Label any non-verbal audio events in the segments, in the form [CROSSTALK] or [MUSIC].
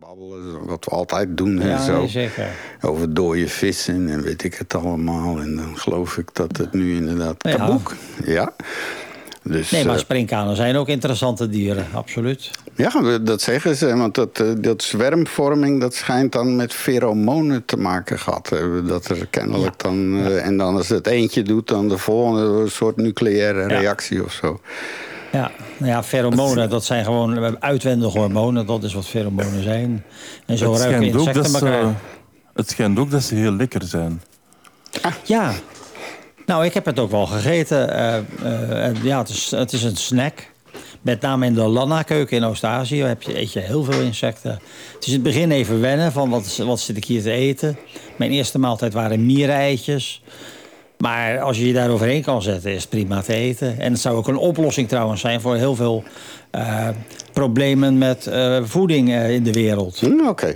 babbelen, wat we altijd doen. Ja, en zo. nee, zeker. Over dode vissen en weet ik het allemaal. En dan geloof ik dat het nu inderdaad... Ja. Ja. Dus, Nee, maar eh, sprinkhanen zijn ook interessante dieren, absoluut. ja, dat zeggen ze. Want dat, eh, dat zwermvorming, dat schijnt dan met pheromonen te maken gehad hebben. Dat er kennelijk dan... eh, en dan als het eentje doet, dan de volgende een soort nucleaire reactie of zo. Ja, nou ja, pheromonen, dat zijn gewoon uitwendige hormonen. Dat is wat pheromonen zijn. En zo het, ruiken insecten dat ze, elkaar. het schijnt ook dat ze heel lekker zijn. Ja, nou, ik heb het ook wel gegeten. Eh, eh, ja, het is, het is een snack. Met name in de Lana-keuken in Oost-Azië heb je, eet je heel veel insecten. Het is in het begin even wennen van wat, wat zit ik hier te eten. Mijn eerste maaltijd waren miereneitjes. Maar als je je daar overheen kan zetten, is het prima te eten. En het zou ook een oplossing trouwens zijn voor heel veel eh, problemen met eh, voeding eh, in de wereld. Hm, Oké.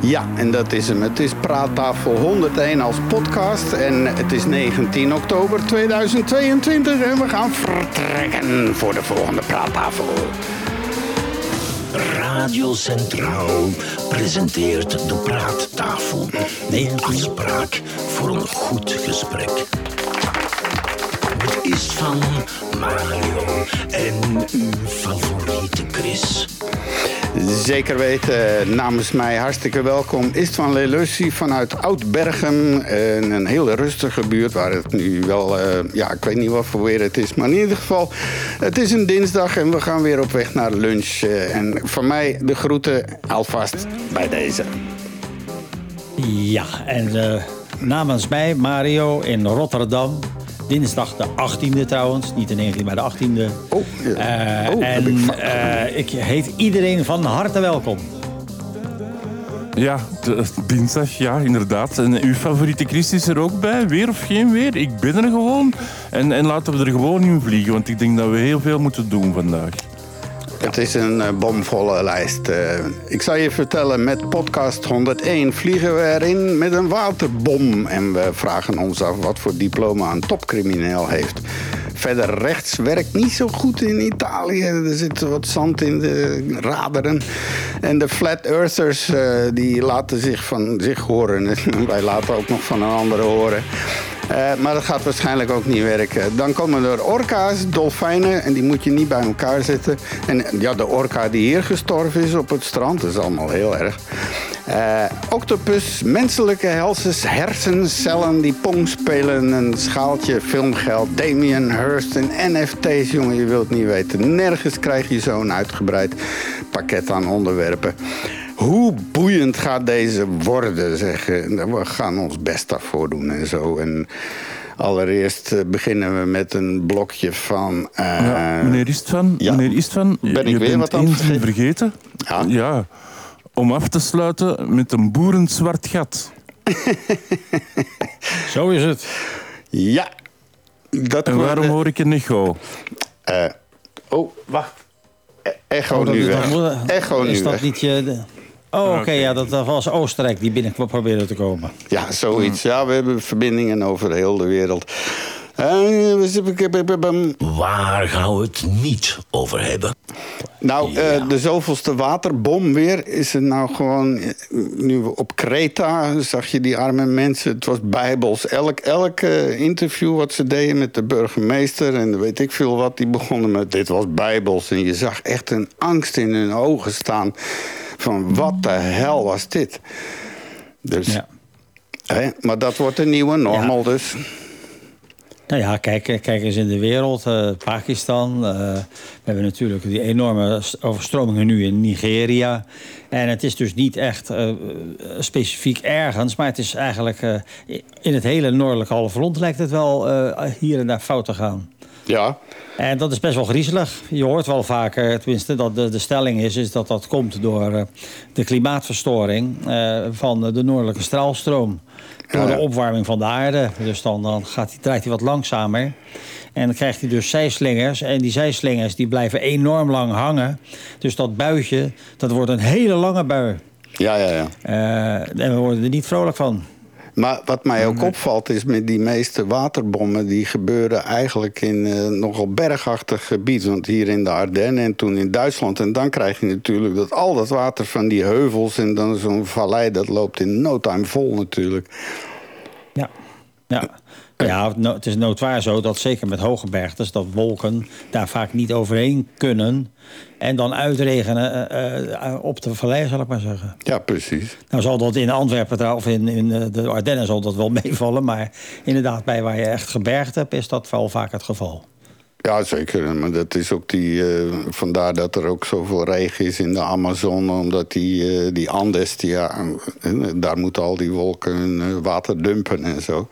Ja, en dat is hem. Het is Praattafel 101 als podcast. En het is 19 oktober 2022. En we gaan vertrekken voor de volgende Praattafel. Radio Centraal presenteert de Praattafel. Een afspraak voor een goed gesprek. Met Istvan, Mario en uw favoriete Chris. Zeker weten, namens mij hartstikke welkom. Istvan Lelussi vanuit Oud-Bergen. En een hele rustige buurt waar het nu wel... eh, ja, ik weet niet wat voor weer het is. Maar in ieder geval, het is een dinsdag en we gaan weer op weg naar lunch. Eh, en van mij de groeten alvast bij deze. Ja, en eh, namens mij, Mario, in Rotterdam. Dinsdag de 18e trouwens, niet de 19e, maar de 18e. Oh, ja. Eh, Oh, ik en fout eh, ik heet iedereen van harte welkom. Ja, de- dinsdag, ja, inderdaad. En uw favoriete Chris is er ook bij, weer of geen weer. Ik ben er gewoon. En, en laten we er gewoon in vliegen, want ik denk dat we heel veel moeten doen vandaag. Het is een eh, bomvolle lijst. eh. ik zal je vertellen, met podcast 101 vliegen we erin met een waterbom. En we vragen ons af wat voor diploma een topcrimineel heeft. Verder rechts werkt niet zo goed in Italië. Er zit wat zand in de raderen. En de flat earthers eh, die laten zich van zich horen. [LAUGHS] Wij laten ook nog van een andere horen. Eh, maar dat gaat waarschijnlijk ook niet werken. Dan komen er orka's, dolfijnen, en die moet je niet bij elkaar zetten. En ja, de orka die hier gestorven is op het strand, dat is allemaal heel erg. Eh, octopus, menselijke hersens, hersencellen die pong spelen, een schaaltje filmgeld, Damien Hirst en NFT's, jongen, je wilt niet weten. Nergens krijg je zo'n uitgebreid pakket aan onderwerpen. Hoe boeiend gaat deze worden, zeg. We gaan ons best daarvoor doen en zo. En allereerst eh, beginnen we met een blokje van... eh, Ja, meneer Istvan, ja. meneer Istvan, Ben ik je weer bent wat aan het vergeten? vergeten. Ja. Om af te sluiten met een boerend zwart gat. [LAUGHS] Zo is het. Ja. Dat En waarom eh, hoor ik een echo? eh, oh, wacht. E- Echo Oh, nu is- weg. Echo is nu dat weg. niet je... de- Oh, oké, ja, dat was Oostenrijk die binnen probeerde te komen. Ja, zoiets. Ja, we hebben verbindingen over heel de wereld. Waar gaan we het niet over hebben? Nou, eh, de zoveelste waterbom weer. Is het nou gewoon... eh, Nu op Kreta zag je die arme mensen. Het was bijbels. Elk, elk eh, interview wat ze deden met de burgemeester... en weet ik veel wat, die begonnen met... dit was bijbels. En je zag echt een angst in hun ogen staan... van wat de hel was dit? Dus, Ja. hè, maar dat wordt een nieuwe normal Ja. dus. Nou ja, kijk, kijk eens in de wereld. eh, Pakistan. eh, we hebben natuurlijk die enorme overstromingen nu in Nigeria. En het is dus niet echt eh, specifiek ergens. Maar het is eigenlijk in het hele noordelijke halfrond lijkt het wel hier en daar fout te gaan. Ja, En dat is best wel griezelig. Je hoort wel vaker, tenminste dat de, de stelling is... is dat dat komt door de klimaatverstoring van de noordelijke straalstroom. Door de opwarming van de aarde. Dus dan, dan gaat hij, draait hij wat langzamer. En dan krijgt hij dus zijslingers. En die zijslingers die blijven enorm lang hangen. Dus dat buitje, dat wordt een hele lange bui. ja, ja. ja. Eh, en we worden er niet vrolijk van. Maar wat mij ook opvalt is met die meeste waterbommen... die gebeuren eigenlijk in eh, nogal bergachtig gebied. Want hier in de Ardennen en toen in Duitsland. En dan krijg je natuurlijk dat al dat water van die heuvels... en dan zo'n vallei, dat loopt in no time vol natuurlijk. Ja, ja. Ja, no- het is noodwaar zo dat zeker met hoge bergtes... dat wolken daar vaak niet overheen kunnen... en dan uitregenen eh, eh, op de vallei, zal ik maar zeggen. Ja, precies. Nou zal dat in Antwerpen of in, in eh, de Ardennen zal dat wel [LAUGHS] meevallen... maar inderdaad, bij waar je echt gebergd hebt... is dat wel vaak het geval. Ja, zeker. Maar dat is ook die, vandaar dat er ook zoveel regen is in de Amazone. Omdat die, die Andes, die, ja, daar moeten al die wolken water dumpen en zo.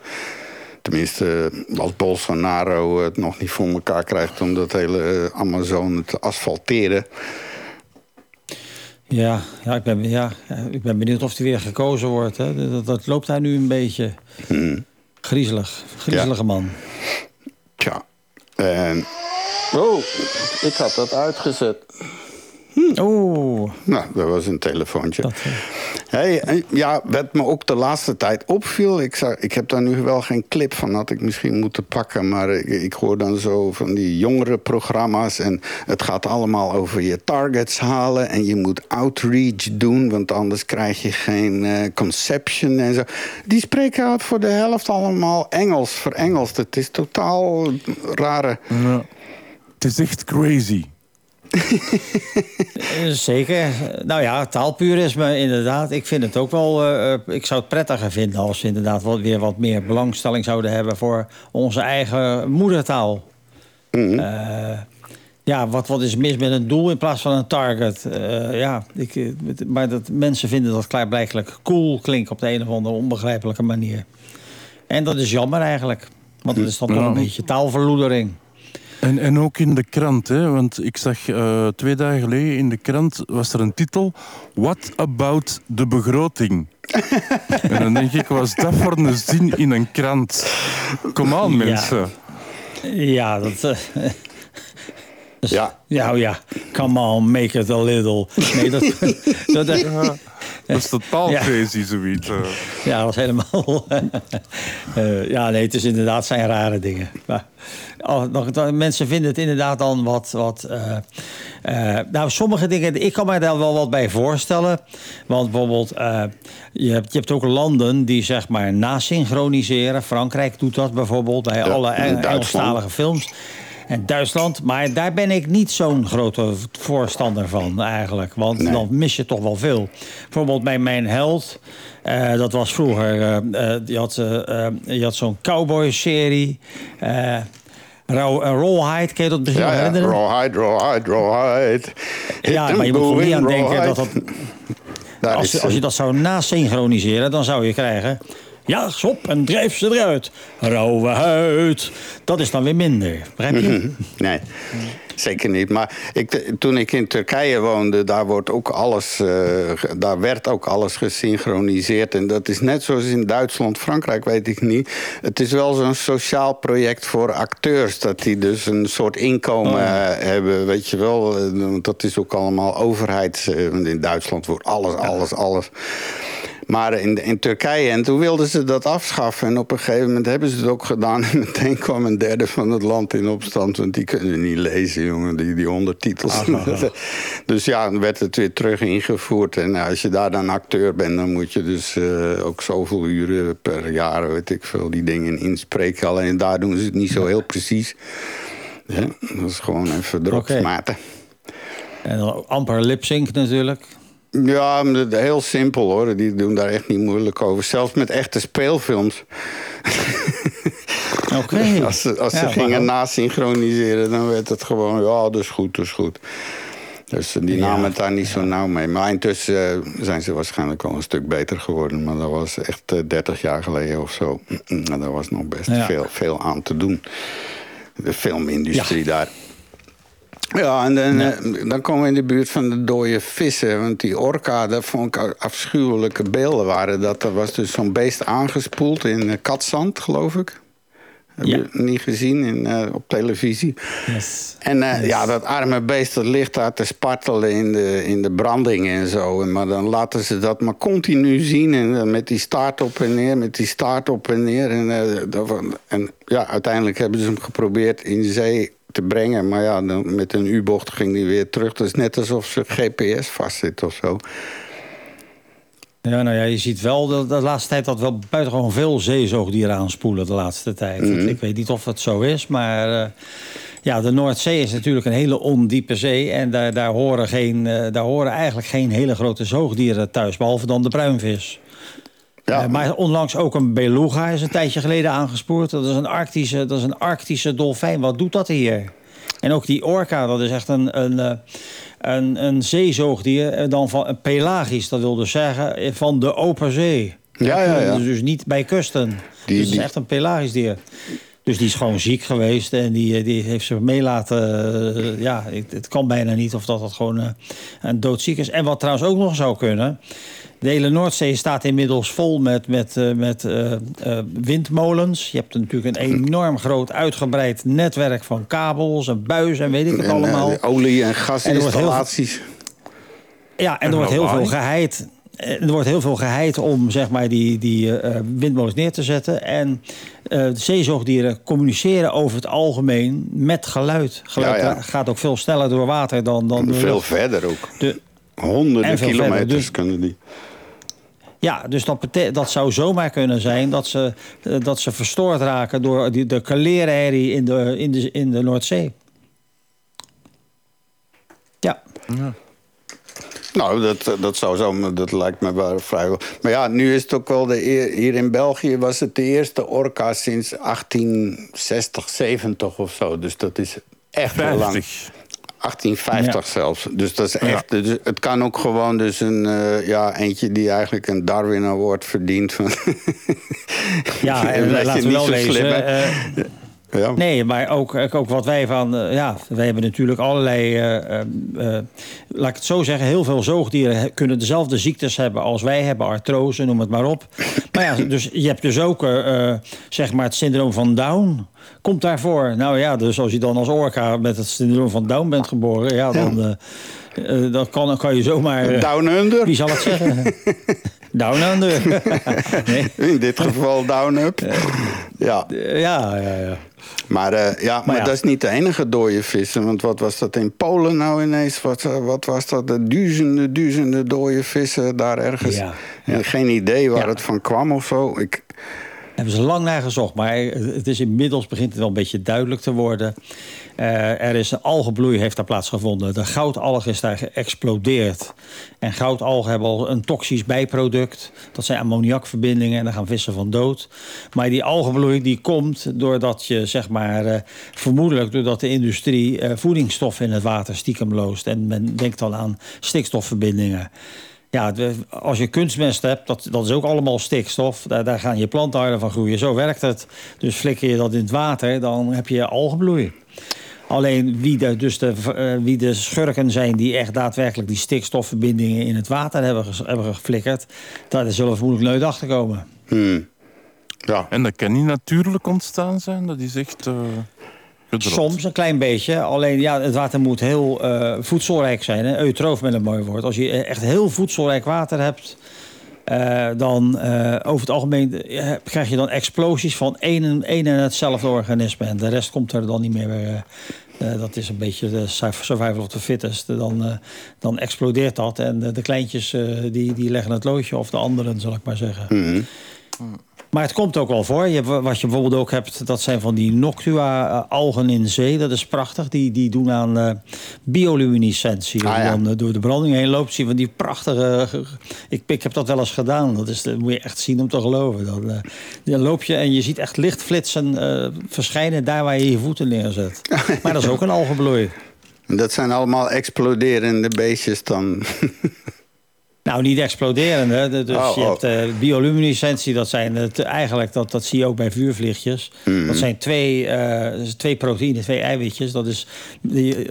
Tenminste, eh, als Bolsonaro het nog niet voor elkaar krijgt om dat hele eh, Amazone te asfalteren. Ja, ja, ik, ben, ja ik ben benieuwd of hij weer gekozen wordt. Hè. Dat, dat loopt daar nu een beetje griezelig. Griezelige man. Tja. En... Oh, ik had dat uitgezet. Oeh, Nou, dat was een telefoontje. dat, eh, Hey, ja, wat me ook de laatste tijd opviel... Ik, zag, ik heb daar nu wel geen clip van, had ik misschien moeten pakken... maar ik, ik hoor dan zo van die jongere programma's... en het gaat allemaal over je targets halen... en je moet outreach doen, want anders krijg je geen eh, conception en zo. Die spreken uit voor de helft allemaal Engels, voor Engels. Het is totaal rare... Ja. Het is echt crazy. Eh, Zeker. Nou ja, taalpurisme inderdaad. Ik vind het ook wel. eh, eh, ik zou het prettiger vinden als we inderdaad wat, weer wat meer belangstelling zouden hebben voor onze eigen moedertaal. Eh, ja, wat, wat is mis met een doel in plaats van een target? Eh, ja, ik, maar dat, mensen vinden dat klaarblijkelijk cool klinkt op de een of andere onbegrijpelijke manier. En dat is jammer eigenlijk. Want het is dan toch Ja. een beetje taalverloedering. En, en ook in de krant, hè, want ik zag eh, twee dagen geleden in de krant was er een titel: What about de begroting? [LAUGHS] en dan denk ik, was dat voor een zin in een krant? Kom aan, Ja. mensen. Ja, dat. eh, Ja. Ja, oh ja. Come on, make it a little. Nee, dat, [LAUGHS] dat, dat- Dat is totaal Ja. crazy, zoiets. ja, dat was helemaal. [LAUGHS] eh, ja, nee, het is inderdaad zijn rare dingen. Maar, oh, nog, mensen vinden het inderdaad dan wat. wat eh, eh, nou, sommige dingen, ik kan me daar wel wat bij voorstellen. Want bijvoorbeeld, eh, je, hebt, je hebt ook landen die zeg maar nasynchroniseren. Frankrijk doet dat bijvoorbeeld bij alle. Engelstalige films. En Duitsland, maar daar ben ik niet zo'n grote voorstander van eigenlijk. Want Nee. dan mis je toch wel veel. Bijvoorbeeld bij Mijn Held, eh, dat was vroeger... je had, eh, eh, je had zo'n cowboy-serie. Rawhide, ken je dat misschien Ja, ja, herinneren? rawhide, rawhide, rawhide. Hit Ja, maar je moet er niet aan denken dat Als, is als je dat zou nasynchroniseren, dan zou je krijgen... Ja, schop en drijf ze eruit. Rauwe huid. Dat is dan weer minder. Begrijp je? Nee, zeker niet. Maar ik, toen ik in Turkije woonde, daar, wordt ook alles, eh, daar werd ook alles gesynchroniseerd. En dat is net zoals in Duitsland, Frankrijk weet ik niet. Het is wel zo'n sociaal project voor acteurs. Dat die dus een soort inkomen eh, hebben, weet je wel. Eh, Dat is ook allemaal overheids... want in Duitsland wordt alles, alles, alles... Maar in, in Turkije, en toen wilden ze dat afschaffen. En op een gegeven moment hebben ze het ook gedaan. [LAUGHS] En meteen kwam een derde van het land in opstand. Want die kunnen niet lezen, jongen, die, die ondertitels. [LAUGHS] dus ja, dan werd het weer terug ingevoerd. En als je daar dan acteur bent, dan moet je dus eh, ook zoveel uren per jaar, weet ik veel, die dingen inspreken. Alleen daar doen ze het niet zo heel precies. Ja, dat is gewoon even drogsmaten. En dan amper lip-sync natuurlijk. Ja, heel simpel hoor. Die doen daar echt niet moeilijk over. Zelfs met echte speelfilms. [LAUGHS] Als ze, als ze gingen maar- nasynchroniseren, dan werd het gewoon... ja, dat is goed, dat is goed. Dus eh, die Ja, namen het daar niet zo nauw mee. Maar intussen eh, zijn ze waarschijnlijk al een stuk beter geworden. Maar dat was echt eh, 30 jaar geleden of zo. [CLEARS THROAT] En daar was nog best veel, veel aan te doen. De filmindustrie daar. Ja, en dan, eh, dan komen we in de buurt van de dode vissen. Want die orka, dat vond ik afschuwelijke beelden waren. Dat er was dus zo'n beest aangespoeld in eh, katzand, geloof ik. Heb Ja. je niet gezien in, eh, op televisie? Yes. En ja, dat arme beest dat ligt daar te spartelen in de, in de branding en zo. En Maar dan laten ze dat maar continu zien. En met die staart op en neer, met die staart op en neer. En, dat- en ja, uiteindelijk hebben ze hem geprobeerd in zee te brengen. Maar ja, dan, met een U-bocht ging hij weer terug. Dat is net alsof ze GPS vastzit of zo. Ja, nou ja, je ziet wel de, de laatste tijd dat wel buitengewoon veel zeezoogdieren aanspoelen de laatste tijd. Mhm. ik, ik weet niet of het zo is, maar eh, ja, de Noordzee is natuurlijk een hele ondiepe zee. En daar, daar, horen geen, eh, daar horen eigenlijk geen hele grote zoogdieren thuis, behalve dan de bruinvis. Ja, Eh, maar onlangs ook een beluga is een tijdje geleden aangespoord. Dat is een arctische, dat is een arctische dolfijn. Wat doet dat hier? En ook die orka, dat is echt een, een, eh, een, een zeezoogdier. eh, Dan van pelagisch, dat wil dus zeggen van de open zee. Ja, ja, ja. Dus, niet bij kusten. Die- dus het is echt een pelagisch dier. Dus die is gewoon ziek geweest en die, die heeft zich mee laten... eh, ja, het, het kan bijna niet of dat het gewoon een doodziek is. En wat trouwens ook nog zou kunnen... De hele Noordzee staat inmiddels vol met, met, eh, met eh, eh, windmolens. Je hebt natuurlijk een enorm groot uitgebreid netwerk van kabels en buizen en weet ik het en, allemaal. olie- en gasinstallaties. Ja, en er wordt heel veel geheid. eh, Er wordt heel veel geheid om zeg maar, die, die eh, windmolens neer te zetten. En eh, de zeezoogdieren communiceren over het algemeen met geluid. Geluid Ja, ja. gaat ook veel sneller door water dan, dan Veel verder ook. De, Honderden kilometers verder, dus- kunnen die. Ja, dus dat, dat zou zomaar kunnen zijn dat ze, eh, dat ze verstoord raken door die, de kalerenherrie in de, in, de, in de Noordzee. Ja, Nou, dat, dat zou zo, dat lijkt me wel vrijwel. Maar ja, nu is het ook wel de eer- hier in België was het de eerste orka sinds 1860, 70 of zo. Dus dat is echt heel lang. 50. 1850 zelfs. Dus dat is echt. Dus het kan ook gewoon dus een eh, ja eentje die eigenlijk een Darwin Award verdient. Van [LAUGHS] ja en Omdat je laten we niet wel lezen. eh, ja. Nee, maar ook, ook wat wij van... eh, ja, wij hebben natuurlijk allerlei... eh, eh, laat ik het zo zeggen, heel veel zoogdieren kunnen dezelfde ziektes hebben als wij hebben. Artrose, noem het maar op. Maar ja, dus je hebt dus ook zeg maar het syndroom van Down. Komt daarvoor. Nou ja, dus als je dan als orka met het syndroom van Down bent geboren... Ja, dan, dan kan, kan je zomaar... eh, Down Under. wie zal het zeggen? [LAUGHS] Down under. [LAUGHS] nee. In dit geval Down Up. Ja. Eh, Ja, ja, ja. Maar, eh, ja, maar, ja. dat is niet de enige dode vissen. Want wat was dat in Polen nou ineens? Wat, eh, wat was dat? De duizenden, duizenden dode vissen daar ergens. Ja, En geen idee waar het van kwam of zo. Ik, Hebben ze lang naar gezocht, maar het is inmiddels begint het wel een beetje duidelijk te worden. Eh, er is een algenbloei heeft daar plaatsgevonden. De goudalg is daar geëxplodeerd. En goudalgen hebben al een toxisch bijproduct. Dat zijn ammoniakverbindingen en daar gaan vissen van dood. Maar die algenbloei die komt doordat je, zeg maar, eh, vermoedelijk doordat de industrie eh, voedingsstoffen in het water stiekem loost. En men denkt dan aan stikstofverbindingen. Ja, als je kunstmest hebt, dat, dat is ook allemaal stikstof. Daar, daar gaan je plantaarden van groeien. Zo werkt het. Dus flikker je dat in het water, dan heb je algenbloei. Alleen wie de, dus de, eh, wie de schurken zijn die echt daadwerkelijk die stikstofverbindingen in het water hebben, ges- hebben geflikkerd, daar zullen we vermoedelijk nooit achter komen. hmm. Ja, En dat kan niet natuurlijk ontstaan zijn. Dat is echt... eh gedropt. Soms een klein beetje. Alleen ja, het water moet heel eh, voedselrijk zijn. Hè? Eutroof met een mooi woord. Als je echt heel voedselrijk water hebt... eh, dan eh, over het algemeen eh, krijg je dan explosies van één en, één en hetzelfde organisme. En de rest komt er dan niet meer. dat is een beetje de survival of the fittest. Dan, eh, dan explodeert dat. En de, de kleintjes eh, die, die leggen het loodje. Of de anderen, zal ik maar zeggen. Maar het komt ook wel voor. Je, wat je bijvoorbeeld ook hebt, dat zijn van die noctua-algen in zee. Dat is prachtig. Die, die doen aan eh, bioluminescentie. Ah, ja. dan eh, door de branding heen loopt, zie je van die prachtige... Ik, ik heb dat wel eens gedaan. Dat, is, dat moet je echt zien om te geloven. Dan, eh, dan loop je en je ziet echt lichtflitsen eh, verschijnen daar waar je je voeten neerzet. [LAUGHS] Maar dat is ook een algenbloei. dat zijn allemaal exploderende beestjes dan. [LAUGHS] Nou, niet exploderende. de- Dus Oh, je oh. hebt eh, bioluminescentie, dat zijn het, eigenlijk, dat, dat zie je ook bij vuurvliegjes. Mhm. Dat zijn twee, eh, twee proteïnen, twee eiwitjes. Dat is,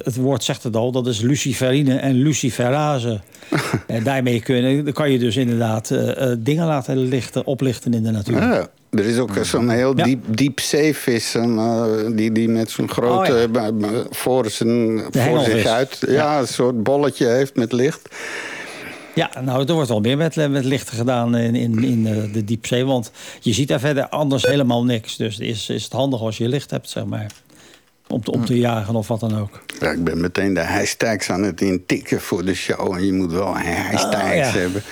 het woord zegt het al, dat is luciferine en luciferase. [LAUGHS] en daarmee kun kan je dus inderdaad eh, eh, dingen laten lichten, oplichten in de natuur. Ja, Er is ook zo'n heel Ja. diep, diepzeevis eh, die, die met zo'n grote... Oh, ja. eh, voor, zijn, voor zich uit... Ja, een soort bolletje heeft met licht. Ja, nou, er wordt wel meer met, met lichten gedaan in, in, in eh, de diepzee. Want je ziet daar verder anders helemaal niks. Dus is, is het handig als je licht hebt, zeg maar. Om te, om te jagen of wat dan ook. Ja, ik ben meteen de hashtags aan het intikken voor de show. En je moet wel hashtags Oh, ja. hebben.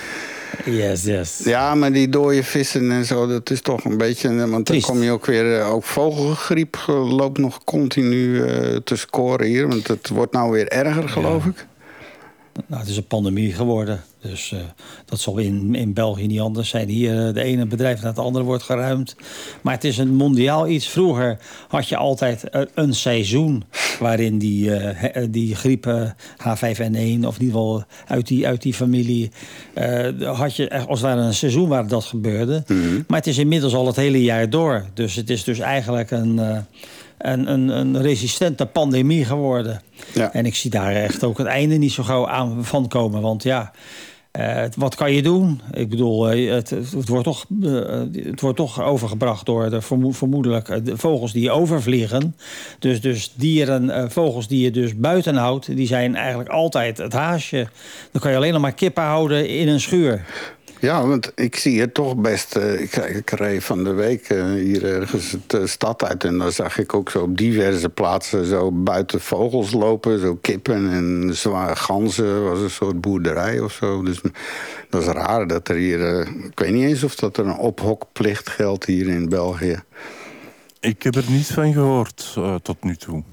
Yes, yes. Ja, maar die dode vissen en zo, dat is toch een beetje... Want dan kom je ook weer... eh, Ook vogelgriep eh, loopt nog continu eh, te scoren hier. Want het wordt nou weer erger, geloof ik. Nou, het is een pandemie geworden. Dus eh, dat zal in, in België niet anders zijn. Hier eh, de ene bedrijf na het andere wordt geruimd. Maar het is een mondiaal iets. Vroeger had je altijd eh, een seizoen... waarin die, die griep eh, H5N1... of in ieder geval uit die, uit die familie... eh, had je als het ware een seizoen waar dat gebeurde. Maar het is inmiddels al het hele jaar door. Dus het is dus eigenlijk een... een, een, een resistente pandemie geworden. Ja. En ik zie daar echt ook het einde niet zo gauw aan van komen. Want ja, eh, wat kan je doen? Ik bedoel, eh, het, het, wordt toch, eh, het wordt toch overgebracht door de, vermo- vermoedelijk de vogels die overvliegen. Dus, dus dieren, vogels die je dus buiten houdt, die zijn eigenlijk altijd het haasje. Dan kan je alleen nog maar kippen houden in een schuur. Ja, want ik zie het toch best. eh, ik, ik reed van de week eh, hier ergens de stad uit. En dan zag ik ook zo op diverse plaatsen zo buiten vogels lopen. Zo kippen en zware ganzen. was een soort boerderij of zo. Dus dat is raar dat er hier. eh, ik weet niet eens of dat er een ophokplicht geldt hier in België. Ik heb er niets van gehoord eh, tot nu toe.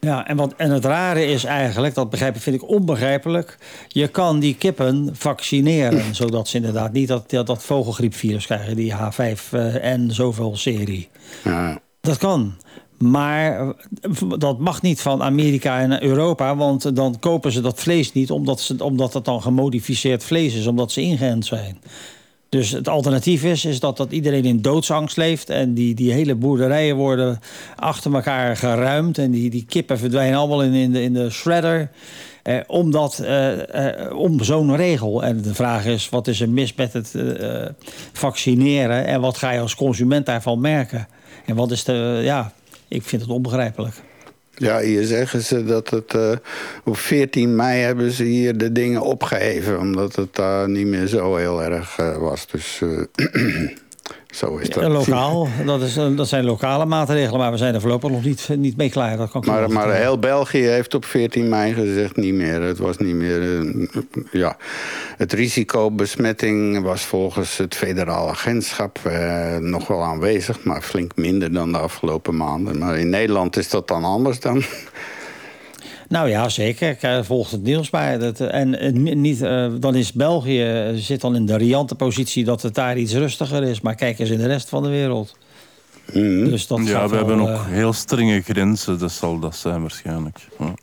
Ja, en, wat, en het rare is eigenlijk, dat begrijp vind ik onbegrijpelijk. Je kan die kippen vaccineren, [CLEARS THROAT] zodat ze inderdaad niet dat, dat, dat vogelgriepvirus krijgen, die H5N zoveel serie. Ja, Dat kan. Maar eh, dat mag niet van Amerika en Europa, want dan kopen ze dat vlees niet omdat, ze, omdat het dan gemodificeerd vlees is, omdat ze ingeënt zijn. Dus het alternatief is, is dat, dat iedereen in doodsangst leeft. En die, die hele boerderijen worden achter elkaar geruimd. En die, die kippen verdwijnen allemaal in, in, de, in de shredder. Eh, omdat, eh, eh, om zo'n regel. En de vraag is, wat is er mis met het eh, vaccineren? En wat ga je als consument daarvan merken? En wat is de... Ja, ik vind het onbegrijpelijk. Ja, hier zeggen ze dat het. eh, op 14 mei hebben ze hier de dingen opgeheven. Omdat het daar niet meer zo heel erg eh, was. Dus. [CLEARS THROAT] eh, zo is dat. Ja, lokaal, dat, is, dat zijn lokale maatregelen. Maar we zijn er voorlopig nog niet, niet mee klaar. Dat kan Maar, maar heel België heeft op 14 mei gezegd niet meer. Het was niet meer. eh, ja. Het risico besmetting was volgens het federaal agentschap eh, nog wel aanwezig, maar flink minder dan de afgelopen maanden. Maar in Nederland is dat dan anders dan. Nou ja, zeker. Ik eh, volg het nieuws bij. Dat, eh, en eh, ni- niet, dan is België zit dan in de riante positie dat het daar iets rustiger is. Maar kijk eens in de rest van de wereld. Dus dat ja, we hebben ook heel strenge grenzen. Dat zal dat zijn waarschijnlijk. Ja.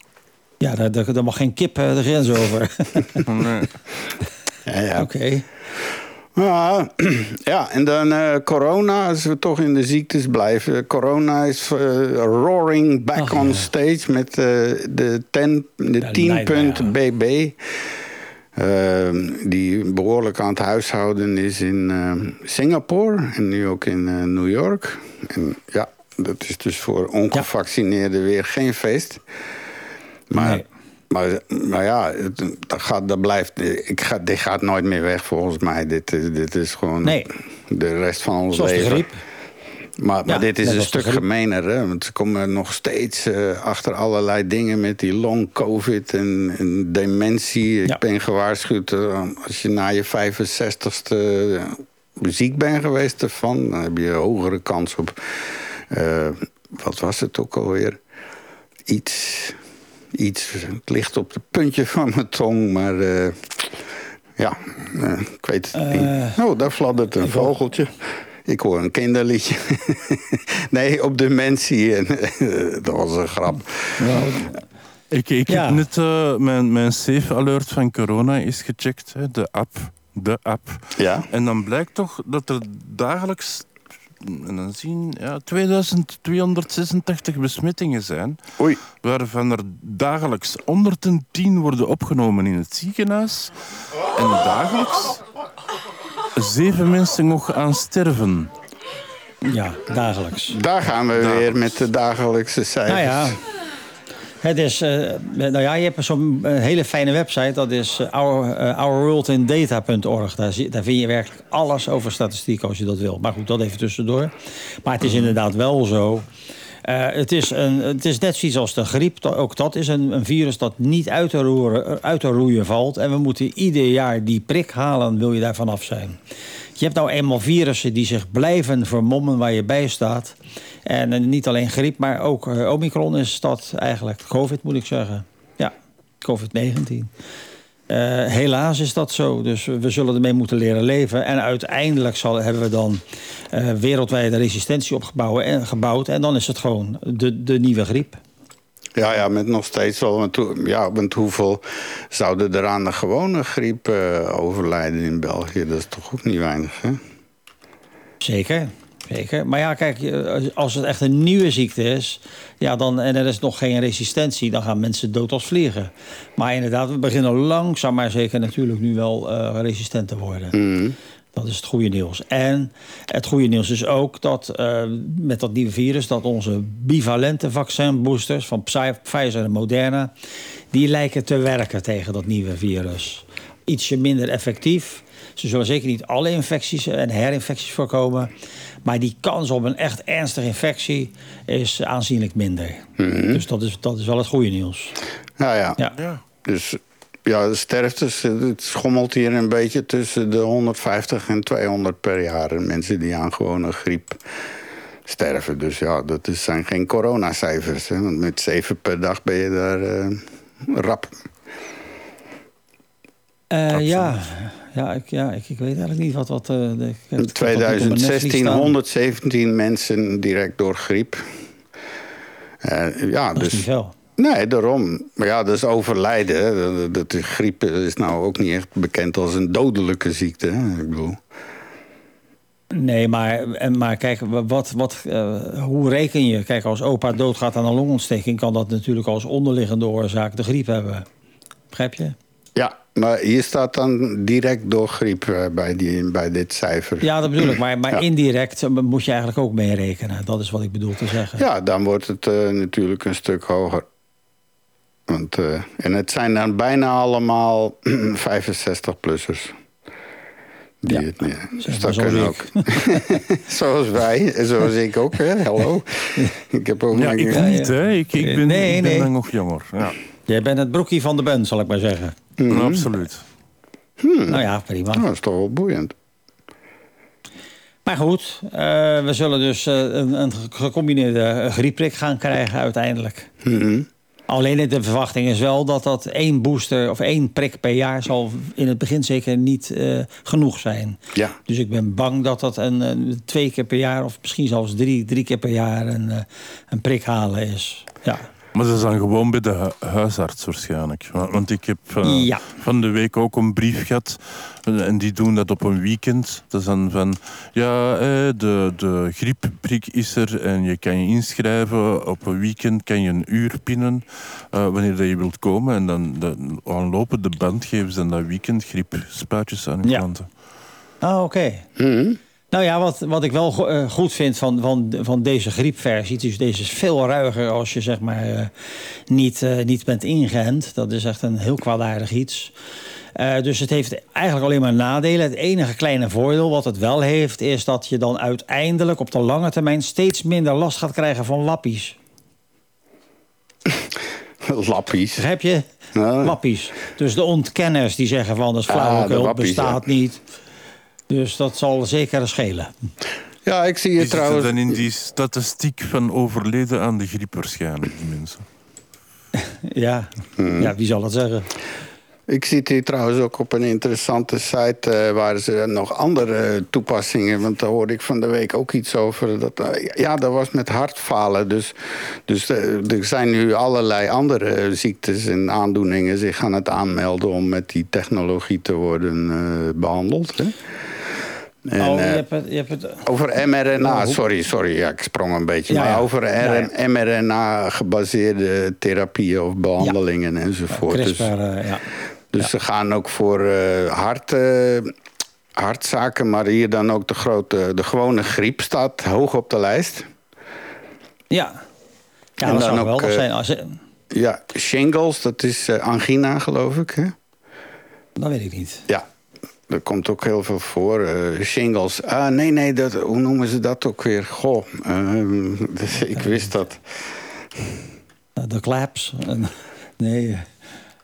ja, daar, daar, daar mag geen kip de grens over. [LAUGHS] Nee. [LAUGHS] Ja, ja. Oké. Ja, [CLEARS THROAT] ja, en dan eh, corona, als we toch in de ziektes blijven. Corona is eh, roaring back on ja. stage met eh, de, ten, de Ja, 10 punt. BB. eh, die behoorlijk aan het huishouden is in eh, Singapore en nu ook in New York. En ja, dat is dus voor ongevaccineerden weer geen feest. Maar, Nee. Maar, maar ja, dat, gaat, dat blijft. Ik ga, dit gaat nooit meer weg volgens mij. Dit, is- dit is gewoon Nee. de rest van ons Zoals leven. griep. Maar, maar Ja, dit is een stuk gemener, hè? Want ze komen nog steeds eh, achter allerlei dingen met die long covid en, en dementie. Ik Ja. ben gewaarschuwd, eh, als je na je 65ste ziek bent geweest ervan, dan heb je een hogere kans op. eh, wat was het ook alweer? Iets. Iets. Het ligt op het puntje van mijn tong, maar. eh, ja, eh, ik weet het niet. Oh, daar fladdert een vogeltje. Ik hoor een kinderliedje. [LAUGHS] nee, op dementie. En, [LAUGHS] dat was een grap. Ik, ik Ja. heb net eh, mijn, mijn safe alert van corona is gecheckt. Hè, de app. De app. Ja? En dan blijkt toch dat er dagelijks en dan zien, ja, 2286 besmettingen zijn. Oei. Waarvan er dagelijks 110 worden opgenomen in het ziekenhuis. En dagelijks zeven mensen nog aan sterven. Ja, dagelijks. Daar gaan we weer met de dagelijkse cijfers. Nou ja, het is, eh, nou ja, je hebt zo'n eh, hele fijne website. Dat is eh, our, ourworldindata.org. Daar, daar vind je werkelijk alles over statistiek als je dat wil. Maar goed, dat even tussendoor. Maar het is inderdaad wel zo. Het, is een, het is net zoiets als de griep. Ook dat is een, een virus dat niet uit te, roeren, uit te roeien valt. En we moeten ieder jaar die prik halen, wil je daar vanaf zijn. Je hebt nou eenmaal virussen die zich blijven vermommen waar je bij staat. En eh, niet alleen griep, maar ook eh, Omicron is dat eigenlijk. COVID moet ik zeggen. Ja, COVID-19. Eh, helaas is dat zo. Dus we zullen ermee moeten leren leven. En uiteindelijk zal, hebben we dan eh, wereldwijde resistentie opgebouwd en, gebouwd. En dan is het gewoon de, de nieuwe griep. Ja, ja, met nog steeds wel. Want, ja, want hoeveel zouden er aan de gewone griep overlijden in België? Dat is toch ook niet weinig, hè? Zeker. Zeker. Maar ja, kijk, als het echt een nieuwe ziekte is, ja, dan, en er is nog geen resistentie, dan gaan mensen dood als vliegen. Maar inderdaad, we beginnen langzaam maar zeker natuurlijk nu wel eh, resistent te worden. Dat is het goede nieuws. En het goede nieuws is ook dat eh, met dat nieuwe virus, dat onze bivalente vaccinboosters van Pfizer en Moderna, die lijken te werken tegen dat nieuwe virus. Ietsje minder effectief. Ze zullen zeker niet alle infecties en herinfecties voorkomen. Maar die kans op een echt ernstige infectie is aanzienlijk minder. Dus dat is, dat is wel het goede nieuws. Nou ja, Ja. dus ja, de sterfte het schommelt hier een beetje tussen de 150 en 200 per jaar. Mensen die aan gewone griep sterven. Dus ja, dat is, zijn geen coronacijfers. Hè? Want met zeven per dag ben je daar eh, rap. Eh, ja, ja, ik, ja ik, ik weet eigenlijk niet wat... wat eh, de, In ik heb dat niet op mijn netvlies 2016 staan. 117 mensen direct door griep. Eh, ja, Dat is dus... niet. Nee, daarom. Maar ja, dat is overlijden. Dat, de griep is nou ook niet echt bekend als een dodelijke ziekte. Hè? Ik bedoel... Nee, maar, en- maar kijk, wat, wat, eh, hoe reken je? Kijk, als opa doodgaat aan een longontsteking... kan dat natuurlijk als onderliggende oorzaak de griep hebben. Begrijp je? Ja, maar hier staat dan direct door griep eh, bij, die, bij dit cijfer. Ja, dat bedoel ik. Maar, maar Ja. indirect eh, moet je eigenlijk ook mee rekenen. Dat is wat ik bedoel te zeggen. Ja, dan wordt het eh, natuurlijk een stuk hoger. Want, eh, en het zijn dan bijna allemaal [CLEARS THROAT] 65-plussers. Die Ja, het, Dus dat ik. ook. [LAUGHS] zoals wij, en zoals ik ook, hè? Hallo. ik heb ook Ja, mijn- ik niet, hè. Ik, ik ben, Nee, ik ben nee. nog jonger. Ja, Jij bent het broekie van de band, zal ik maar zeggen. absoluut. Nou ja, prima. Nou, dat is toch wel boeiend. Maar goed, eh, we zullen dus eh, een, een gecombineerde griepprik gaan krijgen uiteindelijk. Mhm. Alleen de verwachting is wel dat dat één booster of één prik per jaar zal in het begin zeker niet eh, genoeg zijn. Ja. Dus ik ben bang dat dat een, een twee keer per jaar of misschien zelfs drie, drie keer per jaar een, een prik halen is. Ja. Maar is dan gewoon bij de hu- huisarts waarschijnlijk. Want, ik heb eh, Ja. van de week ook een brief gehad. eh, En die doen dat op een weekend. Dat is dan van, ja, eh, de, de griepprik is er en je kan je inschrijven. Op een weekend kan je een uur pinnen eh, wanneer dat je wilt komen. En dan, dan aan lopende band geven ze dan dat weekend griepspuitjes aan hun Ja. klanten. Ah, oké. Mhm. Nou ja, wat, wat ik wel go- eh, goed vind van, van, van deze griepversie... dus deze is veel ruiger als je zeg maar eh, niet, eh, niet bent ingeënt. Dat is echt een heel kwaadaardig iets. Dus het heeft eigenlijk alleen maar nadelen. Het enige kleine voordeel wat het wel heeft... is dat je dan uiteindelijk op de lange termijn... steeds minder last gaat krijgen van lappies. [LAUGHS] Lappies. Begrijp je? Ja. Lappies. Dus de ontkenners die zeggen van... dat is Ah, flauwekul, wappies, bestaat niet. Dus dat zal zeker schelen. Ja, ik zie Die je zitten trouwens... dan in die statistiek van overleden aan de griep waarschijnlijk, die mensen. [LAUGHS] Ja, Hmm. ja wie zal het zeggen? Ik zit hier trouwens ook op een interessante site eh, waar ze nog andere toepassingen. Want daar hoorde ik van de week ook iets over. Dat, eh, ja, dat was met hartfalen. Dus, dus eh, er zijn nu allerlei andere ziektes en aandoeningen zich aan het aanmelden om met die technologie te worden eh, behandeld. Hè? En, oh, je hebt het, je hebt het, over mRNA, Oh, sorry, sorry, ja, ik sprong een beetje. Ja, maar ja. over Ja, mRNA-gebaseerde therapieën of behandelingen enzovoort. Dus- CRISPR, ja. Dus ze gaan ook voor eh, hart, eh, hartzaken, maar hier dan ook de grote, de gewone griep staat hoog op de lijst. Ja. Ja, En dat dan zou ook, geweldig eh, zijn. Als, Ja, shingles, dat is angina, geloof ik. Hè? dat weet ik niet. Ja, er komt ook heel veel voor. shingles. Ah, nee, nee, dat, hoe noemen ze dat ook weer? Goh, ehm, [LAUGHS] ik wist dat. De claps. [LAUGHS] Nee.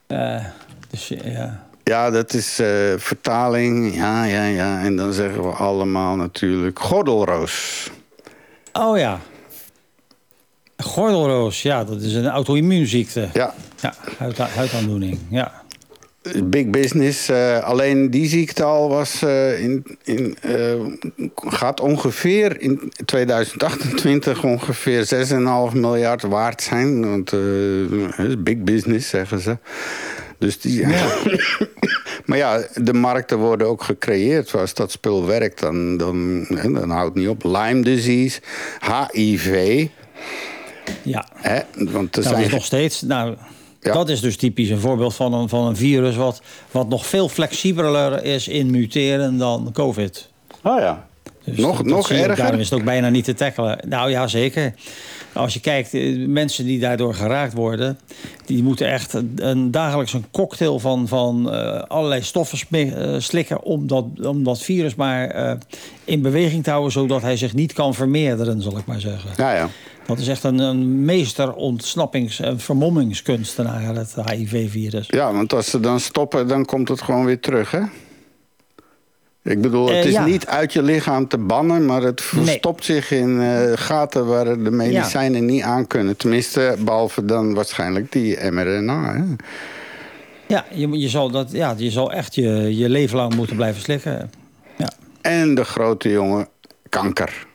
eh, dus ja. Ja, dat is eh, vertaling. Ja, ja, ja. En dan zeggen we allemaal natuurlijk gordelroos. Oh ja. Gordelroos, ja, dat is een auto-immuunziekte. Ja, Ja, huid, huidaandoening. Ja. big business. eh, alleen die ziekte al was eh, in, in, gaat ongeveer in 2028 ongeveer 6,5 miljard waard zijn. Want big business, zeggen ze. Dus die, [LAUGHS] maar ja, de markten worden ook gecreëerd. Als dat spul werkt, dan, dan, dan houdt het niet op. Lyme disease, HIV. ja. Hè, want er Dat zijn is nog steeds. Nou, Ja. dat is dus typisch een voorbeeld van een, van een virus wat, wat nog veel flexibeler is in muteren dan COVID. Oh ja. Dus nog dat nog erger? Daarom is het ook bijna niet te tackelen. Nou ja, zeker. Als je kijkt, eh, mensen die daardoor geraakt worden... die moeten echt een, dagelijks een cocktail van, van eh, allerlei stoffen eh, slikken... Om dat, om dat virus maar in beweging te houden... zodat hij zich niet kan vermeerderen, zal ik maar zeggen. Ja, ja. Dat is echt een, een meester ontsnappings- en vermommingskunstenaar, het HIV-virus. Ja, want als ze dan stoppen, dan komt het gewoon weer terug, hè? Ik bedoel, het Eh, is ja. niet uit je lichaam te bannen, maar het verstopt zich in eh, gaten waar de medicijnen niet aan kunnen. Tenminste, behalve dan waarschijnlijk die mRNA. Hè? Ja, je, je, zal dat, ja, je zal echt je, je leven lang moeten blijven slikken. Ja. En de grote jongen, kanker.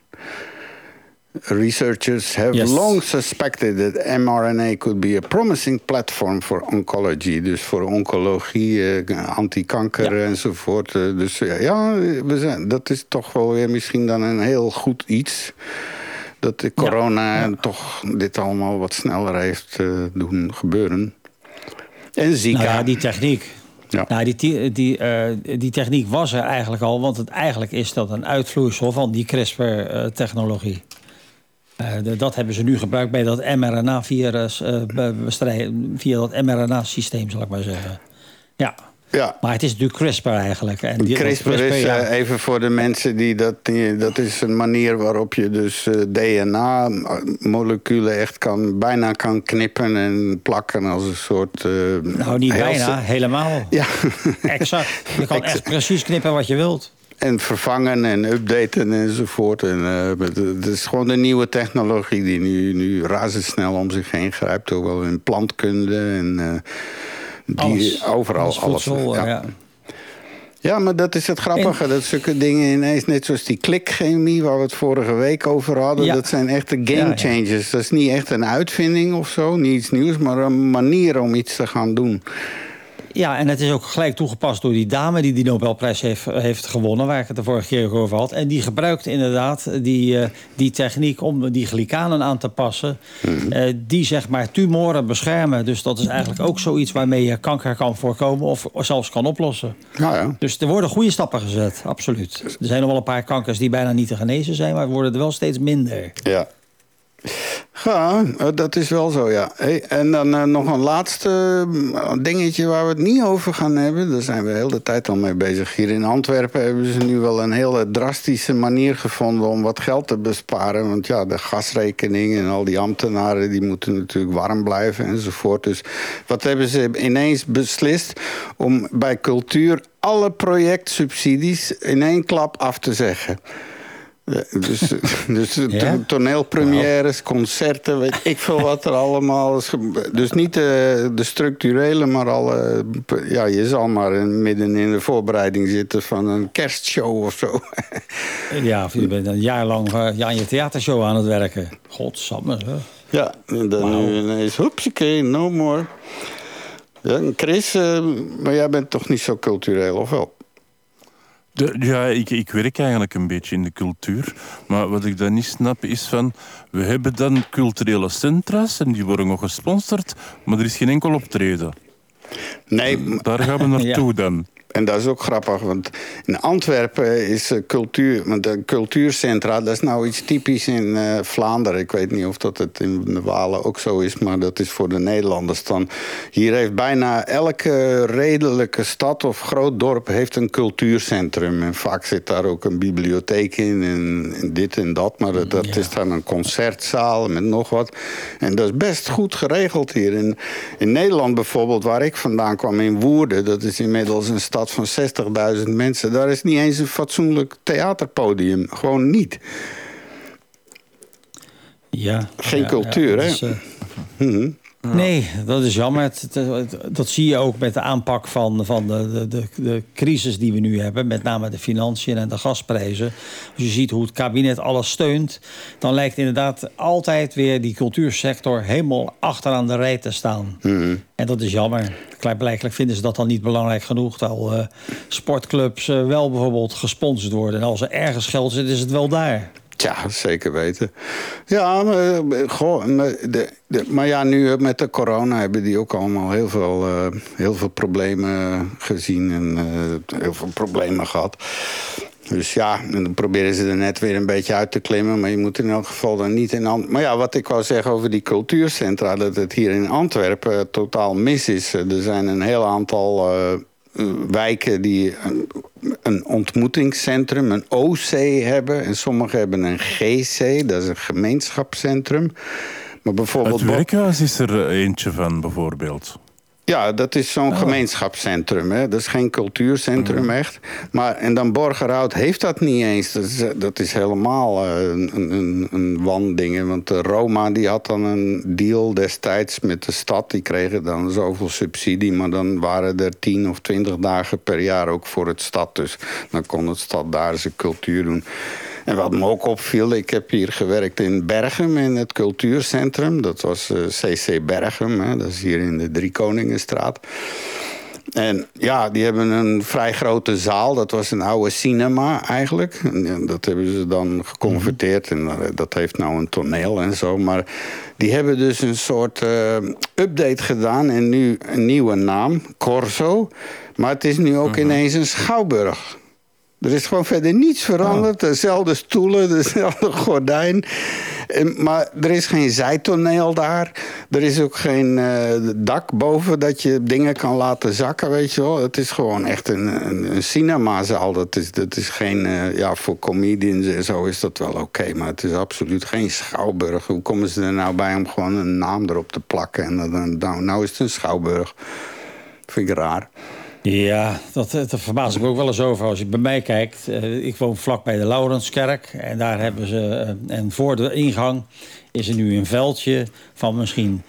Researchers have Yes. long suspected that mRNA could be a promising platform for oncology. Dus voor oncologie, eh, antikanker Ja. enzovoort. Eh, Dus ja, we zijn, dat is toch wel weer misschien dan een heel goed iets. Dat de corona toch dit allemaal wat sneller heeft eh, doen gebeuren. En Zika. Nou ja, die techniek. Ja. Nou, die, die, die techniek was er eigenlijk al, want het, eigenlijk is dat een uitvloeisel van die CRISPR-technologie. Dat hebben ze nu gebruikt bij dat mRNA-virus, eh, bestrijden- via dat mRNA-systeem, zal ik maar zeggen. Ja, ja. maar het is natuurlijk CRISPR eigenlijk. En die- CRISPR is, ja. eh, even voor de mensen die dat... die- Dat is een manier waarop je dus eh, DNA-moleculen echt kan, bijna kan knippen en plakken als een soort... eh, nou, niet bijna, helemaal. Ja, Exact. Je kan [LAUGHS] echt precies knippen wat je wilt. En vervangen en updaten enzovoort. En, eh, het, is gewoon de nieuwe technologie die nu, nu razendsnel om zich heen grijpt. Ook wel in plantkunde en... eh, die, Alles. Overal Alles alles. voedsel, ja. ja. Ja, maar dat is het grappige. Dat zulke dingen ineens, net zoals die klikchemie... waar we het vorige week over hadden... Ja. dat zijn echte game Ja, ja. changers. Dat is niet echt een uitvinding of zo, niet iets nieuws... maar een manier om iets te gaan doen. Ja, en het is ook gelijk toegepast door die dame die die Nobelprijs heeft, heeft gewonnen, waar ik het de vorige keer over had. En die gebruikt inderdaad die, eh, die techniek om die glycanen aan te passen, eh, die zeg maar tumoren beschermen. Dus dat is eigenlijk ook zoiets waarmee je kanker kan voorkomen of zelfs kan oplossen. Nou ja. Dus er worden goede stappen gezet, absoluut. Er zijn nog wel een paar kankers die bijna niet te genezen zijn, maar worden er wel steeds minder. Ja. Ja, eh, dat is wel zo, ja. En dan eh, nog een laatste eh, dingetje waar we het niet over gaan hebben. Daar zijn we de hele tijd al mee bezig. Hier in Antwerpen hebben ze nu wel een hele drastische manier gevonden... om wat geld te besparen. Want ja, de gasrekening en al die ambtenaren... die moeten natuurlijk warm blijven enzovoort. Dus wat hebben ze ineens beslist? Om bij cultuur alle projectsubsidies in één klap af te zeggen. Ja, dus [LAUGHS] dus to- Ja? toneelpremières, concerten, weet ik veel wat er allemaal is. Dus niet de, de structurele, maar alle. Ja, je zal maar midden in de voorbereiding zitten van een kerstshow of zo. Ja, of je bent een jaar lang eh, ja, aan je theatershow aan het werken. Godsamme, hè. Ja, en dan nu ineens, hoepsakee, no more. Ja, Chris, eh, maar jij bent toch niet zo cultureel, of wel? De- ja, ik, ik werk eigenlijk een beetje in de cultuur. Maar wat ik dan niet snap is van... We hebben dan culturele centra's en die worden nog gesponsord. Maar er is geen enkel optreden. Nee, Daar gaan we [LAUGHS] naartoe dan. En dat is ook grappig, want in Antwerpen is uh, cultuur... Want de cultuurcentra, dat is nou iets typisch in uh, Vlaanderen. Ik weet niet of dat het in de Walen ook zo is... maar dat is voor de Nederlanders dan. Hier heeft bijna elke redelijke stad of groot dorp... heeft een cultuurcentrum. En vaak zit daar ook een bibliotheek in en, en dit en dat. Maar dat, dat ja. is dan een concertzaal met nog wat. En dat is best goed geregeld hier. In, in Nederland bijvoorbeeld, waar ik vandaan kwam in Woerden... dat is inmiddels een stad van 60.000 mensen. Daar is niet eens een fatsoenlijk theaterpodium. Gewoon niet. Ja. Geen ja, cultuur, ja, hè? is, uh... mm -hmm. Nee, dat is jammer. Dat zie je ook met de aanpak van, van de, de, de, crisis die we nu hebben. Met name de financiën en de gasprijzen. Als je ziet hoe het kabinet alles steunt... dan lijkt inderdaad altijd weer die cultuursector... helemaal achteraan de rij te staan. Mhm. Mm -hmm. En dat is jammer. Blijkbaar vinden ze dat dan niet belangrijk genoeg. Terwijl uh, sportclubs uh, wel bijvoorbeeld gesponsord worden. En als er ergens geld zit, is het wel daar. Ja, zeker weten. Ja, maar, goh, de, de, maar ja, nu met de corona hebben die ook allemaal heel veel, heel veel problemen gezien en heel veel problemen gehad. Dus ja, en dan proberen ze er net weer een beetje uit te klimmen. Maar je moet in elk geval dan niet in... Ant maar ja, wat ik wou zeggen over die cultuurcentra... dat het hier in Antwerpen totaal mis is. Er zijn een heel aantal wijken die een, een, ontmoetingscentrum, een OC hebben. En sommige hebben een GC, dat is een gemeenschapscentrum. Maar bijvoorbeeld... Werkhuis is er eentje van, bijvoorbeeld. Ja, dat is zo'n oh. gemeenschapscentrum. Hè? Dat is geen cultuurcentrum mm. echt. Maar, en dan Borgerhout heeft dat niet eens. Dat is, dat is helemaal uh, een, een, een wanding. Want de Roma die had dan een deal destijds met de stad. Die kregen dan zoveel subsidie. Maar dan waren er tien of twintig dagen per jaar ook voor het stad. Dus dan kon het stad daar zijn cultuur doen. En wat me ook opviel, ik heb hier gewerkt in Bergen in het cultuurcentrum. Dat was uh, CC Bergen, hè, dat is hier in de Driekoningenstraat. En ja, die hebben een vrij grote zaal. Dat was een oude cinema eigenlijk. En dat hebben ze dan geconverteerd. En dat heeft nou een toneel en zo. Maar die hebben dus een soort uh, update gedaan. En nu een nieuwe naam, Corso. Maar het is nu ook ineens een schouwburg. Er is gewoon verder niets veranderd. Oh. Dezelfde stoelen, [LAUGHS] dezelfde gordijn. Maar er is geen zijtoneel daar. Er is ook geen uh, dak boven dat je dingen kan laten zakken, weet je wel. Het is gewoon echt een, een, een cinemazaal. Dat is, dat is geen... Uh, ja, voor comedians en zo is dat wel oké. Okay, maar het is absoluut geen schouwburg. Hoe komen ze er nou bij om gewoon een naam erop te plakken? En dan, nou, nou is het een schouwburg. Vind ik raar. Ja, dat, dat verbaas ik me ook wel eens over. Als je bij mij kijkt, uh, ik woon vlak bij de Laurenskerk. En daar hebben ze, uh, en voor de ingang is er nu een veldje van misschien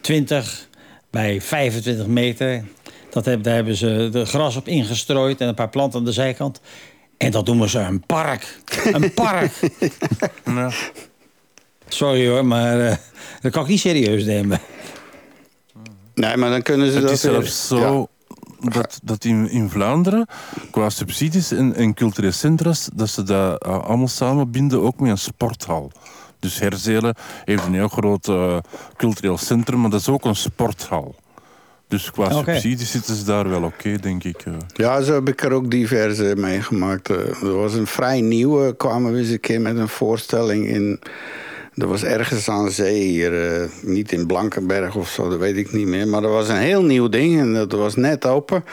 20 bij 25 meter. Dat heb, daar hebben ze de gras op ingestrooid en een paar planten aan de zijkant. En dat noemen ze een park. Een park. [LAUGHS] ja. Sorry hoor, maar uh, dat kan ik niet serieus nemen. Nee, maar dan kunnen ze het dat... is zelfs zo... Dat, dat in, in Vlaanderen, qua subsidies en, en culturele centra's, dat ze dat uh, allemaal samenbinden ook met een sporthal. Dus Herzelen heeft een heel groot uh, cultureel centrum, maar dat is ook een sporthal. Dus qua okay. subsidies zitten ze daar wel oké, okay, denk ik. Uh. Ja, zo heb ik er ook diverse meegemaakt. er was een vrij nieuwe, kwamen we eens een keer met een voorstelling in... Er was ergens aan zee hier, uh, niet in Blankenberg of zo, dat weet ik niet meer. Maar er was een heel nieuw ding en dat was net open.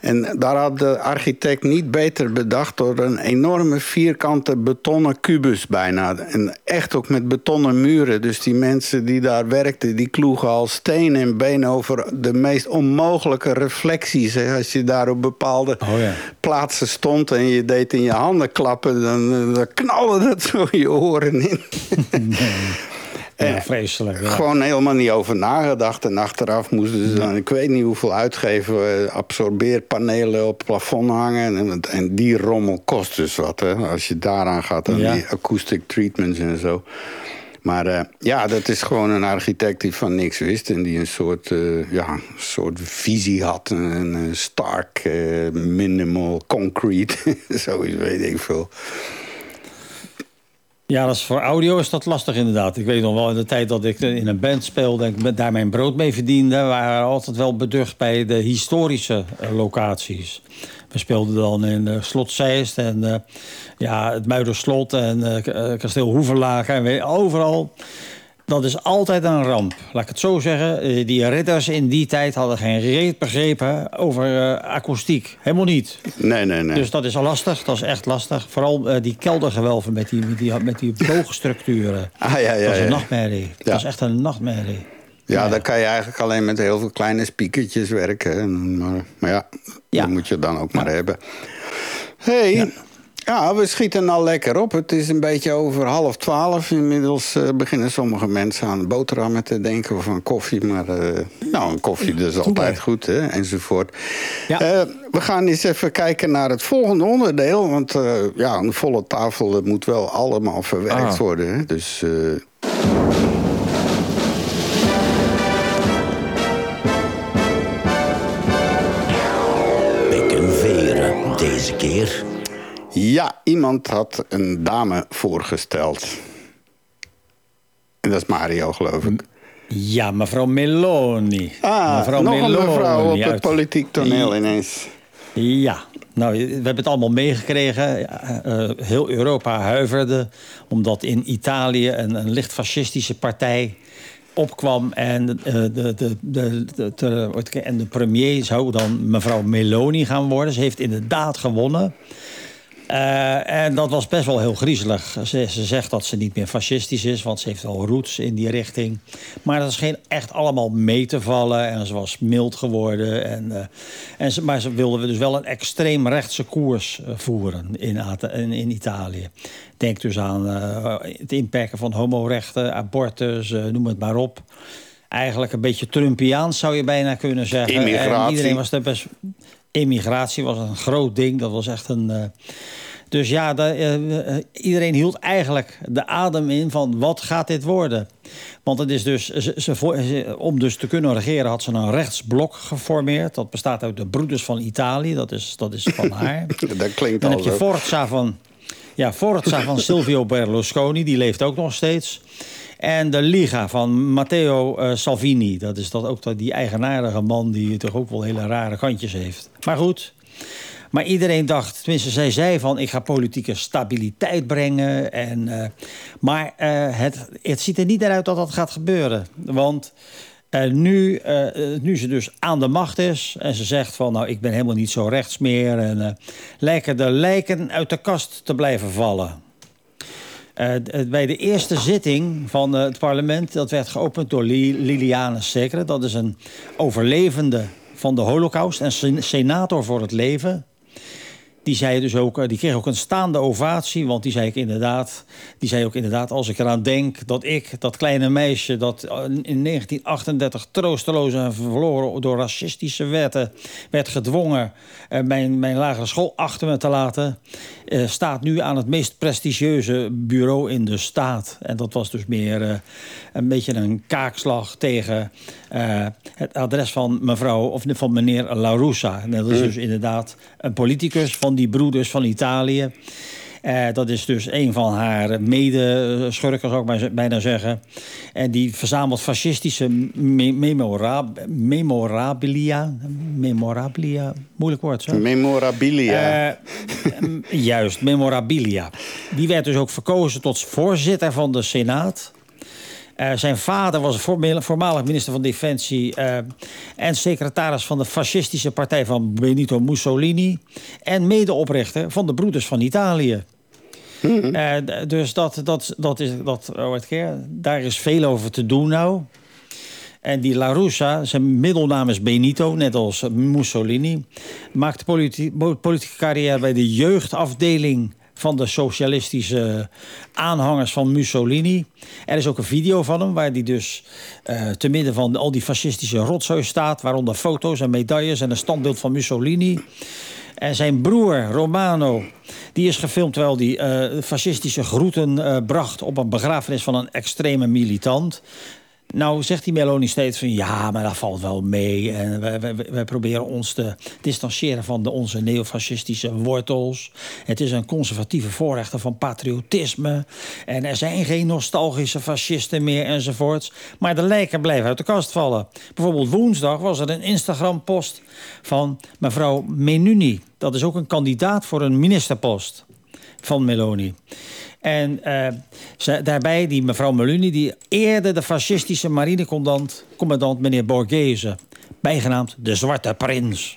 En daar had de architect niet beter bedacht door een enorme vierkante betonnen kubus bijna. En echt ook met betonnen muren. Dus die mensen die daar werkten, die kloegen al steen en been over de meest onmogelijke reflecties. Hè. Als je daar op bepaalde oh ja. plaatsen stond en je deed in je handen klappen, dan, dan knalde dat [LAUGHS] zo je oren in. [LAUGHS] nee. Ja, vreselijk. Ja. Gewoon helemaal niet over nagedacht. En achteraf moesten ze dan, ik weet niet hoeveel uitgeven... absorbeerpanelen op het plafond hangen. En, en die rommel kost dus wat, hè. Als je daaraan gaat, ja. die acoustic treatments en zo. Maar uh, ja, dat is gewoon een architect die van niks wist. En die een soort, uh, ja, soort visie had. Een, een stark, uh, minimal, concrete. [LAUGHS] Zoiets weet ik veel. Ja, dat is, voor audio is dat lastig inderdaad. Ik weet nog wel in de tijd dat ik in een band speelde... en daar mijn brood mee verdiende... waren we altijd wel beducht bij de historische eh, locaties. We speelden dan in uh, Slot Zeist en uh, ja, het Muiderslot en Kasteel Hoeverlaken. En weet, overal dat is altijd een ramp. Laat ik het zo zeggen. Eh, die ridders in die tijd hadden geen reet begrepen over uh, akoestiek. Helemaal niet. Nee, nee, nee. Dus dat is al lastig. Dat is echt lastig. Vooral uh, die keldergewelven met die, met die, met die boogstructuren. [LAUGHS] Ah, ja, ja, dat is een ja. nachtmerrie. Ja. Dat is echt een nachtmerrie. Ja, ja, dan kan je eigenlijk alleen met heel veel kleine spiekertjes werken. Maar, maar ja, ja, dat moet je dan ook maar hebben. hey, ja. We schieten al lekker op. Het is een beetje over half twaalf. Inmiddels uh, beginnen sommige mensen aan boterhammen te denken of aan koffie. Maar uh, nou, een koffie is altijd goed, hè, enzovoort. Ja. Uh, we gaan eens even kijken naar het volgende onderdeel. Want ja, een volle tafel dat moet wel allemaal verwerkt ah. worden. Hè. Dus... En veren deze keer. Ja, iemand had een dame voorgesteld. En dat is Mario, geloof ik. Ja, mevrouw Meloni. Ah, mevrouw nog Meloni een mevrouw op het politiek toneel ineens. Ja, nou, we hebben het allemaal meegekregen. Uh, heel Europa huiverde, omdat in Italië een, een licht fascistische partij opkwam en uh, de, de, de, en de premier zou dan mevrouw Meloni gaan worden. Ze heeft inderdaad gewonnen. Uh, en dat was best wel heel griezelig. Ze, ze, zegt dat ze niet meer fascistisch is, want ze heeft wel roots in die richting. Maar dat scheen echt allemaal mee te vallen. En ze was mild geworden. En, uh, en ze, maar ze wilden dus wel een extreem rechtse koers uh, voeren in, in, in, Italië. Denk dus aan het inperken van homorechten, abortus, noem het maar op. Eigenlijk een beetje Trumpiaans zou je bijna kunnen zeggen. Immigratie. En iedereen was er best immigratie was een groot ding. Dat was echt een. Uh... Dus ja, de, uh, iedereen hield eigenlijk de adem in van wat gaat dit worden? Want het is dus, ze, ze, om dus te kunnen regeren had ze een rechtsblok geformeerd. Dat bestaat uit de Broeders van Italië. Dat is, dat is van [LAUGHS] haar. dat klinkt Dan al heb je. Forza van, ja, Forza van [LAUGHS] Silvio Berlusconi. Die leeft ook nog steeds. En de Liga van Matteo uh, Salvini. Dat is dat ook die eigenaardige man die toch ook wel hele rare kantjes heeft. Maar goed. Maar iedereen dacht, tenminste zij zei van... ik ga politieke stabiliteit brengen. En, uh, maar uh, het, het ziet er niet naar uit dat dat gaat gebeuren. Want... Nu, nu ze dus aan de macht is en ze zegt van... nou, ik ben helemaal niet zo rechts meer... en lijken de lijken uit de kast te blijven vallen. Uh, bij de eerste zitting van uh, het parlement... dat werd geopend door Li Liliane Segre. Dat is een overlevende van de holocaust... en sen senator voor het leven. Die, zei dus ook, die kreeg ook een staande ovatie. Want die zei, ik inderdaad, die zei ook inderdaad... als ik eraan denk dat ik, dat kleine meisje... dat in 1938 troosteloos en verloren door racistische wetten... werd gedwongen uh, mijn, mijn lagere school achter me te laten... Staat nu aan het meest prestigieuze bureau in de staat. En dat was dus meer een beetje een kaakslag tegen het adres van mevrouw of van meneer La Russa. En dat is dus inderdaad een politicus van die broeders van Italië. Uh, dat is dus een van haar medeschurken, zou ik maar bijna zeggen. En die verzamelt fascistische me memorab memorabilia. Memorabilia, moeilijk woord, zo. Memorabilia. Uh, juist, memorabilia. Die werd dus ook verkozen tot voorzitter van de Senaat. Uh, zijn vader was voormalig minister van Defensie... Uh, en secretaris van de fascistische partij van Benito Mussolini... en medeoprichter van de Broeders van Italië. Mm -hmm. uh, dus dat, dat, dat is, dat, oh, daar is veel over te doen nou. En die La Russa, zijn middelnaam is Benito, net als Mussolini... maakte politi politieke carrière bij de jeugdafdeling van de socialistische aanhangers van Mussolini. Er is ook een video van hem waar hij dus uh, te midden van al die fascistische rotzooi staat... waaronder foto's en medailles en een standbeeld van Mussolini. En zijn broer Romano, die is gefilmd terwijl hij uh, fascistische groeten uh, bracht... op een begrafenis van een extreme militant... Nou zegt die Meloni steeds van ja, maar dat valt wel mee. En wij, proberen ons te distancieren van de, onze neofascistische wortels. Het is een conservatieve voorrechter van patriotisme. En er zijn geen nostalgische fascisten meer enzovoorts. Maar de lijken blijven uit de kast vallen. Bijvoorbeeld woensdag was er een Instagram-post van mevrouw Menuni. Dat is ook een kandidaat voor een ministerpost van Meloni. En uh, ze, daarbij die mevrouw Meluni, die eerde de fascistische marinecommandant commandant meneer Borghese. Bijgenaamd de Zwarte Prins.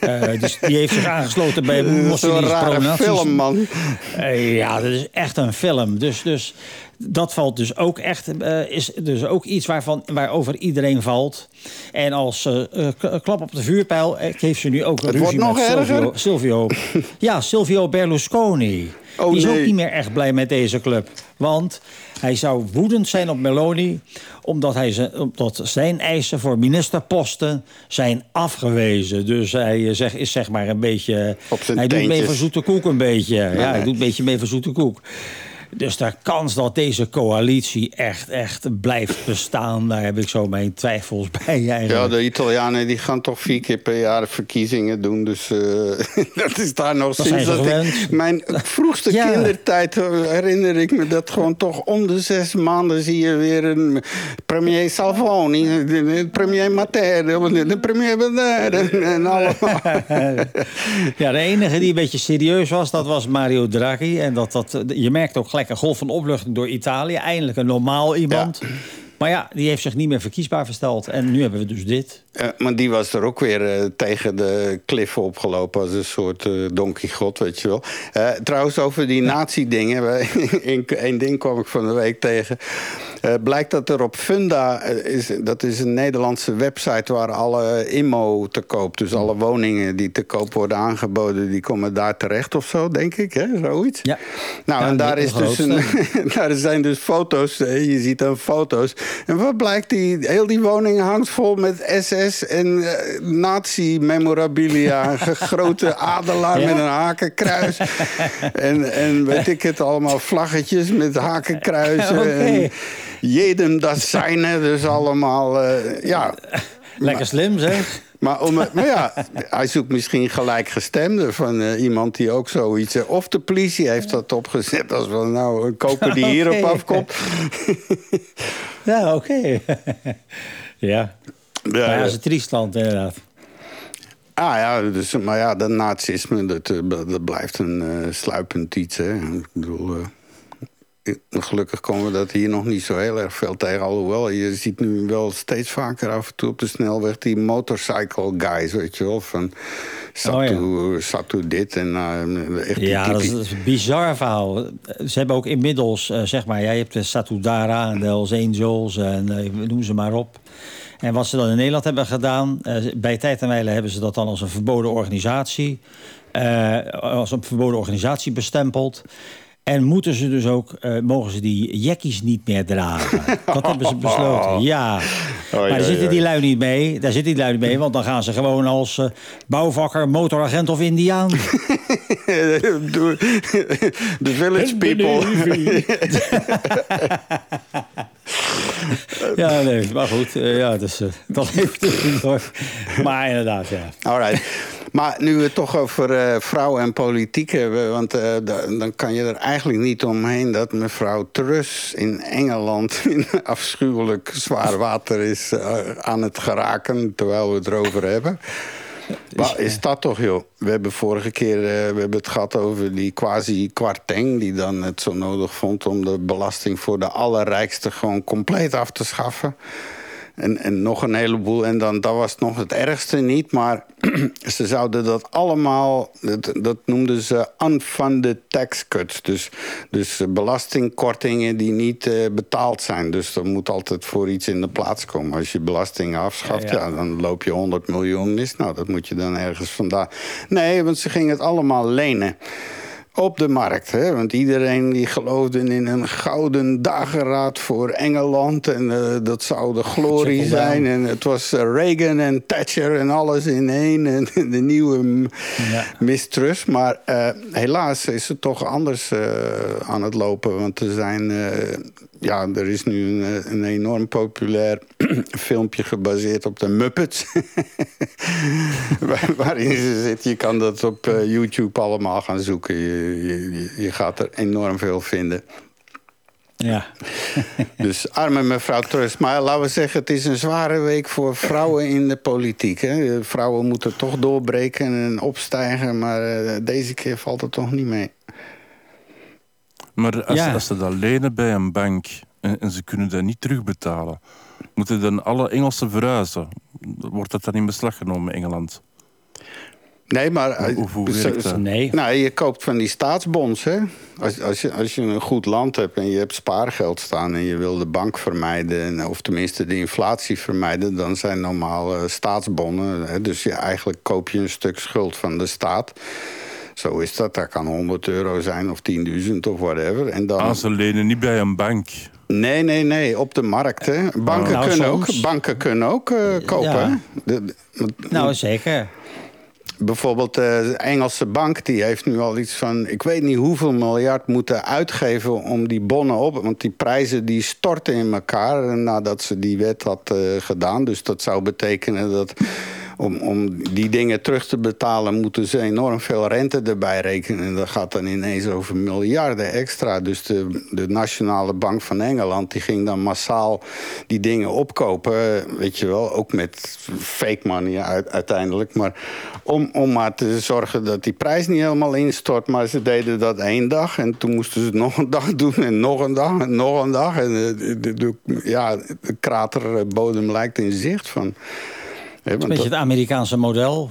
uh, [LAUGHS] dus die heeft zich aangesloten bij moslimische pronaties. film, man. Uh, ja, dat is echt een film. Dus, dus dat valt dus ook echt, is dus ook iets waarvan, waarover iedereen valt. En als klap op de vuurpijl heeft ze nu ook een ruzie met. Silvio. [LAUGHS] ja, Silvio Berlusconi. Oh, die is nee. ook niet meer echt blij met deze club. Want hij zou woedend zijn op Meloni... omdat, hij ze, omdat zijn eisen voor ministerposten zijn afgewezen. Dus hij eh, zeg, is zeg maar een beetje... Hij doet mee voor zoete koek een beetje. Ja, nee. hij doet een beetje mee voor zoete koek. Dus de kans dat deze coalitie echt, echt blijft bestaan... daar heb ik zo mijn twijfels [LAUGHS] bij eigenlijk. Ja, de Italianen die gaan toch vier keer per jaar verkiezingen doen. Dus eh, [LAUGHS] dat is daar nog Dat sinds ik- mijn vroegste [LAUGHS] Ja. kindertijd herinner ik me dat gewoon toch om de zes maanden zie je weer een premier Salvoni, premier Matteo, de premier Bernard en allemaal. Ja, de enige die een beetje serieus was, dat was Mario Draghi. En dat, dat, je merkt ook gelijk een golf van opluchting door Italië. Eindelijk een normaal iemand. Maar ja, die heeft zich niet meer verkiesbaar versteld. En nu hebben we dus dit. Eh, maar die was er ook weer eh, tegen de kliffen opgelopen als een soort eh Don Quixote, weet je wel. Eh, trouwens, over die nazi-dingen. [LAUGHS] Eén ding kwam ik van de week tegen. Eh, blijkt dat er op Funda, eh, is, dat is een Nederlandse website waar alle IMO te koop, dus alle woningen die te koop worden aangeboden, die komen daar terecht of zo, denk ik, hè? zoiets. Ja. Nou, Ja, en daar, is dus een, [LAUGHS] daar zijn dus foto's, je ziet dan foto's. En wat blijkt, die, heel die woning hangt vol met SS en eh, nazi-memorabilia. Een [LAUGHS] grote adelaar Ja. met een hakenkruis. en, en weet ik het allemaal, vlaggetjes met hakenkruizen. [LAUGHS] Oké. En jedem das seine, dus allemaal, eh, ja... Lekker slim, zeg. Maar, om, maar ja, hij zoekt misschien gelijkgestemden van eh, iemand die ook zoiets... eh, of de politie heeft dat opgezet als van nou een koper die hierop [LAUGHS] Oké. afkomt. [LAUGHS] Ja, oké. [LAUGHS] ja. Ja, Maar ja, dat is een triest land, inderdaad. Ah ja, dus, maar ja, dat nazisme, dat, dat blijft een sluipend iets. Hè. Ik bedoel, gelukkig komen we dat hier nog niet zo heel erg veel tegen. Alhoewel, je ziet nu wel steeds vaker af en toe op de snelweg... die motorcycle guys, weet je wel, van... Satu, Satu dit en eh, echt die Ja, dat is, dat is een bizar verhaal. Ze hebben ook inmiddels, eh, zeg maar, jij hebt de Satudara en de Hells Angels en eh, noem ze maar op. En wat ze dan in Nederland hebben gedaan, eh, bij tijd en wijle hebben ze dat dan als een verboden organisatie, eh, als een verboden organisatie bestempeld. En moeten ze dus ook, eh, mogen ze die jackies niet meer dragen. Dat hebben ze besloten, ja. [LAUGHS] maar ja, daar zitten ja. die lui niet mee. Daar zitten die lui niet mee, want dan gaan ze gewoon als eh, bouwvakker, motoragent of indiaan. [LAUGHS] De village people. [LAUGHS] [LAUGHS] Ja, nee, maar goed. eh, ja, dus, dat heeft tussendoor. Maar inderdaad, ja. Alright. Maar nu we toch over eh, vrouwen en politiek hebben... want eh, da- dan kan je er eigenlijk niet omheen... dat mevrouw Truss in Engeland [LAUGHS] in afschuwelijk zwaar water is aan het geraken... terwijl we het erover hebben. Wat is dat toch, joh? We hebben vorige keer eh, we hebben het gehad over die quasi kwarteng... die dan het zo nodig vond om de belasting voor de allerrijkste... gewoon compleet af te schaffen. En, en nog een heleboel. En dan, dat was nog het ergste niet. Maar [CLEARS THROAT] ze zouden dat allemaal... Dat, dat noemden ze unfunded tax cuts. Dus, dus belastingkortingen die niet eh, betaald zijn. Dus er moet altijd voor iets in de plaats komen. Als je belastingen afschaft, Ja, ja, ja. dan loop je 100 miljoen mis. Nou, dat moet je dan ergens vandaan... Nee, want ze gingen het allemaal lenen op de markt. Hè? Want iedereen die geloofde in een gouden dageraad voor Engeland. En eh, dat zou de glorie zijn. En het was eh, Reagan en Thatcher en alles in één. En [LAUGHS] de nieuwe Ja. mistrust. Maar eh, helaas is het toch anders aan het lopen. Want er zijn... eh, ja, er is nu een, een enorm populair [CLEARS THROAT] filmpje gebaseerd op de Muppets. [LAUGHS] Waar- Waarin ze zit. Je kan dat op eh, YouTube allemaal gaan zoeken. Je, je, je gaat er enorm veel vinden. Ja. [LAUGHS] Dus arme mevrouw Trust. Maar laten we zeggen, het is een zware week voor vrouwen in de politiek. Hè? Vrouwen moeten toch doorbreken en opstijgen. Maar eh, deze keer valt het toch niet mee. Maar als, Ja. als ze dat lenen bij een bank en, en ze kunnen dat niet terugbetalen, moeten dan alle Engelsen verhuizen? Wordt dat dan in beslag genomen in Engeland? Nee, maar... eh, Hoe- hoe zo- werkt dat? zo- Nee. Nou, je koopt van die staatsbonds, hè. Als, als, je, als je een goed land hebt en je hebt spaargeld staan... en je wil de bank vermijden, en- of tenminste de inflatie vermijden... dan zijn normaal eh, staatsbonnen. Hè, dus je, eigenlijk koop je een stuk schuld van de staat. Zo is dat. Dat kan 100 euro zijn of 10.000 of whatever. En dan... Ah, ze lenen niet bij een bank. Nee, nee, nee, op de markt. Hè. Banken, Nou, kunnen soms. ook, banken kunnen ook eh, kopen. Ja. hè. De- de- Nou, zeker. Bijvoorbeeld eh, de Engelse bank die heeft nu al iets van... ik weet niet hoeveel miljard moeten uitgeven om die bonnen op... want die prijzen die storten in elkaar nadat ze die wet had eh, gedaan. Dus dat zou betekenen dat om, die dingen terug te betalen... moeten ze enorm veel rente erbij rekenen. En dat gaat dan ineens over miljarden extra. Dus de, de Nationale Bank van Engeland die ging dan massaal die dingen opkopen. eh, Weet je wel, ook met fake money uit- uiteindelijk. Maar om, om maar te zorgen dat die prijs niet helemaal instort. Maar ze deden dat één dag. En toen moesten ze het [LAUGHS] nog een dag doen. En nog een dag. En nog een dag. En eh, de, de, de- ja, de kraterbodem lijkt in zicht van. Een beetje dat- het Amerikaanse model.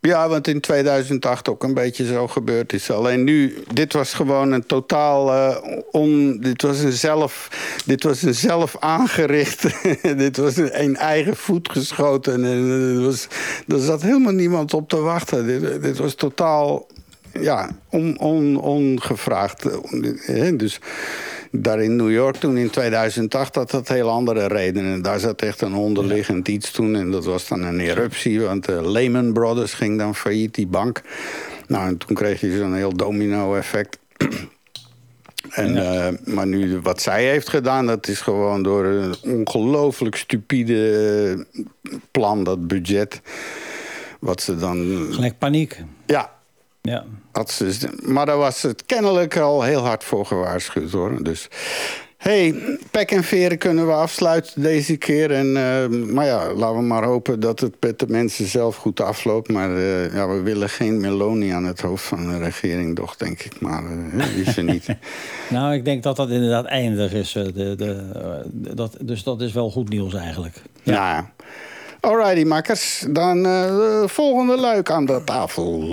ja, want in 2008 ook een beetje zo gebeurd is. Alleen nu, dit was gewoon een totaal eh, on... Dit was een zelf, dit was een zelf aangericht... [LAUGHS] dit was een, een eigen voet geschoten. En eh, er, was, er zat helemaal niemand op te wachten. Dit, dit was totaal, ja, on, on, ongevraagd. Eh, Dus daar in New York toen in 2008 had dat heel andere redenen. Daar zat echt een onderliggend iets toen. En dat was dan een eruptie, want de Lehman Brothers ging dan failliet, die bank. Nou, en toen kreeg je zo'n heel domino-effect. [CLEARS THROAT] En, eh, maar nu, wat zij heeft gedaan, dat is gewoon door een ongelooflijk stupide plan, dat budget. Wat ze dan. Gelijk paniek. Ja, Ja. Had ze, maar daar was het kennelijk al heel hard voor gewaarschuwd hoor. Dus. hey, pek en veren kunnen we afsluiten deze keer. En, eh, maar ja, laten we maar hopen dat het met de mensen zelf goed afloopt. Maar eh, ja, we willen geen Meloni aan het hoofd van de regering, toch, denk ik. Maar uh, is ze niet. [LAUGHS] Nou, ik denk dat dat inderdaad eindig is. De, de, dat, dus dat is wel goed nieuws eigenlijk. Ja. Nou ja. Alrighty, makkers. Dan de volgende luik aan de tafel.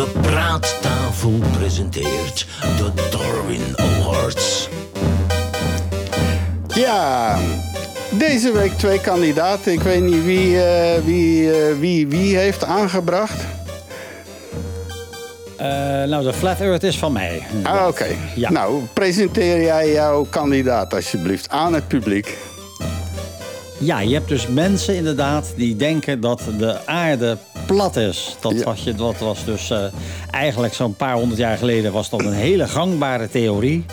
De praattafel presenteert de Darwin Awards. Ja, deze week twee kandidaten. Ik weet niet wie eh, wie, eh, wie, wie heeft aangebracht. Eh, nou, de Flat Earth is van mij. Ah, oké. Ja. Nou, presenteer jij jouw kandidaat alsjeblieft aan het publiek. Ja, je hebt dus mensen inderdaad die denken dat de aarde plat is. Dat, Ja. was, je, dat was dus eh, eigenlijk zo'n paar honderd jaar geleden was dat een hele gangbare theorie.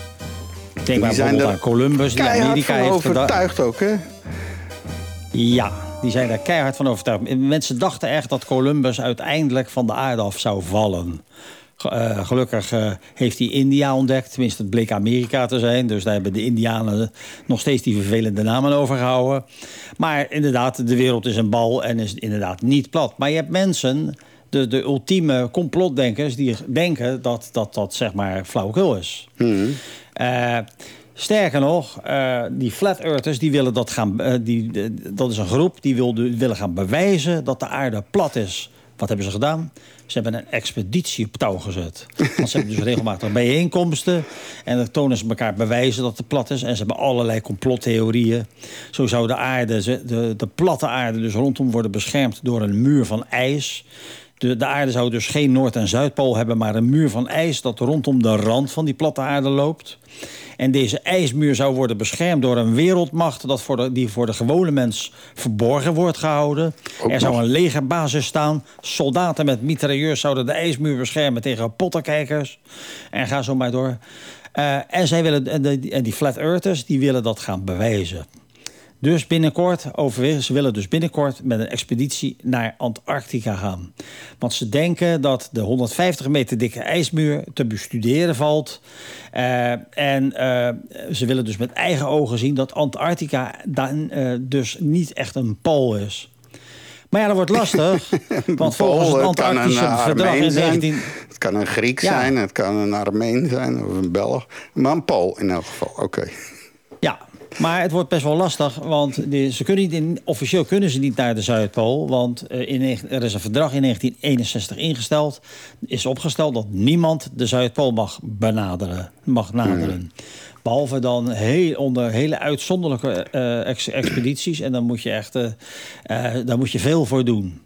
Ik denk maar bijvoorbeeld aan Columbus die Amerika heeft overtuigd ook, hè? Ja, die zijn daar keihard van overtuigd. Mensen dachten echt dat Columbus uiteindelijk van de aarde af zou vallen. Eh, gelukkig eh, heeft hij India ontdekt. Tenminste, het bleek Amerika te zijn. Dus daar hebben de Indianen nog steeds die vervelende namen overgehouden. Maar inderdaad, de wereld is een bal en is inderdaad niet plat. Maar je hebt mensen, de, de ultieme complotdenkers... die denken dat dat, dat zeg maar flauwekul is. Eh, sterker nog, die flat earthers die willen dat gaan. die, dat is een groep die wil, willen gaan bewijzen dat de aarde plat is. Wat hebben ze gedaan? Ze hebben een expeditie op touw gezet. Want ze hebben dus regelmatig bijeenkomsten. En dan tonen ze elkaar bewijzen dat het plat is. En ze hebben allerlei complottheorieën. Zo zou de aarde, de, de platte aarde, dus rondom worden beschermd door een muur van ijs. De, de aarde zou dus geen Noord- en Zuidpool hebben, maar een muur van ijs dat rondom de rand van die platte aarde loopt. En deze ijsmuur zou worden beschermd door een wereldmacht dat voor de, die voor de gewone mens verborgen wordt gehouden. Ook er zou nog. een legerbasis staan. Soldaten met mitrailleurs zouden de ijsmuur beschermen tegen pottenkijkers. En ga zo maar door. Eh, en, zij willen, en, de- en die flat earthers die willen dat gaan bewijzen. Dus binnenkort overwegen, ze willen dus binnenkort met een expeditie naar Antarctica gaan. Want ze denken dat de 150 meter dikke ijsmuur te bestuderen valt. Eh, en eh, ze willen dus met eigen ogen zien dat Antarctica dan eh, dus niet echt een pool is. Maar ja, dat wordt lastig. [LAUGHS] want volgens het Pool, het Antarctische verdrag in zijn. 19... Het kan een Griek Ja. zijn, het kan een Armeen zijn of een Belg. Maar een Pool in elk geval, oké. Ja, maar het wordt best wel lastig, want ze kunnen niet in, officieel kunnen ze niet naar de Zuidpool. Want eh, in, er is een verdrag in 1961 ingesteld, is opgesteld dat niemand de Zuidpool mag benaderen, mag naderen. Behalve dan heel, onder hele uitzonderlijke eh, ex- expedities. En dan moet je echt daar moet je veel voor doen.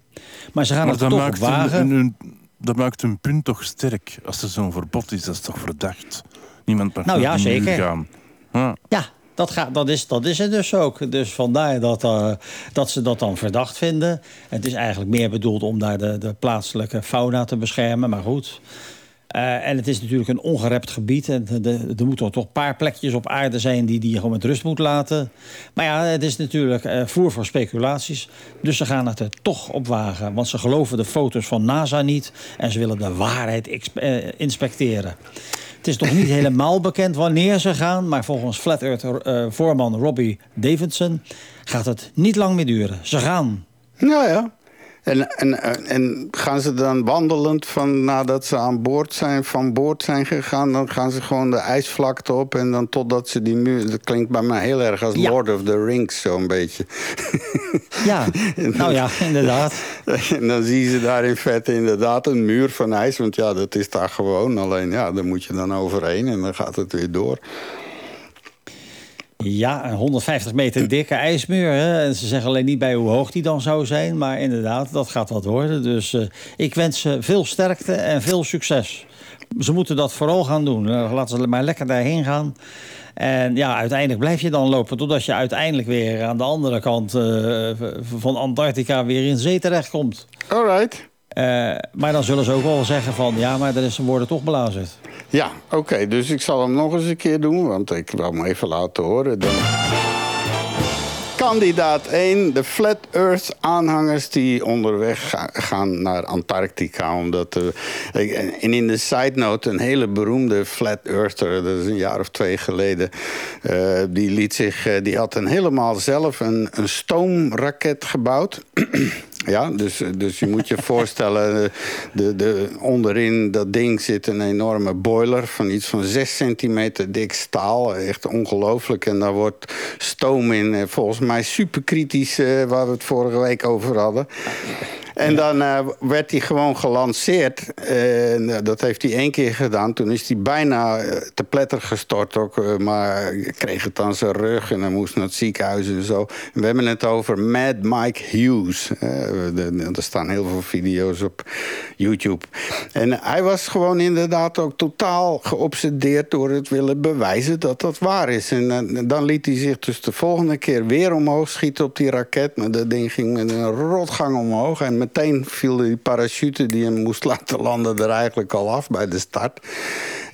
Maar ze gaan Maar het toch maakt, wagen. een, een- dat maakt hun punt toch sterk. Als er zo'n verbod is, dat is toch verdacht. Niemand mag Nou ja, zeker. gaan. Ja. Ja, dat, gaat, dat, is, dat is het dus ook. Dus vandaar dat, eh, dat ze dat dan verdacht vinden. Het is eigenlijk meer bedoeld om daar de, de plaatselijke fauna te beschermen. Maar goed. Eh, en het is natuurlijk een ongerept gebied. En er moeten toch een paar plekjes op aarde zijn die, die je gewoon met rust moet laten. Maar ja, het is natuurlijk eh, voer voor speculaties. Dus ze gaan het er toch op wagen. Want ze geloven de foto's van NASA niet. En ze willen de waarheid inspecteren. Het is nog niet helemaal bekend wanneer ze gaan. Maar volgens Flat Earth eh, voorman Robbie Davidson gaat het niet lang meer duren. Ze gaan. Ja, ja. En, en, en- gaan ze dan wandelend van nadat ze aan boord zijn, van boord zijn gegaan, dan gaan ze gewoon de ijsvlakte op en dan totdat ze die muur. Dat klinkt bij mij heel erg als Ja. Lord of the Rings, zo'n beetje. [LAUGHS] Ja, nou ja, inderdaad. [LAUGHS] en dan zien ze daar in feite inderdaad een muur van ijs, want ja, dat is daar gewoon. Alleen ja, daar moet je dan overheen en dan gaat het weer door. Ja, een 150 meter dikke ijsmuur. Hè? En ze zeggen alleen niet bij hoe hoog die dan zou zijn. Maar inderdaad, dat gaat wat worden. Dus eh, ik wens ze veel sterkte en veel succes. Ze moeten dat vooral gaan doen. Eh, Laten ze maar lekker daarheen gaan. En ja, uiteindelijk blijf je dan lopen... totdat je uiteindelijk weer aan de andere kant eh, van Antarctica... weer in zee terechtkomt. Alright. Eh, maar dan zullen ze ook wel zeggen van... ja, maar er is, ze worden toch belazerd. Ja, oké, dus ik zal hem nog eens een keer doen, want ik wil hem even laten horen. Dan... Kandidaat 1, de Flat Earth aanhangers die onderweg ga- gaan naar Antarctica. Omdat, eh, en in de side note, een hele beroemde Flat Earther, dat is een jaar of twee geleden, eh, die, liet zich, die had een helemaal zelf een, een stoomraket gebouwd. [CLEARS THROAT] Ja, dus, dus je moet je [LAUGHS] voorstellen, de, de, onderin dat ding zit een enorme boiler van iets van 6 centimeter dik staal. Echt ongelooflijk. En daar wordt stoom in, eh, volgens mij superkritisch, eh, waar we het vorige week over hadden. En dan eh, werd hij gewoon gelanceerd. Eh, dat heeft hij één keer gedaan. Toen is hij bijna eh, te pletter gestort ook. maar kreeg het aan zijn rug en hij moest naar het ziekenhuis en zo. En we hebben het over Mad Mike Hughes. Er staan heel veel video's op YouTube. En hij was gewoon inderdaad ook totaal geobsedeerd... door het willen bewijzen dat dat waar is. En dan liet hij zich dus de volgende keer weer omhoog schieten op die raket. Maar dat ding ging met een rotgang omhoog. En meteen viel die parachute die hem moest [LAUGHS] laten landen er eigenlijk al af bij de start.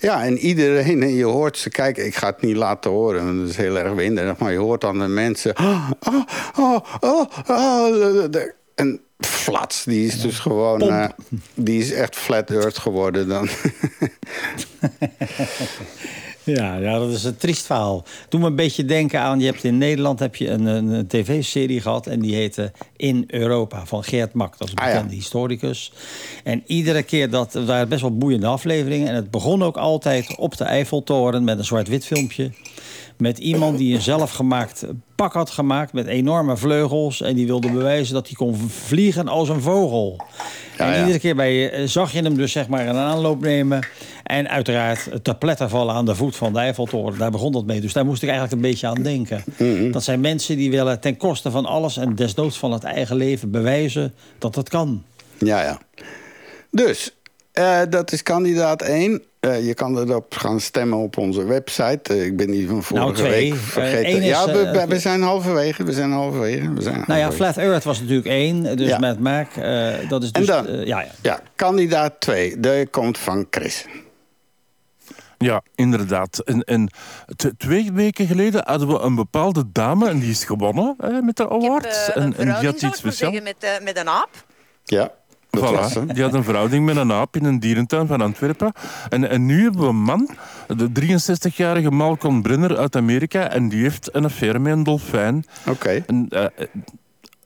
Ja, en iedereen, en je hoort ze kijken. Ik ga het niet laten horen, want het is heel erg winderig. Maar je hoort aan de mensen. Oh, oh, oh, oh, oh. En flats, die is dus gewoon. Eh, die is echt flat earth geworden dan. [LAUGHS] Ja, ja, dat is een triest verhaal. Doe me een beetje denken aan... je hebt in Nederland heb je een, een, tv-serie gehad... en die heette In Europa van Geert Mak. Dat is een Ah, ja. bekende historicus. En iedere keer, dat er waren best wel boeiende afleveringen... en het begon ook altijd op de Eiffeltoren... met een zwart-wit filmpje... met iemand die een zelfgemaakt pak had gemaakt... met enorme vleugels... en die wilde bewijzen dat hij kon vliegen als een vogel. Ja, en iedere keer bij, eh, zag je hem dus zeg maar een aanloop nemen... en uiteraard te pletter vallen aan de voet van de Eiffeltoren. Daar begon dat mee. Dus daar moest ik eigenlijk een beetje aan denken. Mhm. Dat zijn mensen die willen ten koste van alles... en desnoods van het eigen leven bewijzen dat het kan. Ja, ja. Dus, eh, dat is kandidaat 1. Eh, je kan erop gaan stemmen op onze website. Eh, ik ben die van vorige Nou, twee. week Eh, vergeten. is, ja, we, we- we zijn halverwege. We zijn halverwege. We zijn Nou ja. Flat Earth was natuurlijk één. Dus Ja. met Mac, eh, dat is En dus... dan? eh, ja, ja. Ja, kandidaat 2. Die komt van Chris. Ja, inderdaad. En, en twee weken geleden hadden we een bepaalde dame en die is gewonnen hè, met de Ik heb award. eh, en, een en die had iets speciaals. met een aap. Ja, dat Voilà, die had een verhouding met een aap in een dierentuin van Antwerpen. En, en nu hebben we een man, de 63-jarige Malcolm Brenner uit Amerika, en die heeft een affaire met een dolfijn. Oké. Eh,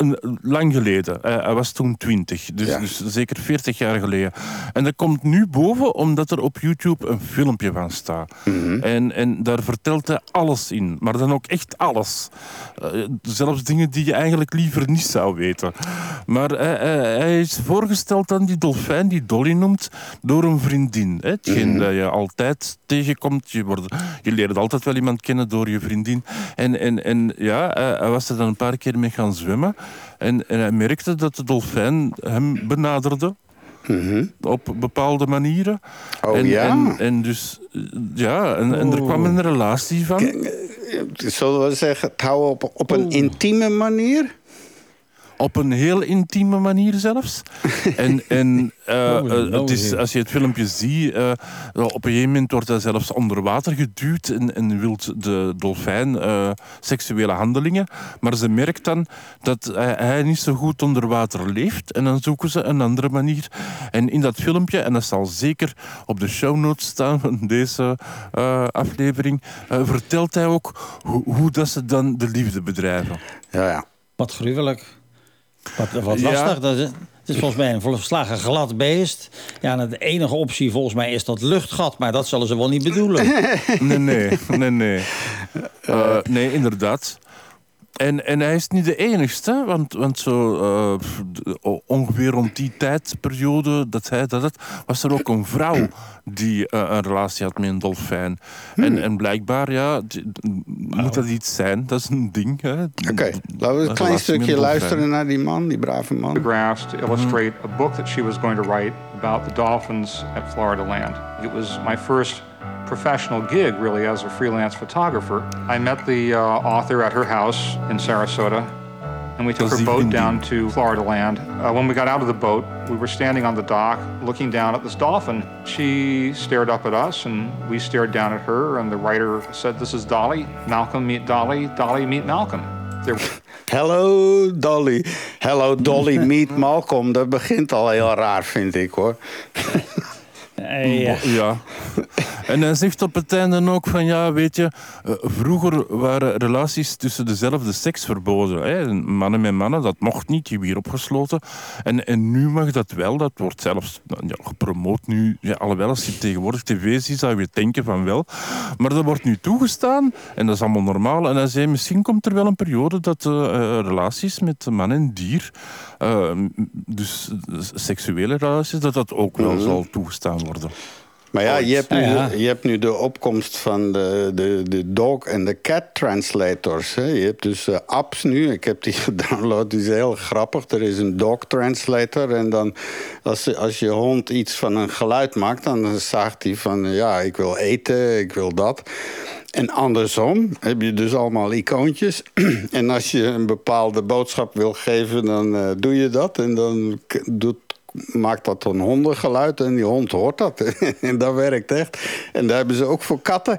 een, lang geleden. Eh, hij was toen 20, dus, Ja. dus zeker 40 jaar geleden. En dat komt nu boven omdat er op YouTube een filmpje van staat. en, en daar vertelt hij alles in, maar dan ook echt alles. Eh, zelfs dingen die je eigenlijk liever niet zou weten. Maar hij, hij- hij is voorgesteld aan die dolfijn, die Dolly noemt, door een vriendin. Hè? Hetgeen dat je altijd tegenkomt. Je, wordt, je leert altijd wel iemand kennen door je vriendin. En, en, en ja, hij was er dan een paar keer mee gaan zwemmen. En, en hij merkte dat de dolfijn hem benaderde. Op bepaalde manieren. Oh, en, ja? En, en dus, eh, ja, en, en er kwam een relatie van. Zullen we zeggen, het houden op, op een intieme manier? Op een heel intieme manier zelfs. [LAUGHS] en en eh, Holy eh, het is, als je het filmpje ziet, eh, op een gegeven moment wordt hij zelfs onder water geduwd en, en wil de dolfijn eh, seksuele handelingen. Maar ze merkt dan dat hij, hij niet zo goed onder water leeft en dan zoeken ze een andere manier. En in dat filmpje, en dat zal zeker op de show notes staan van deze eh, aflevering, eh, vertelt hij ook hoe, hoe dat ze dan de liefde bedrijven. Ja, ja. Wat gruwelijk. Wat, wat Ja. lastig. Dat is, het is volgens mij een volslagen glad beest. Ja, en de enige optie volgens mij is dat luchtgat. Maar dat zullen ze wel niet bedoelen. Nee, nee, nee, nee. [LAUGHS] Eh, nee, inderdaad. En, en hij is niet de enigste, want, want zo, eh, ongeveer rond die tijdperiode dat hij dat had, was er ook een vrouw die eh, een relatie had met een dolfijn. En, en blijkbaar, ja, moet dat iets zijn? Dat is een ding. hè. Oké, laten we een klein stukje luisteren naar die man, die brave man. photographs to illustrate a book that she was going to write about the dolphins at Florida Land. It was my first professional gig, really, as a freelance photographer. I met the uh, author at her house in Sarasota, and we took her boat down to Florida Land. Uh, when we got out of the boat, we were standing on the dock looking down at this dolphin. She stared up at us, and we stared down at her, and the writer said, This is Dolly. Malcolm, meet Dolly. Dolly, meet Malcolm. There [LAUGHS] Hello Dolly. Hello Dolly, [LAUGHS] meet Malcolm. Dat begint al heel raar, vind ik hoor. [LAUGHS] Eh, ja. Ja. En hij zegt op het einde ook van ja, weet je, eh, vroeger waren relaties tussen dezelfde seks verboden. Hè? Mannen met mannen, dat mocht niet, die weer opgesloten. En, en nu mag dat wel, dat wordt zelfs nou, ja, gepromoot nu. Ja, alhoewel, als je tegenwoordig tv ziet, zou je denken van wel. Maar dat wordt nu toegestaan en dat is allemaal normaal. En hij zei, misschien komt er wel een periode dat eh, relaties met man en dier, eh, dus seksuele relaties, dat dat ook wel zal toegestaan worden. Maar ja, je hebt, nu, Ja, ja. je hebt nu de opkomst van de, de, de dog en de cat translators. Hè. Je hebt dus eh, apps nu. Ik heb die [LAUGHS] gedownload, die is heel grappig. Er is een dog translator. En dan, als, als je hond iets van een geluid maakt... dan zaagt hij van, ja, ik wil eten, ik wil dat. En andersom heb je dus allemaal icoontjes. [CLEARS THROAT] en als je een bepaalde boodschap wil geven, dan eh, doe je dat. En dan doet maakt dat een hondengeluid en die hond hoort dat. [LAUGHS] en dat werkt echt. En daar hebben ze ook voor katten.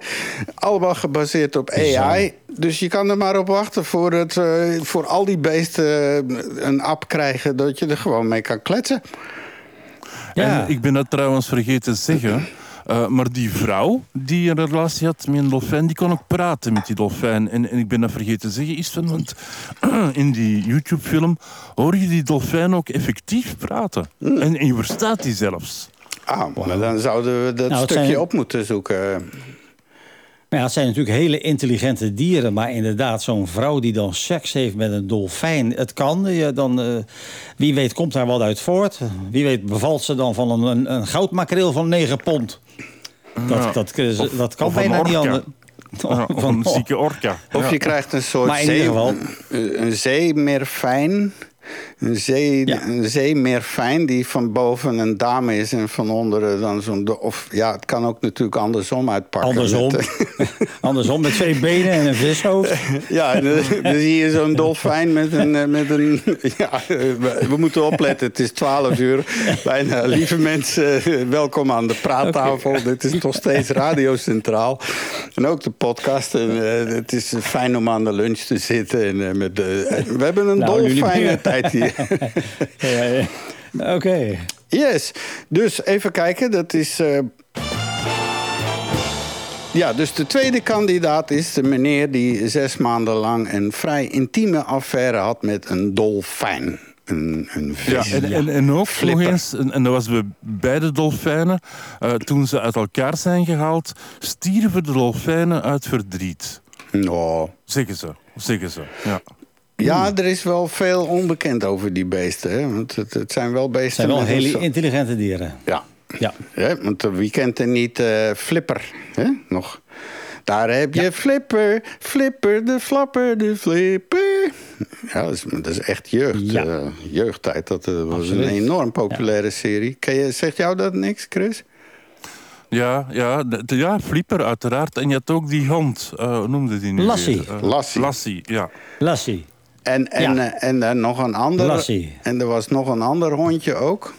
Allemaal gebaseerd op AI. Dus je kan er maar op wachten voor, het, eh, voor al die beesten eh, een app krijgen... dat je er gewoon mee kan kletsen. Ja. En ik ben dat trouwens vergeten te zeggen. Eh, maar die vrouw die een relatie had met een dolfijn, die kon ook praten met die dolfijn. En, en ik ben dat vergeten te zeggen, is van, want [CLEARS THROAT] in die YouTube-film hoor je die dolfijn ook effectief praten. Hmm. En, en je verstaat die zelfs. Ah, maar dan zouden we dat Nou, stukje zijn- op moeten zoeken. Maar ja, het zijn natuurlijk hele intelligente dieren. Maar inderdaad, zo'n vrouw die dan seks heeft met een dolfijn. Het kan. Je dan, eh, wie weet komt daar wat uit voort. Wie weet bevalt ze dan van een, een, een goudmakreel van 9 pond. Dat, dat, dat, Of- dat kan bijna niet anders. Of een zieke orka. Of je krijgt een soort zee, geval- een, een zeemerfijn... Een, zee, Ja. een zeemeerfijn die van boven een dame is en van onderen dan zo'n... Of ja, het kan ook natuurlijk andersom uitpakken. Andersom. Met, [LAUGHS] eh, Andersom met twee benen en een vishoofd. [LAUGHS] ja, dan, dan zie je zo'n dolfijn met een... eh, Met een [LAUGHS] ja, we, we moeten opletten, het is 12 uur. Bijna, lieve mensen, eh, welkom aan de praattafel. Dit is nog steeds Radio Centraal. En ook de podcast. En, het is fijn om aan de lunch te zitten. En, met de, we hebben een Nou, meer. Tijd hier. [LAUGHS] Oké. Yes. Dus even kijken. Dat is. eh, Ja, dus de tweede kandidaat is de meneer die zes maanden lang een vrij intieme affaire had met een dolfijn. Een, een Ja, vis. en, en, en ook Flipper. nog eens, en, en dat was bij beide dolfijnen, eh, toen ze uit elkaar zijn gehaald, stierven de dolfijnen uit verdriet. Nou, Zeggen ze, zeggen ze. Ja. Ja, er is wel veel onbekend over die beesten. Hè? Want het, het zijn wel beesten. Het zijn wel hele intelligente dieren. Ja. Ja. Hè, want wie kent er niet eh, Flipper? Hè? Nog. Daar heb je Flipper, Flipper, de flapper, de flipper. Ja, dat is, dat is echt jeugd, Ja. eh, jeugdtijd. Dat eh, was Absoluut. een enorm populaire serie. Ken je, zegt jou dat niks, Chris? Ja, ja, de- ja, Flipper uiteraard. En je had ook die hond, eh, hoe noemde die nu? Lassie. weer? Lassie. Lassie, ja. Lassie. En, en, Ja. eh, en, eh, nog een ander. Lassie. En er was nog een ander hondje ook.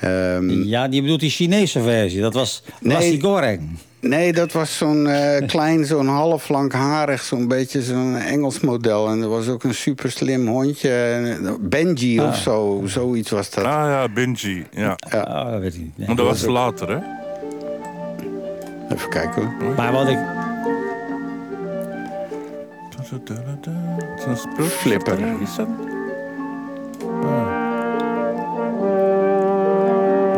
Ehm, Ja, die bedoelt die Chinese versie. Dat was Nee. Lassie Goreng. Nee, dat was zo'n eh, [LAUGHS] klein, zo'n half langharig, zo'n beetje zo'n Engels model. En er was ook een super slim hondje, eh, Benji of zo, zoiets was dat. Ah ja, Benji. Ja. Oh, dat weet ik niet. Nee. Maar dat was later, hè? Even kijken hoor. Maar wat ik... Het is een sprookje. Flipper. Is dat? Ah.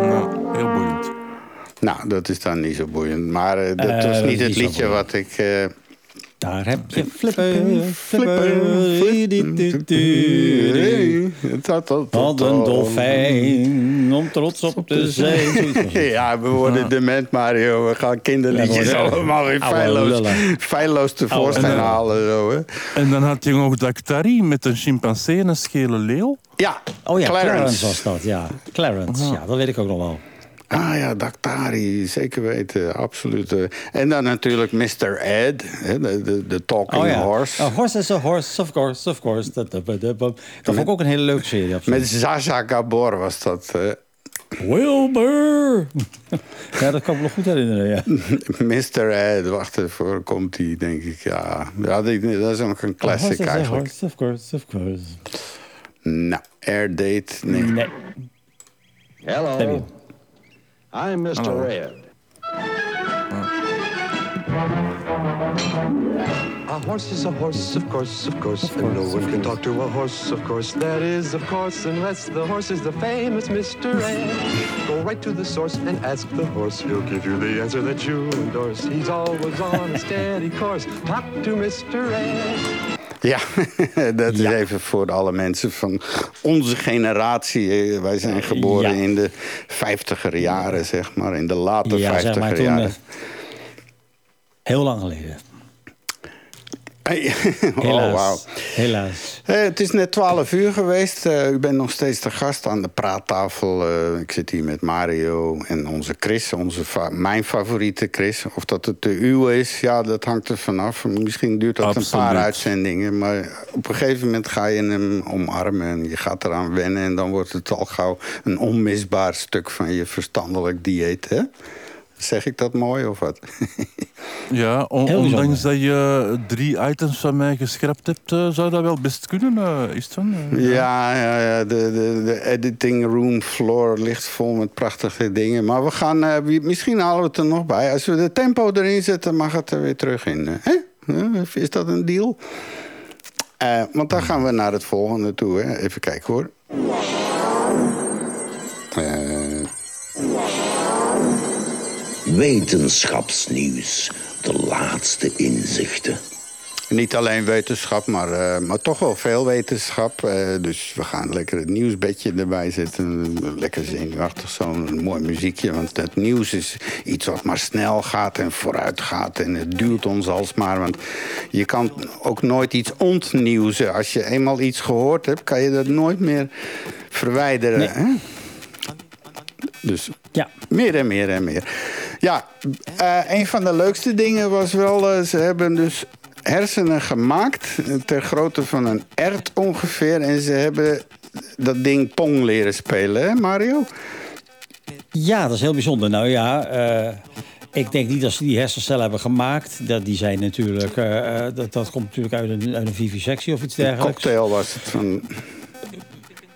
Nou, heel boeiend. Nou, dat is dan niet zo boeiend. Maar eh, dat Eh, was dat niet het liedje wat ik... eh, Daar heb je Flipper, Flipper, Flipper. Dat- dat- Wat een dolfijn, om trots op te zijn. [LAUGHS] Ja, we worden dement, Mario. We gaan kinderliedjes allemaal weer feilloos, feilloos tevoorschijn halen. Zo, hè. En dan had je nog Daktari met een chimpansee en een schele leeuw. Ja, Oh ja, Clarence. Clarence. was dat, ja. Clarence, ja, dat weet ik ook nog wel. Ah ja, Daktari, zeker weten, absoluut. eh. En dan natuurlijk Mr. Ed, hè, de, de, de talking Oh ja, horse. A horse is a horse, of course, of course. Dat, dat, dat, dat, dat vond ik ook een hele leuke serie. absoluut. Met Zaza Gabor was dat. eh. Wilbur! [LAUGHS] ja, dat kan ik me nog goed herinneren, ja. [LAUGHS] Mr. Ed, wacht even, komt die, denk ik. Ja, ja dat is ook een A classic horse is a eigenlijk. horse, of course, of course. Nou, Air Date, nee. Nee. Hello. Debbie. I'm Mr. Red. A horse is a horse, of course, of course, and no one can talk to a horse, of course. That is, of course, unless the horse is the famous Mr. Ed. Go right to the source and ask the horse. He'll give you the answer that you endorse. He's always on a steady course. Talk to Mr. Ed. [LAUGHS] Ja, dat is even voor alle mensen van onze generatie. Wij zijn geboren Ja. in de vijftiger jaren, zeg maar. In de late Ja, zeg vijftiger maar toen... jaren. eh, Heel lang geleden. [LAUGHS] Oh, Helaas. Helaas. Eh, het is net 12 uur geweest. Eh, u bent nog steeds de gast aan de praattafel. Eh, ik zit hier met Mario en onze Chris. Onze fa- mijn favoriete Chris. Of dat het de uwe is, ja, dat hangt er vanaf. Misschien duurt dat een paar uitzendingen. Maar op een gegeven moment ga je hem omarmen. En je gaat eraan wennen. En dan wordt het al gauw een onmisbaar stuk van je verstandelijk dieet. Hè? Zeg ik dat mooi of wat? [LAUGHS] Ja, on- Heel bijzonder. ondanks dat je drie items van mij geschrapt hebt, eh, zou dat wel best kunnen, eh, is het dan? Eh, Ja, ja, ja de, de, de editing room floor ligt vol met prachtige dingen. Maar we gaan, eh, misschien halen we het er nog bij. Als we de tempo erin zetten, mag het er weer terug in. eh, Hè? Eh, Is dat een deal? Eh, want dan gaan we naar het volgende toe. Hè? Even kijken hoor. Eh, Wetenschapsnieuws. De laatste inzichten. Niet alleen wetenschap, maar, eh, maar toch wel veel wetenschap. Eh, dus we gaan lekker het nieuwsbedje erbij zetten. Lekker zenuwachtig, zo'n mooi muziekje. Want het nieuws is iets wat maar snel gaat en vooruit gaat. En het duurt ons alsmaar. Want je kan ook nooit iets ontnieuwsen. Als je eenmaal iets gehoord hebt, kan je dat nooit meer verwijderen. Nee. Hè? Dus Ja. meer en meer en meer. Ja, eh, een van de leukste dingen was wel... eh, ze hebben dus hersenen gemaakt... eh, ter grootte van een ert ongeveer. En ze hebben dat ding Pong leren spelen, hè Mario? Ja, dat is heel bijzonder. Nou ja, ik denk niet dat ze die hersencellen hebben gemaakt. Dat, die zijn natuurlijk, dat, dat komt natuurlijk uit een, uit een vivisectie of iets Een dergelijks. cocktail was het. Van,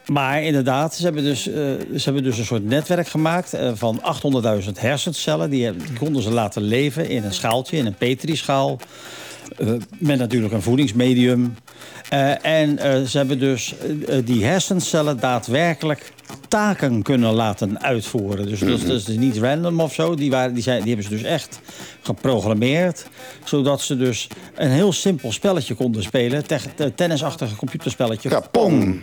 Maar inderdaad, ze hebben dus, eh, ze hebben dus een soort netwerk gemaakt eh, van 800.000 hersencellen. Die, hebben- die konden ze laten leven in een schaaltje, in een petrischaal. eh met natuurlijk een voedingsmedium. En ze hebben dus die hersencellen daadwerkelijk taken kunnen laten uitvoeren. Dus dat, is- dat is dus niet random of zo. Die, waren, die, zijn, die hebben ze dus echt geprogrammeerd. Zodat ze dus een heel simpel spelletje konden spelen. Te- te- tennisachtige computerspelletje. ja, Pong.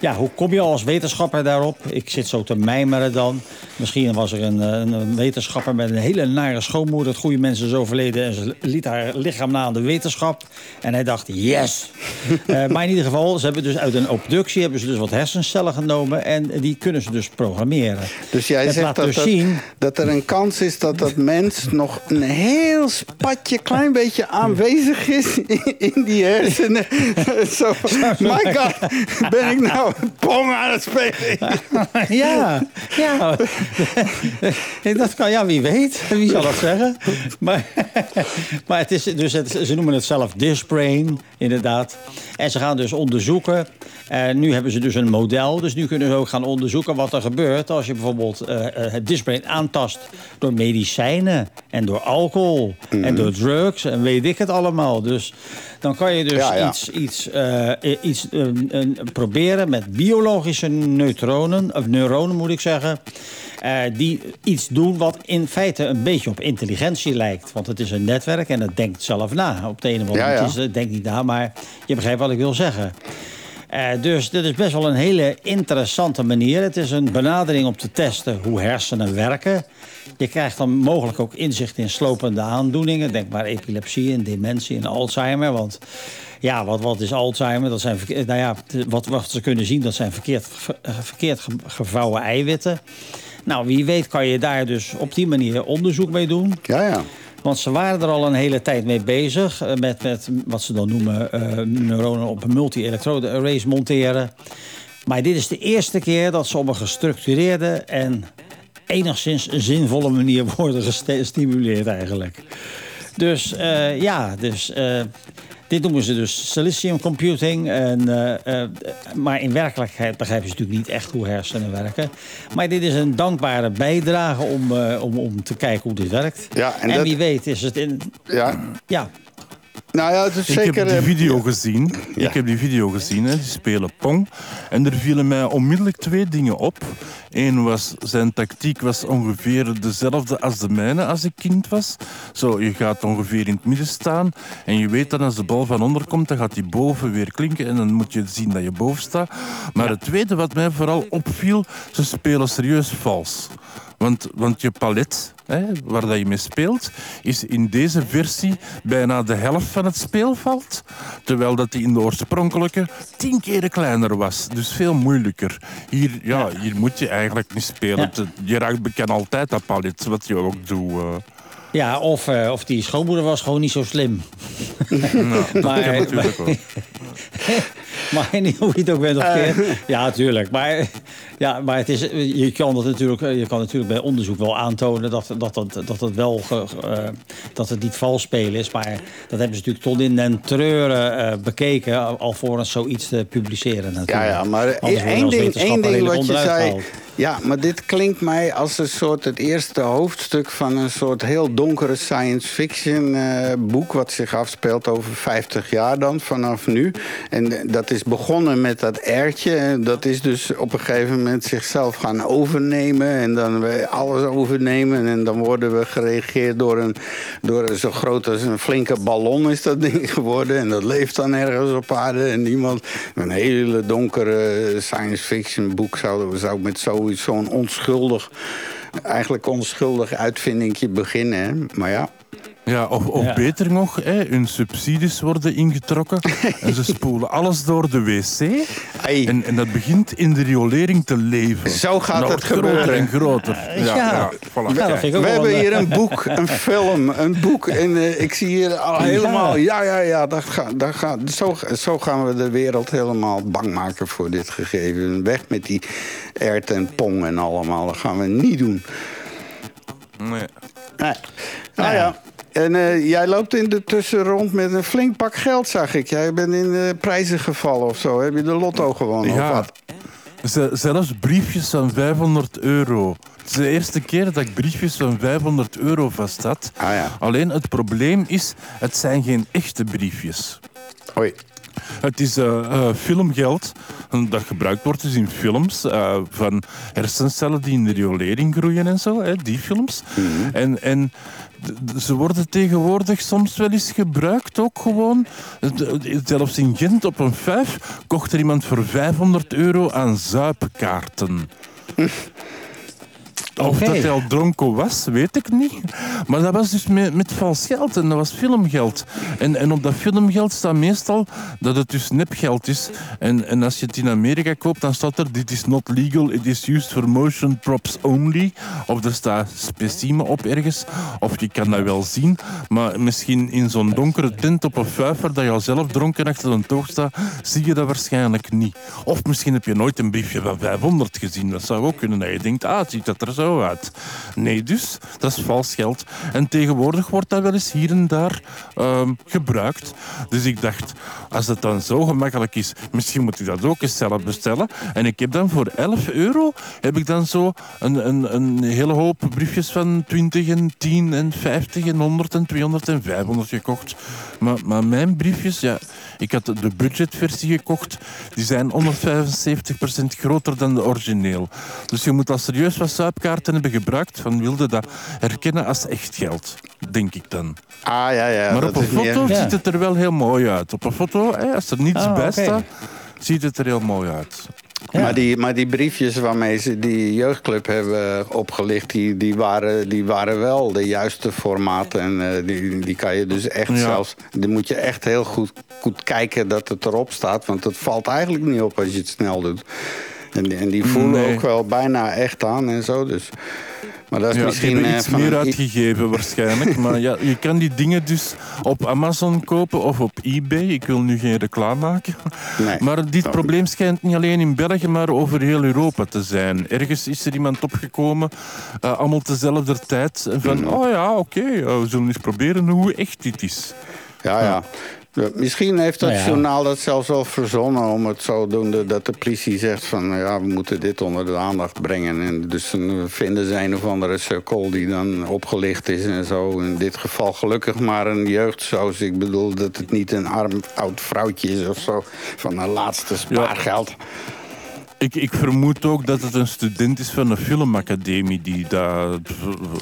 Ja, hoe kom je als wetenschapper daarop? Ik zit zo te mijmeren dan. Misschien was er een, eh, een wetenschapper met een hele nare schoonmoeder. Het goede mensen is overleden en ze liet haar lichaam na aan de wetenschap. En hij dacht, yes! [LAUGHS] Eh, maar in ieder geval, ze hebben dus uit een obductie hebben ze dus wat hersencellen genomen. En die kunnen ze dus programmeren. Dus jij Het zegt dat, dus dat, zien- dat er een kans is dat dat mens nog een heel spatje, klein beetje aanwezig is in, in die hersenen. [LAUGHS] Zo, my god, ben ik nou [LAUGHS] pong aan het spelen? ja, ja. [LAUGHS] dat kan, ja, wie weet. Wie zal dat zeggen? Maar, maar het is dus het, ze noemen het zelf Disbrain, inderdaad. En ze gaan dus onderzoeken. En nu hebben ze dus een model. Dus nu kunnen ze ook gaan onderzoeken wat er gebeurt als je bijvoorbeeld eh, eh, het Disbrain aantast door medicijnen en door alcohol en door drugs en weet ik het allemaal. Dus dan kan je dus Ja, ja. iets iets, eh, iets eh, proberen met biologische neutronen, of neuronen moet ik zeggen. eh, die iets doen wat in feite een beetje op intelligentie lijkt. Want het is een netwerk en het denkt zelf na. Op de een of andere Ja, manier. ja. Het is, Het denkt niet na, maar je begrijpt wat ik wil zeggen. Eh, dus dit is best wel een hele interessante manier. Het is een benadering om te testen hoe hersenen werken. Je krijgt dan mogelijk ook inzicht in slopende aandoeningen. Denk maar epilepsie en dementie en Alzheimer. Want ja, wat, wat is Alzheimer? Dat zijn, verke- nou ja, wat, wat ze kunnen zien, dat zijn verkeerd, eh, verkeerd ge- gevouwen eiwitten. Nou, wie weet kan je daar dus op die manier onderzoek mee doen. Ja, ja. Want ze waren er al een hele tijd mee bezig. eh, Met, met wat ze dan noemen eh, neuronen op een multi-elektrode arrays monteren. Maar dit is de eerste keer dat ze op een gestructureerde en enigszins zinvolle manier [LAUGHS] worden gestimuleerd eigenlijk. Dus eh, ja, dus, dit noemen ze dus silicium computing. En, eh, eh, maar in werkelijkheid begrijpen ze natuurlijk niet echt hoe hersenen werken. Maar dit is een dankbare bijdrage om, eh, om, om te kijken hoe dit werkt. Ja, en en dat- wie weet is het in... ja. Ja, Nou ja, het is Ik heb die eh, video gezien. Ja. Ik heb die video gezien. Hè. Die spelen Pong. En er vielen mij onmiddellijk twee dingen op. Eén was, zijn tactiek was ongeveer dezelfde als de mijne als ik kind was. Zo, je gaat ongeveer in het midden staan. En je weet dat als de bal van onder komt, dan gaat die boven weer klinken. En dan moet je zien dat je boven staat. Maar het tweede wat mij vooral opviel, ze spelen serieus vals. Want, want je palet, hè, waar dat je mee speelt, is in deze versie bijna de helft van het speelveld. Terwijl dat die in de oorspronkelijke tien keer kleiner was. Dus veel moeilijker. Hier, ja, hier moet je eigenlijk niet spelen. Ja. Je raakt bekend altijd dat palet, wat je ook doet. eh. ja of, eh, of die schoonmoeder was gewoon niet zo slim. [LAUGHS] Nou, dat Maar- kan natuurlijk [LAUGHS] wel. [LAUGHS] Maar hoe je het ook bent of Eh. keer. Ja, natuurlijk. Maar, ja, maar het is, je, kan dat natuurlijk, je kan natuurlijk bij onderzoek wel aantonen dat, dat, dat, dat, het, wel ge- eh, dat het niet vals spelen is. Maar dat hebben ze natuurlijk tot in den treuren eh, bekeken. Alvorens zoiets te publiceren natuurlijk. Ja, ja, maar één ding, één ding wat je zei... Ja, maar dit klinkt mij als een soort het eerste hoofdstuk van een soort heel donkere science fiction eh, boek. Wat zich afspeelt over 50 jaar dan vanaf nu. En eh, dat is begonnen met dat ertje. Dat is dus op een gegeven moment zichzelf gaan overnemen. En dan alles overnemen. En dan worden we gereageerd door een, door zo groot als een flinke ballon is dat ding [LAUGHS] geworden. En dat leeft dan ergens op aarde. En iemand, een hele donkere science fiction boek zou, zou met zoiets, zo'n onschuldig, eigenlijk onschuldig uitvindingje beginnen. Maar ja, Ja, of, of Ja. beter nog, hè, hun subsidies worden ingetrokken [LAUGHS] en ze spoelen alles door de wc. En, en dat begint in de riolering te leven. Zo gaat het groter gebeuren. en groter. Ja, voilà. We hebben hier eh, een boek, een [LAUGHS] film, een boek. En eh, ik zie hier al helemaal... Ja, ja, ja, dat ga, dat ga, zo, zo gaan we de wereld helemaal bang maken voor dit gegeven. Weg met die ert en pong en allemaal. Dat gaan we niet doen. Nee. Nee. Nou ja. En eh, jij loopt in de tussenrond met een flink pak geld, zag ik. Jij bent in de prijzen gevallen of zo. Heb je de lotto gewonnen of wat? Zelfs briefjes van 500 euro. Het is de eerste keer dat ik briefjes van 500 euro vast had. Ah ja. Alleen het probleem is, het zijn geen echte briefjes. Oei. Het is eh, filmgeld dat gebruikt wordt dus in films van hersencellen die in de riolering groeien en zo, hè, die films. En, en d- ze worden tegenwoordig soms wel eens gebruikt ook gewoon. Zelfs in Gent op een vijf kocht er iemand voor 500 euro aan zuipkaarten. [LAUGHS] Of dat hij al dronken was, weet ik niet. Maar dat was dus met, met vals geld en dat was filmgeld. En, en op dat filmgeld staat meestal dat het dus nepgeld is. En, en als je het in Amerika koopt, dan staat er: Dit is not legal, it is used for motion props only. Of er staat specimen op ergens. Of je kan dat wel zien, maar misschien in zo'n donkere tent op een vijver dat je al zelf dronken achter een toog staat, zie je dat waarschijnlijk niet. Of misschien heb je nooit een briefje van 500 gezien. Dat zou ook kunnen dat je denkt: Ah, ziet dat er zo uit. Nee, dus, dat is vals geld. En tegenwoordig wordt dat wel eens hier en daar ehm, gebruikt. Dus ik dacht, als het dan zo gemakkelijk is, misschien moet ik dat ook eens zelf bestellen. En ik heb dan voor 11 euro heb ik dan zo een, een, een hele hoop briefjes van 20 en 10 en 50 en 100 en 200 en 500 gekocht. Maar, maar mijn briefjes, ja, ik had de budgetversie gekocht. Die zijn 175% groter dan de origineel. Dus je moet al serieus wat zuipkaarten hebben gebruikt van wilde dat herkennen als echt geld, denk ik dan. Ah, ja, ja. maar op een foto ziet het er wel heel mooi uit. Op een foto, hè, als er niets Ah, bij staat, ziet het er heel mooi uit. Ja. Maar, die, maar die briefjes waarmee ze die jeugdclub hebben opgelicht... die, die, waren, die waren wel de juiste formaten. En eh, die, die kan je dus echt Ja. zelfs... Die moet je echt heel goed, goed kijken dat het erop staat. Want het valt eigenlijk niet op als je het snel doet. En, die- en die voelen Nee. ook wel bijna echt aan en zo. Dus. Maar dat is Ja, misschien eh, iets van meer een- uitgegeven waarschijnlijk. maar ja, je kan die dingen dus op Amazon kopen of op eBay. Ik wil nu geen reclame maken. Nee, maar dit probleem schijnt niet alleen in België, maar over heel Europa te zijn. Ergens is er iemand opgekomen, eh, allemaal tezelfde tijd. Van, Mhm. oh ja, oké, eh, we zullen eens proberen hoe echt dit is. Ja, ja. Ja, Misschien heeft het Nou ja. journaal dat zelfs wel verzonnen om het zodoende dat de politie zegt van nou ja, we moeten dit onder de aandacht brengen. En dus dan vinden ze een of andere sukkel die dan opgelicht is en zo. In dit geval gelukkig maar een jeugdzoos. Ik bedoel dat het niet een arm oud vrouwtje is of zo van een laatste spaargeld. Ik, ik vermoed ook dat het een student is van een filmacademie die dat...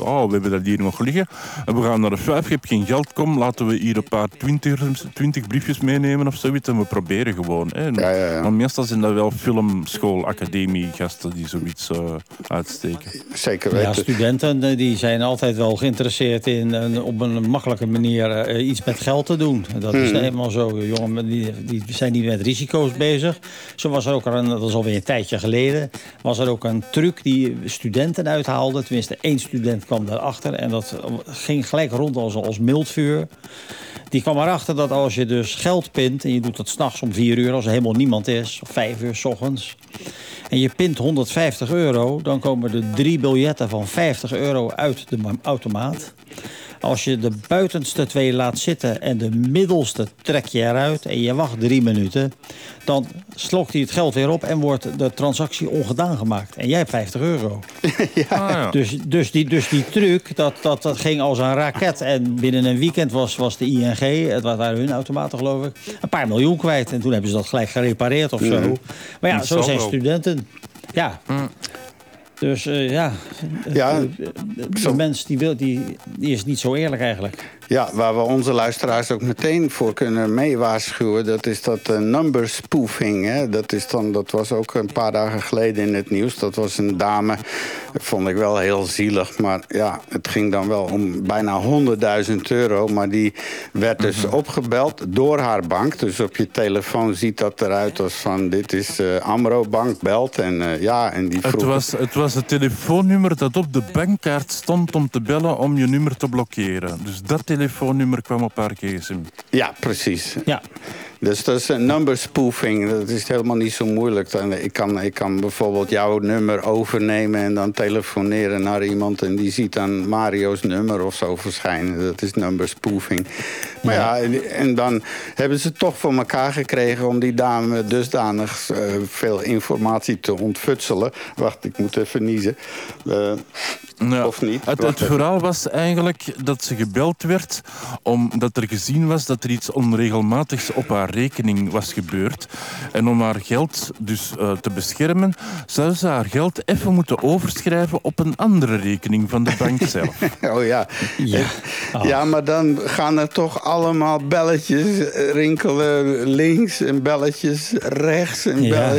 Oh, we hebben dat hier nog liggen. En we gaan naar de vijf, je hebt geen geld, kom, laten we hier een paar twintig, twintig briefjes meenemen of zoiets. En we proberen gewoon. Hè. Ja, ja, ja. Maar meestal zijn dat wel filmschool, academiegasten die zoiets eh, uitsteken. Zeker Ja, weten. studenten eh, die zijn altijd wel geïnteresseerd in een, op een makkelijke manier eh, iets met geld te doen. Dat is nou eenmaal zo. Jongen, die, die zijn niet met risico's bezig. Zo was er ook, een, dat is alweer tijdje geleden, was er ook een truc die studenten uithaalde. Tenminste, één student kwam daarachter en dat ging gelijk rond als, als mildvuur. Die kwam erachter dat als je dus geld pint en je doet dat s'nachts om vier uur als er helemaal niemand is, of vijf uur s ochtends. En je pint 150 euro, dan komen er drie biljetten van 50 euro uit de ma- automaat. Als je de buitenste twee laat zitten en de middelste trek je eruit... en je wacht drie minuten, dan slokt hij het geld weer op... en wordt de transactie ongedaan gemaakt. En jij hebt 50 euro. [LAUGHS] Ah, ja. Dus, dus, die, dus die truc, dat, dat, dat ging als een raket. En binnen een weekend was, was de ING, het waren hun automaten geloof ik... een paar miljoen kwijt. En toen hebben ze dat gelijk gerepareerd of zo. Maar ja, zo zijn studenten. Ja. Dus eh, ja, Ja, de, de- de mens die, wil, die, die is niet zo eerlijk eigenlijk. Ja, waar we onze luisteraars ook meteen voor kunnen meewaarschuwen... dat is dat eh, number spoofing. Hè? Dat, is dan, dat was ook een paar dagen geleden in het nieuws. Dat was een dame, dat vond ik wel heel zielig. Maar ja, het ging dan wel om bijna 100.000 euro. Maar die werd dus opgebeld door haar bank. Dus op je telefoon ziet dat eruit als van... dit is eh, Amro Bank, belt. En eh, ja, en die Het vroeg... was, het was het telefoonnummer dat op de bankkaart stond om te bellen om je nummer te blokkeren. Dus dat telefoonnummer kwam op haar gsm. Ja, precies. Ja. Dus dat is een number spoofing. Dat is helemaal niet zo moeilijk. Dan, ik, kan, ik kan bijvoorbeeld jouw nummer overnemen en dan telefoneren naar iemand... en die ziet dan Mario's nummer of zo verschijnen. Dat is number spoofing. Maar ja, en, en dan hebben ze toch voor elkaar gekregen... om die dame dusdanig eh, veel informatie te ontfutselen. Wacht, ik moet even niezen. Eh, Ja. Of niet? Het, het verhaal was eigenlijk dat ze gebeld werd omdat er gezien was dat er iets onregelmatigs op haar rekening was gebeurd. En om haar geld dus eh, te beschermen, zou ze haar geld even moeten overschrijven op een andere rekening van de bank [LAUGHS] zelf. Oh ja. Ja. Ja, maar dan gaan er toch allemaal belletjes rinkelen links en belletjes rechts en Ja.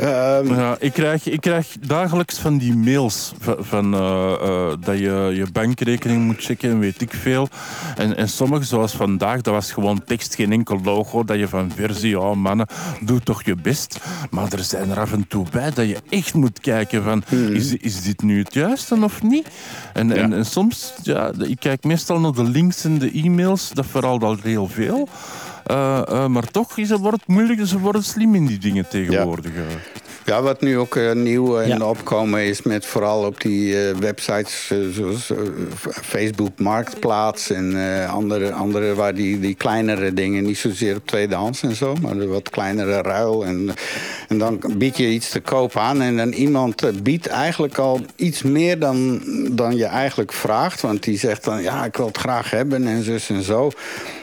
Ehm, Ja, ik, krijg, ik krijg dagelijks van die mails van, van, eh, eh, dat je je bankrekening moet checken en weet ik veel. En, en sommige, zoals vandaag, dat was gewoon tekst, geen enkel logo. Dat je van versie, ja mannen, doe toch je best. Maar er zijn er af en toe bij dat je echt moet kijken van, is, is dit nu het juiste of niet? En, en, en soms, ja, ik kijk meestal naar de links en de e-mails, dat verhaalt al heel veel. Eh, eh, maar toch is het, wordt het moeilijk, ze worden slim in die dingen tegenwoordig. eh. Ja, wat nu ook nieuw en Ja. opkomen is met vooral op die eh, websites zoals Facebook Marktplaats en eh, andere, andere waar die, die kleinere dingen, niet zozeer op tweedehands en zo, maar de wat kleinere ruil. En, en dan bied je iets te koop aan en dan iemand biedt eigenlijk al iets meer dan, dan je eigenlijk vraagt. Want die zegt dan, ja, ik wil het graag hebben en zus en zo.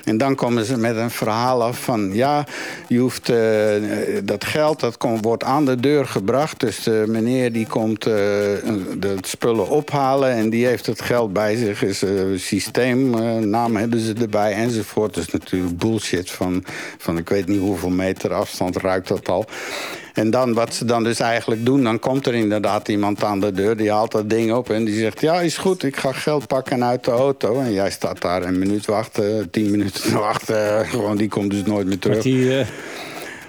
En dan komen ze met een verhaal af van... ja, je hoeft eh, dat geld, dat wordt aan de deur gebracht. Dus de meneer die komt eh, de spullen ophalen... en die heeft het geld bij zich. Is een eh, naam hebben ze erbij enzovoort. Dus natuurlijk bullshit van, van ik weet niet hoeveel meter afstand ruikt dat al... En dan wat ze dan dus eigenlijk doen, dan komt er inderdaad iemand aan de deur, die haalt dat ding op en die zegt: Ja, is goed, ik ga geld pakken uit de auto. En jij staat daar een minuut wachten, tien minuten wachten. [LAUGHS] Gewoon, die komt dus nooit meer terug. Eh,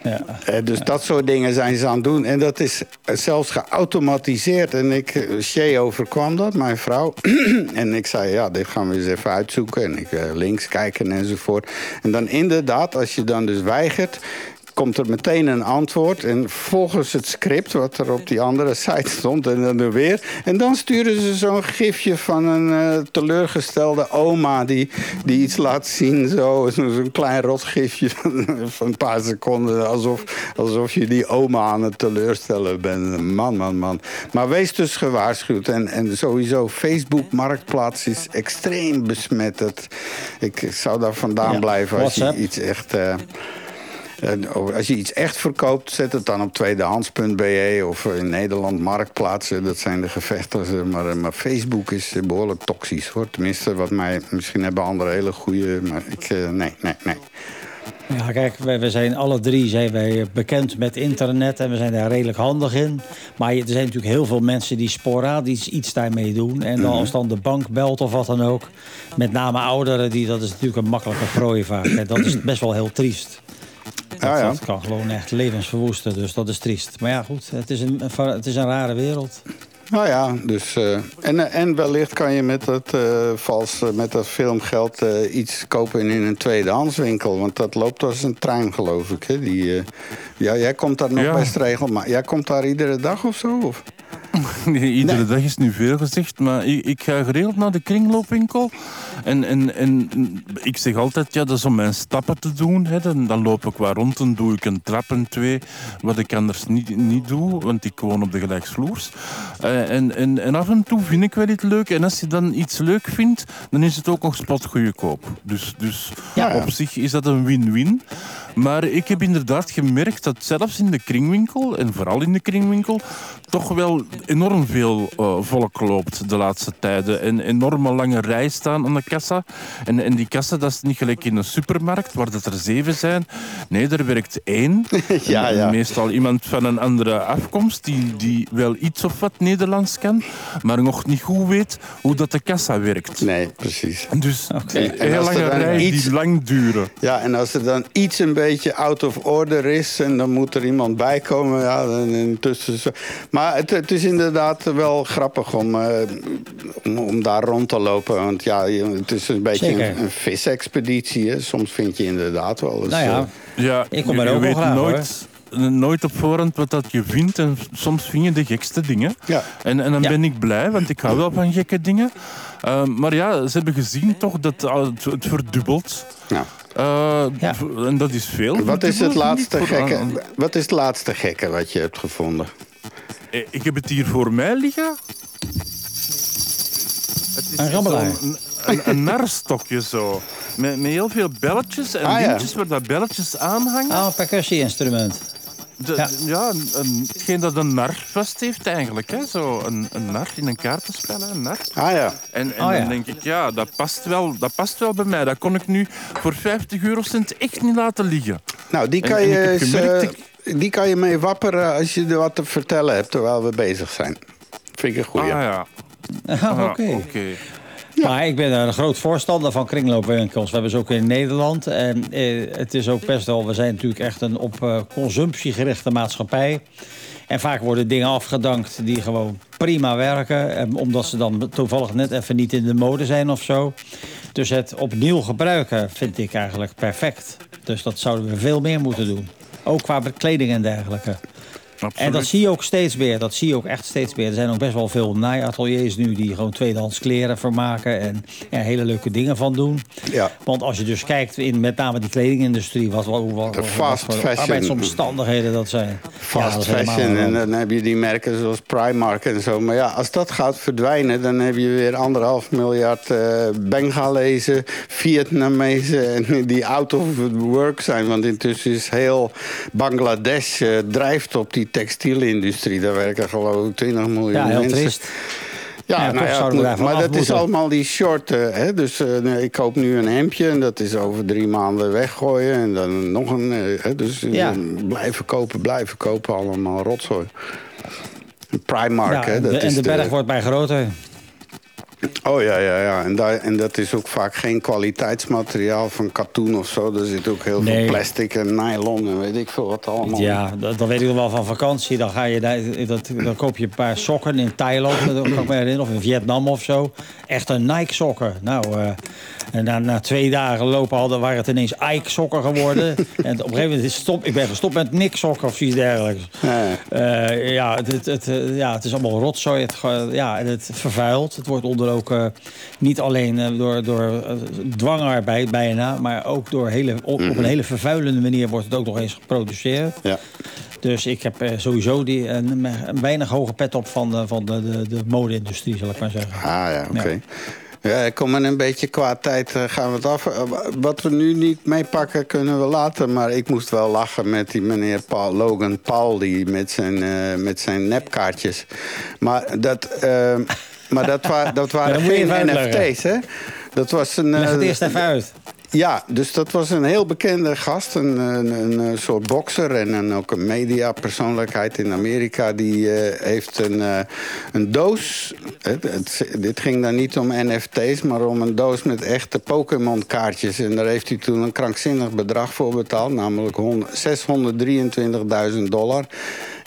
ja. Eh, dus dat soort dingen zijn ze aan het doen. En dat is eh, zelfs geautomatiseerd. En ik, Shay overkwam dat, mijn vrouw. [CLEARS THROAT] en ik zei, ja, dit gaan we eens even uitzoeken. En ik eh, links kijken enzovoort. En dan inderdaad, als je dan dus weigert komt er meteen een antwoord. En volgens het script wat er op die andere site stond en dan er weer. En dan sturen ze zo'n gifje van een eh, teleurgestelde oma die, die iets laat zien. Zo, zo- zo'n klein rotgifje [LAUGHS] van, van een paar seconden. Alsof, alsof je die oma aan het teleurstellen bent. Man, man, man. Maar wees dus gewaarschuwd. En, en sowieso, Facebook Marktplaats is extreem besmetterd. Ik, ik zou daar vandaan Ja, blijven als je iets echt... eh, Als je iets echt verkoopt, zet het dan op tweedehands.be of in Nederland marktplaatsen. Dat zijn de gevechten. Maar, maar Facebook is eh, behoorlijk toxisch hoor. Tenminste, wat mij. Misschien hebben anderen hele goede. Maar ik. eh, Nee, nee, nee. Ja, kijk, we zijn alle drie zijn wij bekend met internet en we zijn daar redelijk handig in. Maar er zijn natuurlijk heel veel mensen die sporadisch iets daarmee doen. En dan, als dan de bank belt of wat dan ook, met name ouderen, die, dat is natuurlijk een makkelijke prooi vaak. En dat is best wel heel triest. Ja, ja. dat kan gewoon echt levens verwoesten, dus dat is triest. Maar ja, goed, het is een, het is een rare wereld. Nou ja, dus. eh, en, eh, en wellicht kan je met dat, eh, vals, met dat filmgeld eh, iets kopen in een tweedehandswinkel. Want dat loopt als een trein, geloof ik. Hè? Die, eh, ja, jij komt daar nog Ja. best regelmatig. Jij komt daar iedere dag of zo? Of? [LAUGHS] Nee, iedere dag is nu veel gezegd, maar ik, ik ga geregeld naar de kringloopwinkel. En, en, en ik zeg altijd, ja, dat is om mijn stappen te doen. Hè. Dan, dan loop ik waar rond, dan doe ik een trap en twee, wat ik anders niet, niet doe, want ik woon op de gelijksvloers. Eh, en, en, en af en toe vind ik wel iets leuk. En als je dan iets leuk vindt, dan is het ook nog spotgoedkoop. Dus, dus Ja. op zich is dat een win-win. Maar ik heb inderdaad gemerkt dat zelfs in de kringwinkel, en vooral in de kringwinkel, toch wel enorm veel eh, volk loopt de laatste tijden. En enorme lange rij staan aan de kassa. En, en die kassa, dat is niet gelijk in een supermarkt, waar dat er zeven zijn. Nee, er werkt één. [LAUGHS] Ja, En ja. Meestal iemand van een andere afkomst, die, die wel iets of wat Nederlands kan, maar nog niet goed weet hoe dat de kassa werkt. Nee, precies. Dus heel lange rij iets- die lang duren. Ja, en als er dan iets een beetje out of order is en dan moet er iemand bij komen, ja, dan intussen. Maar het, het is inderdaad wel grappig om, eh, om, om daar rond te lopen. Want ja, het is een beetje een, een visexpeditie. Hè. Soms vind je inderdaad wel eens. Nou ja, eh, Ja, Ik kom je- er je ook wel weet graag, nooit, nooit op voorhand wat dat je vindt. En soms vind je de gekste dingen. Ja. En, en dan Ja. ben ik blij, want ik hou wel van gekke dingen. Uh, maar ja, ze hebben gezien toch dat uh, het, het verdubbelt. Uh, Ja. En dat is veel. wat, is het laatste gekke, wat is het laatste gekke wat je hebt gevonden? Eh, Ik heb het hier voor mij liggen. Het is Een rabbelaar. zo'n- Een, een narstokje zo. Met, met heel veel belletjes en Ah, ja. lintjes waar dat belletjes aan hangen. oh, een percussie-instrument. De- Ja. ja, een, een- hetgeen dat een nar vast heeft eigenlijk. Hè? Zo een, een nar in een kaartenspel, hè, een nar. Ah ja, En, en Oh, ja. dan denk ik, ja, dat past, wel, dat past wel bij mij. Dat kon ik nu voor 50 eurocent echt niet laten liggen. nou die kan, en je, ik heb eens, gemerkt, die kan je mee wapperen als je er wat te vertellen hebt terwijl we bezig zijn. Vind ik een goeie. Ah ja. Ah, Ah, Oké. oké. Maar ik ben een groot voorstander van kringloopwinkels. We hebben ze ook in Nederland. En eh, het is ook best wel... We zijn natuurlijk echt een op eh, consumptie gerichte maatschappij. En vaak worden dingen afgedankt die gewoon prima werken. eh, omdat ze dan toevallig net even niet in de mode zijn of zo. Dus het opnieuw gebruiken vind ik eigenlijk perfect. Dus dat zouden we veel meer moeten doen. Ook qua kleding en dergelijke. Absoluut. En dat zie je ook steeds meer. Dat zie je ook echt steeds meer. Er zijn ook best wel veel naaiateliers nu die gewoon tweedehands kleren vermaken en ja, hele leuke dingen van doen. Ja. Want als je dus kijkt in met name die kledingindustrie, wat, wat, wat, De wat fast voor fashion. arbeidsomstandigheden dat zijn. Ja, Fast dat is helemaal fashion. een En dan heb je die merken zoals Primark en zo. Maar ja, als dat gaat verdwijnen, dan heb je weer anderhalf miljard eh Bengalezen, Vietnamezen en die out of work zijn. Want intussen is heel Bangladesh eh, drijft op die textielindustrie. Daar werken geloof ik 20 miljoen Ja, heel mensen. triest. Ja, Ja, nou ja, maar dat is allemaal die short. eh, hè? Dus eh, nee, ik koop nu een hemdje en dat is over drie maanden weggooien. En dan nog een. eh, hè? Dus Ja. blijven kopen, blijven kopen. Allemaal rotzooi. Primark, hè? Dat de, en is de berg wordt bij groter. Oh ja, ja, ja. En, daar, en dat is ook vaak geen kwaliteitsmateriaal van katoen of zo. Er zit ook heel Nee. veel plastic en nylon en weet ik veel wat allemaal. Ja, dat, dat weet ik nog wel van vakantie. Dan, ga je daar, dat, dan koop je een paar sokken in Thailand, dat kan ik me herinneren, of in Vietnam of zo. Echt een Nike sokken. Nou, eh, en na, na twee dagen lopen hadden, waren het ineens Ike sokken geworden. [LAUGHS] en op een gegeven moment is stop, ik ben gestopt met Nick sokken of iets dergelijks. Ja. Eh, ja, het, het, het, eh, ja, het is allemaal rotzooi. Het, ja, het vervuilt. Het wordt onder ook eh, niet alleen door, door dwangarbeid bijna, maar ook door hele, op, op een hele vervuilende manier wordt het ook nog eens geproduceerd. Ja. Dus ik heb sowieso die, een, een weinig hoge pet op van de, van de, de, de mode-industrie, zal ik maar zeggen. Ah ja, oké. Ja. Ik kom in een beetje qua tijd eh, gaan we het af. Eh, Wat we nu niet meepakken kunnen we later. Maar ik moest wel lachen met die meneer Paul, Logan Paul... Die met, zijn, eh, met zijn nepkaartjes. Maar dat, maar dat, wa dat [LAUGHS] waren geen. NFT's, hè? Dat was een... Leg het eerst even uit. Ja, dus dat was een heel bekende gast. Een, een, een, soort bokser en een, ook een mediapersoonlijkheid in Amerika. Die eh, heeft een, eh, een doos. Het, dit ging dan niet om NFT's, maar om een doos met echte Pokémon-kaartjes. En daar heeft hij toen een krankzinnig bedrag voor betaald. Namelijk 100 623.000 dollar.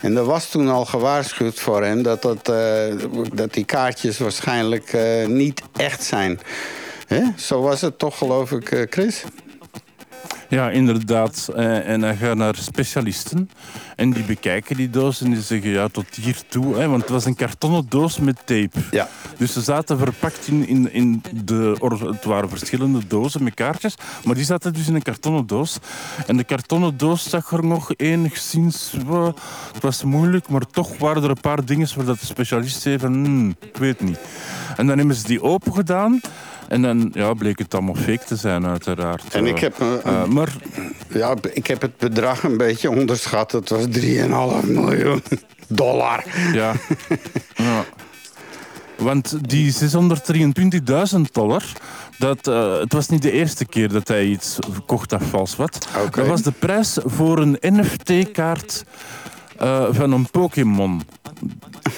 En er was toen al gewaarschuwd voor hem dat, dat, eh, dat die kaartjes waarschijnlijk niet echt zijn. Zo was het toch, geloof ik, eh, Chris? Ja, inderdaad. Eh, En dan gaan naar specialisten. En die bekijken die doos en die zeggen ja, tot hier toe. Hè, want het was een kartonnen doos met tape. Ja. Dus ze zaten verpakt in, in, in de... Het waren verschillende dozen met kaartjes. Maar die zaten dus in een kartonnen doos. En de kartonnen doos zag er nog enigszins... Het was moeilijk, maar toch waren er een paar dingen waar dat de specialist zei van... "Hmm, ik weet niet. En dan hebben ze die open gedaan. En dan ja, bleek het allemaal fake te zijn, uiteraard. En ik Eh, heb, eh, eh, maar Ja, ik heb het bedrag een beetje onderschat. Het was 3,5 miljoen [LAUGHS] dollar. Ja. ja. Want die 623.000 dollar, dat, het was niet de eerste keer dat hij iets kocht dat vals was. Oké. Dat was de prijs voor een NFT-kaart eh, van een Pokémon.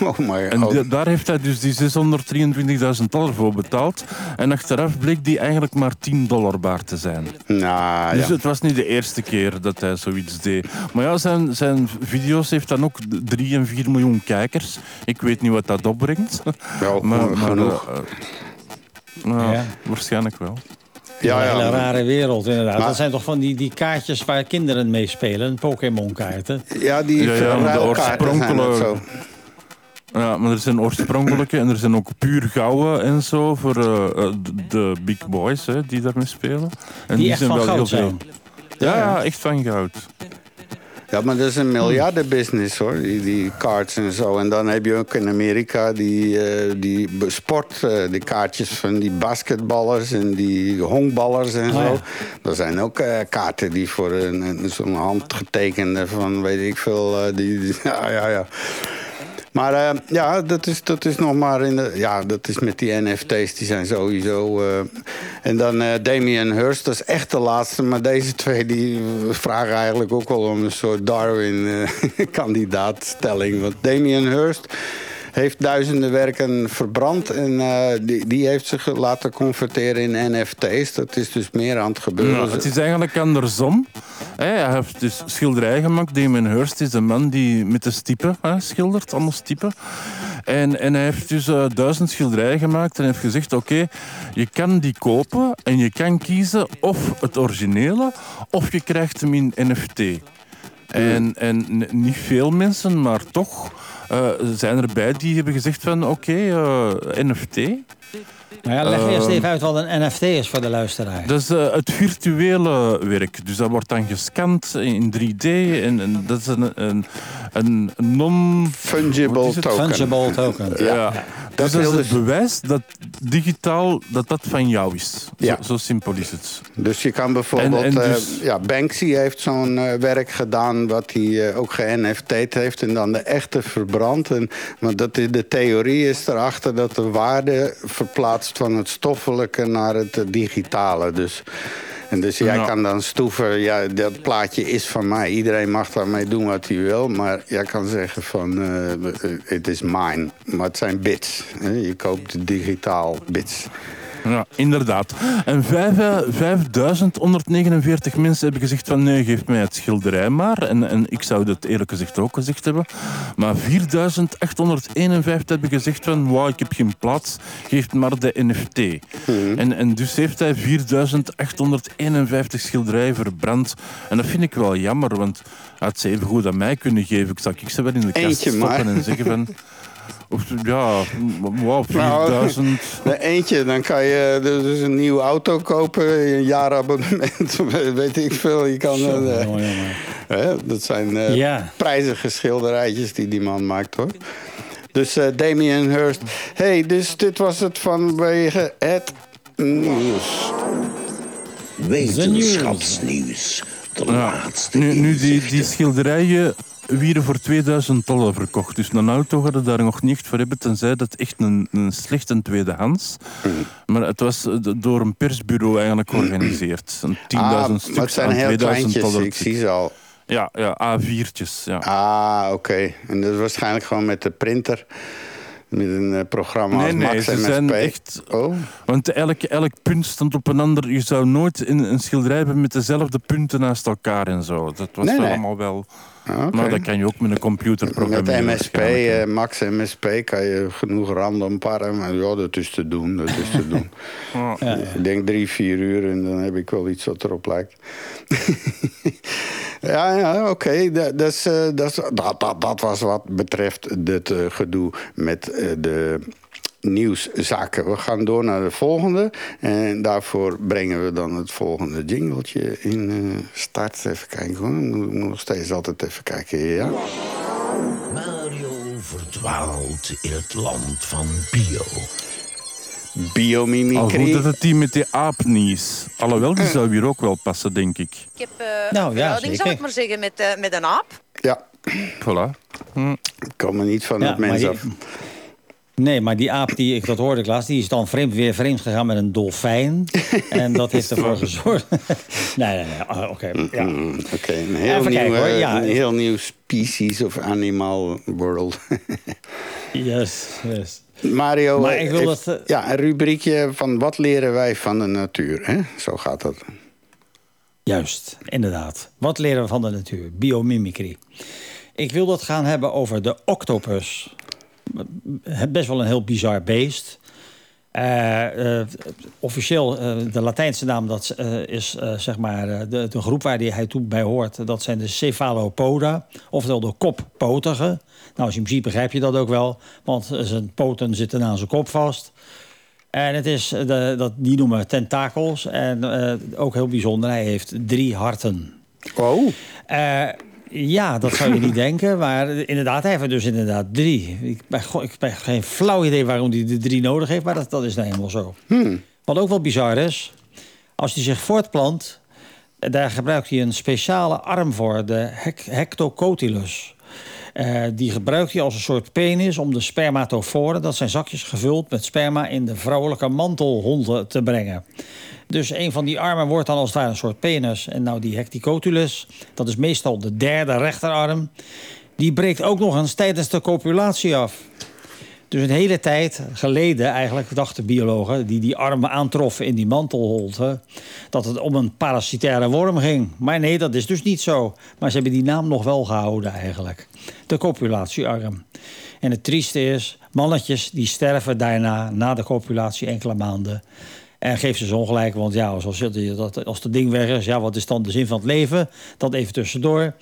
Oh my En god. die- daar heeft hij dus die 623.000 dollar voor betaald. En achteraf bleek die eigenlijk maar 10 dollar waard te zijn. Nou, Dus ja. het was niet de eerste keer dat hij zoiets deed. Maar ja, zijn, zijn video's heeft dan ook 3 en 4 miljoen kijkers. Ik weet niet wat dat opbrengt. Wel, maar, maar, genoeg. eh, eh, nou, Ja. Waarschijnlijk wel. Ja, een hele ja. rare wereld, inderdaad. Maar- dat zijn toch van die, die kaartjes waar kinderen mee spelen, Pokémon-kaarten. Ja, die Ja, ja, de zijn oorspronkelijke- zo. Ja, maar er zijn oorspronkelijke en er zijn ook puur gouden en zo voor eh, eh, de- de big boys hè, die daarmee spelen. En Die, echt van goud zijn. Ja, ja, echt van goud. Ja, maar dat is een miljardenbusiness hoor, die, die cards en zo. En dan heb je ook in Amerika die, eh, die sport, eh, die kaartjes van die basketballers en die honkballers en Oh, zo. ja. Er zijn ook eh, kaarten die voor een, een- zo'n handgetekende van weet ik veel. die, die- [LAUGHS] ja, ja, ja. Maar eh, ja, dat is, dat is nog maar in de. Ja, dat is met die NFT's, die zijn sowieso. eh, en dan eh Damien Hirst, dat is echt de laatste. Maar deze twee die vragen eigenlijk ook wel om een soort Darwin-kandidaatstelling. [LAUGHS] Want Damien Hirst heeft duizenden werken verbrand. En eh, die, die heeft zich laten converteren in NFT's. Dat is dus meer aan het gebeuren. Ja, het is eigenlijk andersom. Hij heeft dus schilderij gemaakt. Damon Hirst is een man die met de stippen hè, schildert, allemaal stippen. En, en hij heeft dus eh, duizend schilderijen gemaakt en heeft gezegd: Oké, je kan die kopen en je kan kiezen of het originele of je krijgt hem in NFT. En, en niet veel mensen, maar toch zijn er bij die hebben gezegd van oké, eh, NFT. Maar ja, leg eerst Ehm. even uit wat een NFT is voor de luisteraar. Dat is eh, het virtuele werk. Dus dat wordt dan gescand in 3D. En, en dat is een, een, een non... Fungible Wat is het? token. Fungible token. Ja. Dat Dus dat is het bewijs dat digitaal dat dat van jou is. Ja. Zo, zo simpel is het. Dus je kan bijvoorbeeld... En- en eh, dus- ja, Banksy heeft zo'n eh, werk gedaan... wat hij ook ge-NFT'd heeft... en dan de echte verbrand. En, want dat is, de theorie is erachter dat de waarde verplaatst... van het stoffelijke naar het eh, digitale. Dus, en dus jij Ja. kan dan stoeven... ja, dat plaatje is van mij. Iedereen mag daarmee doen wat hij wil. Maar jij kan zeggen van... eh, het is mine. Maar het zijn bits. hè. Je koopt digitaal bits. Ja, inderdaad. En vijf, eh, 5149 mensen hebben gezegd van nee, geef mij het schilderij maar. En, en ik zou dat eerlijk gezegd ook gezegd hebben. Maar 4851 hebben gezegd van wauw, ik heb geen plaats, geef maar de NFT. En, en dus heeft hij 4851 schilderijen verbrand. En dat vind ik wel jammer, want hij had ze even goed aan mij kunnen geven. Ik zou ik ze wel in de kast Eentje stoppen maar. en zeggen van... [LAUGHS] Ja, [LAUGHS] Nou, 4000... [LAUGHS] Nee, eentje, dan kan je dus een nieuwe auto kopen, een jaarabonnement, [LAUGHS] weet ik veel. Je kan, Zo, eh, hè, dat zijn eh, Ja. prijzige schilderijtjes die die man maakt hoor. Dus eh Damien Hirst. hey, dus dit was het vanwege het nieuws. Wetenschapsnieuws. De Ja. laatste Nu, nu die, die schilderijen werden voor 2000 dollar verkocht. Dus een auto hadden daar nog niet voor hebben, tenzij dat echt een, een slechte tweedehands. Maar het was eh, door een persbureau eigenlijk georganiseerd. Een 10.000 Ah, stuks het zijn heel 2000 kleintjes, dollar. ik zie ze al. Ja, ja A4'tjes. Ja. Ah, oké. En dat is waarschijnlijk gewoon met de printer. Met een eh, programma Nee, als nee, Max ze MSP. zijn echt- Oh, Want elk, elk punt stond op een ander. Je zou nooit een, een schilderij hebben met dezelfde punten naast elkaar en zo. Dat was Nee, wel nee. allemaal wel. Ah. Maar dat kan je ook met een computer programmeren. Met MSP, eh, Max MSP, kan je genoeg random parren. Maar ja, dat is te doen, dat is te [LAUGHS] doen. Ja. Ik denk drie, vier uur en dan heb ik wel iets wat erop lijkt. [LAUGHS] ja, ja, oké. Dat, dat, is, eh, dat, is- dat, dat, dat was wat betreft dit eh, gedoe met eh, de nieuwszaken. We gaan door naar de volgende. En daarvoor brengen we dan het volgende jingletje in eh, start. Even kijken hoor. Ik moet nog steeds altijd even kijken. Ja. Mario verdwaalt in het land van bio. Al Biomimicry. goed dat het die met die aapnies. Alhoewel, die zou hier ook wel passen, denk ik. Ik heb eh Nou, ja, verhouding, zal zeker. ik maar zeggen, met, eh, met een aap. Ja, Voilà. ik kom er niet van Ja, het mens maar af. Nee, maar die aap, die ik dat hoorde ik laatst, die is dan vreemd, weer vreemd gegaan met een dolfijn. [LAUGHS] en dat heeft ervoor gezorgd. [LAUGHS] nee, nee, nee. ah, Oké. ja. Mm, Oké, een, heel Even nieuw, kijken, hoor, ja. een heel nieuw species of animal world. [LAUGHS] Yes, yes. Mario, Maar ik wil heeft- dat, eh, ja, een rubriekje van wat leren wij van de natuur. Hè? Zo gaat dat. Juist, inderdaad. Wat leren we van de natuur? Biomimicry. Ik wil dat gaan hebben over de octopus. Best wel een heel bizar beest. Eh, eh, officieel, eh, de Latijnse naam dat, is zeg maar de, de groep waar die hij toe bij hoort. Dat zijn de cephalopoda, oftewel de koppotigen. Nou, als je hem ziet begrijp je dat ook wel. Want zijn poten zitten aan zijn kop vast. En het is, de, dat, die noemen we tentakels. En ook heel bijzonder, hij heeft drie harten. Oh, Eh, ja, dat zou je niet [LAUGHS] denken. Maar inderdaad, hij heeft er dus inderdaad drie. Ik heb geen flauw idee waarom hij de drie nodig heeft. Maar dat, dat is nou helemaal zo. Wat ook wel bizar is, als hij zich voortplant... eh, daar gebruikt hij een speciale arm voor, de hec- hectocotylus. Eh, die gebruikt hij als een soort penis om de spermatoforen... dat zijn zakjes gevuld met sperma in de vrouwelijke mantelholte te brengen. Dus een van die armen wordt dan als het een soort penis. En nou die hecticotylus, dat is meestal de derde rechterarm... die breekt ook nog eens tijdens de copulatie af. Dus een hele tijd geleden eigenlijk dachten biologen... die die armen aantroffen in die mantelholte... dat het om een parasitaire worm ging. Maar nee, dat is dus niet zo. Maar ze hebben die naam nog wel gehouden eigenlijk. De copulatiearm. En het trieste is, mannetjes die sterven daarna... na de copulatie enkele maanden... En geef ze zo ongelijk, want ja, als, dat- als dat ding weg is, ja, wat is dan de zin van het leven? Dat even tussendoor.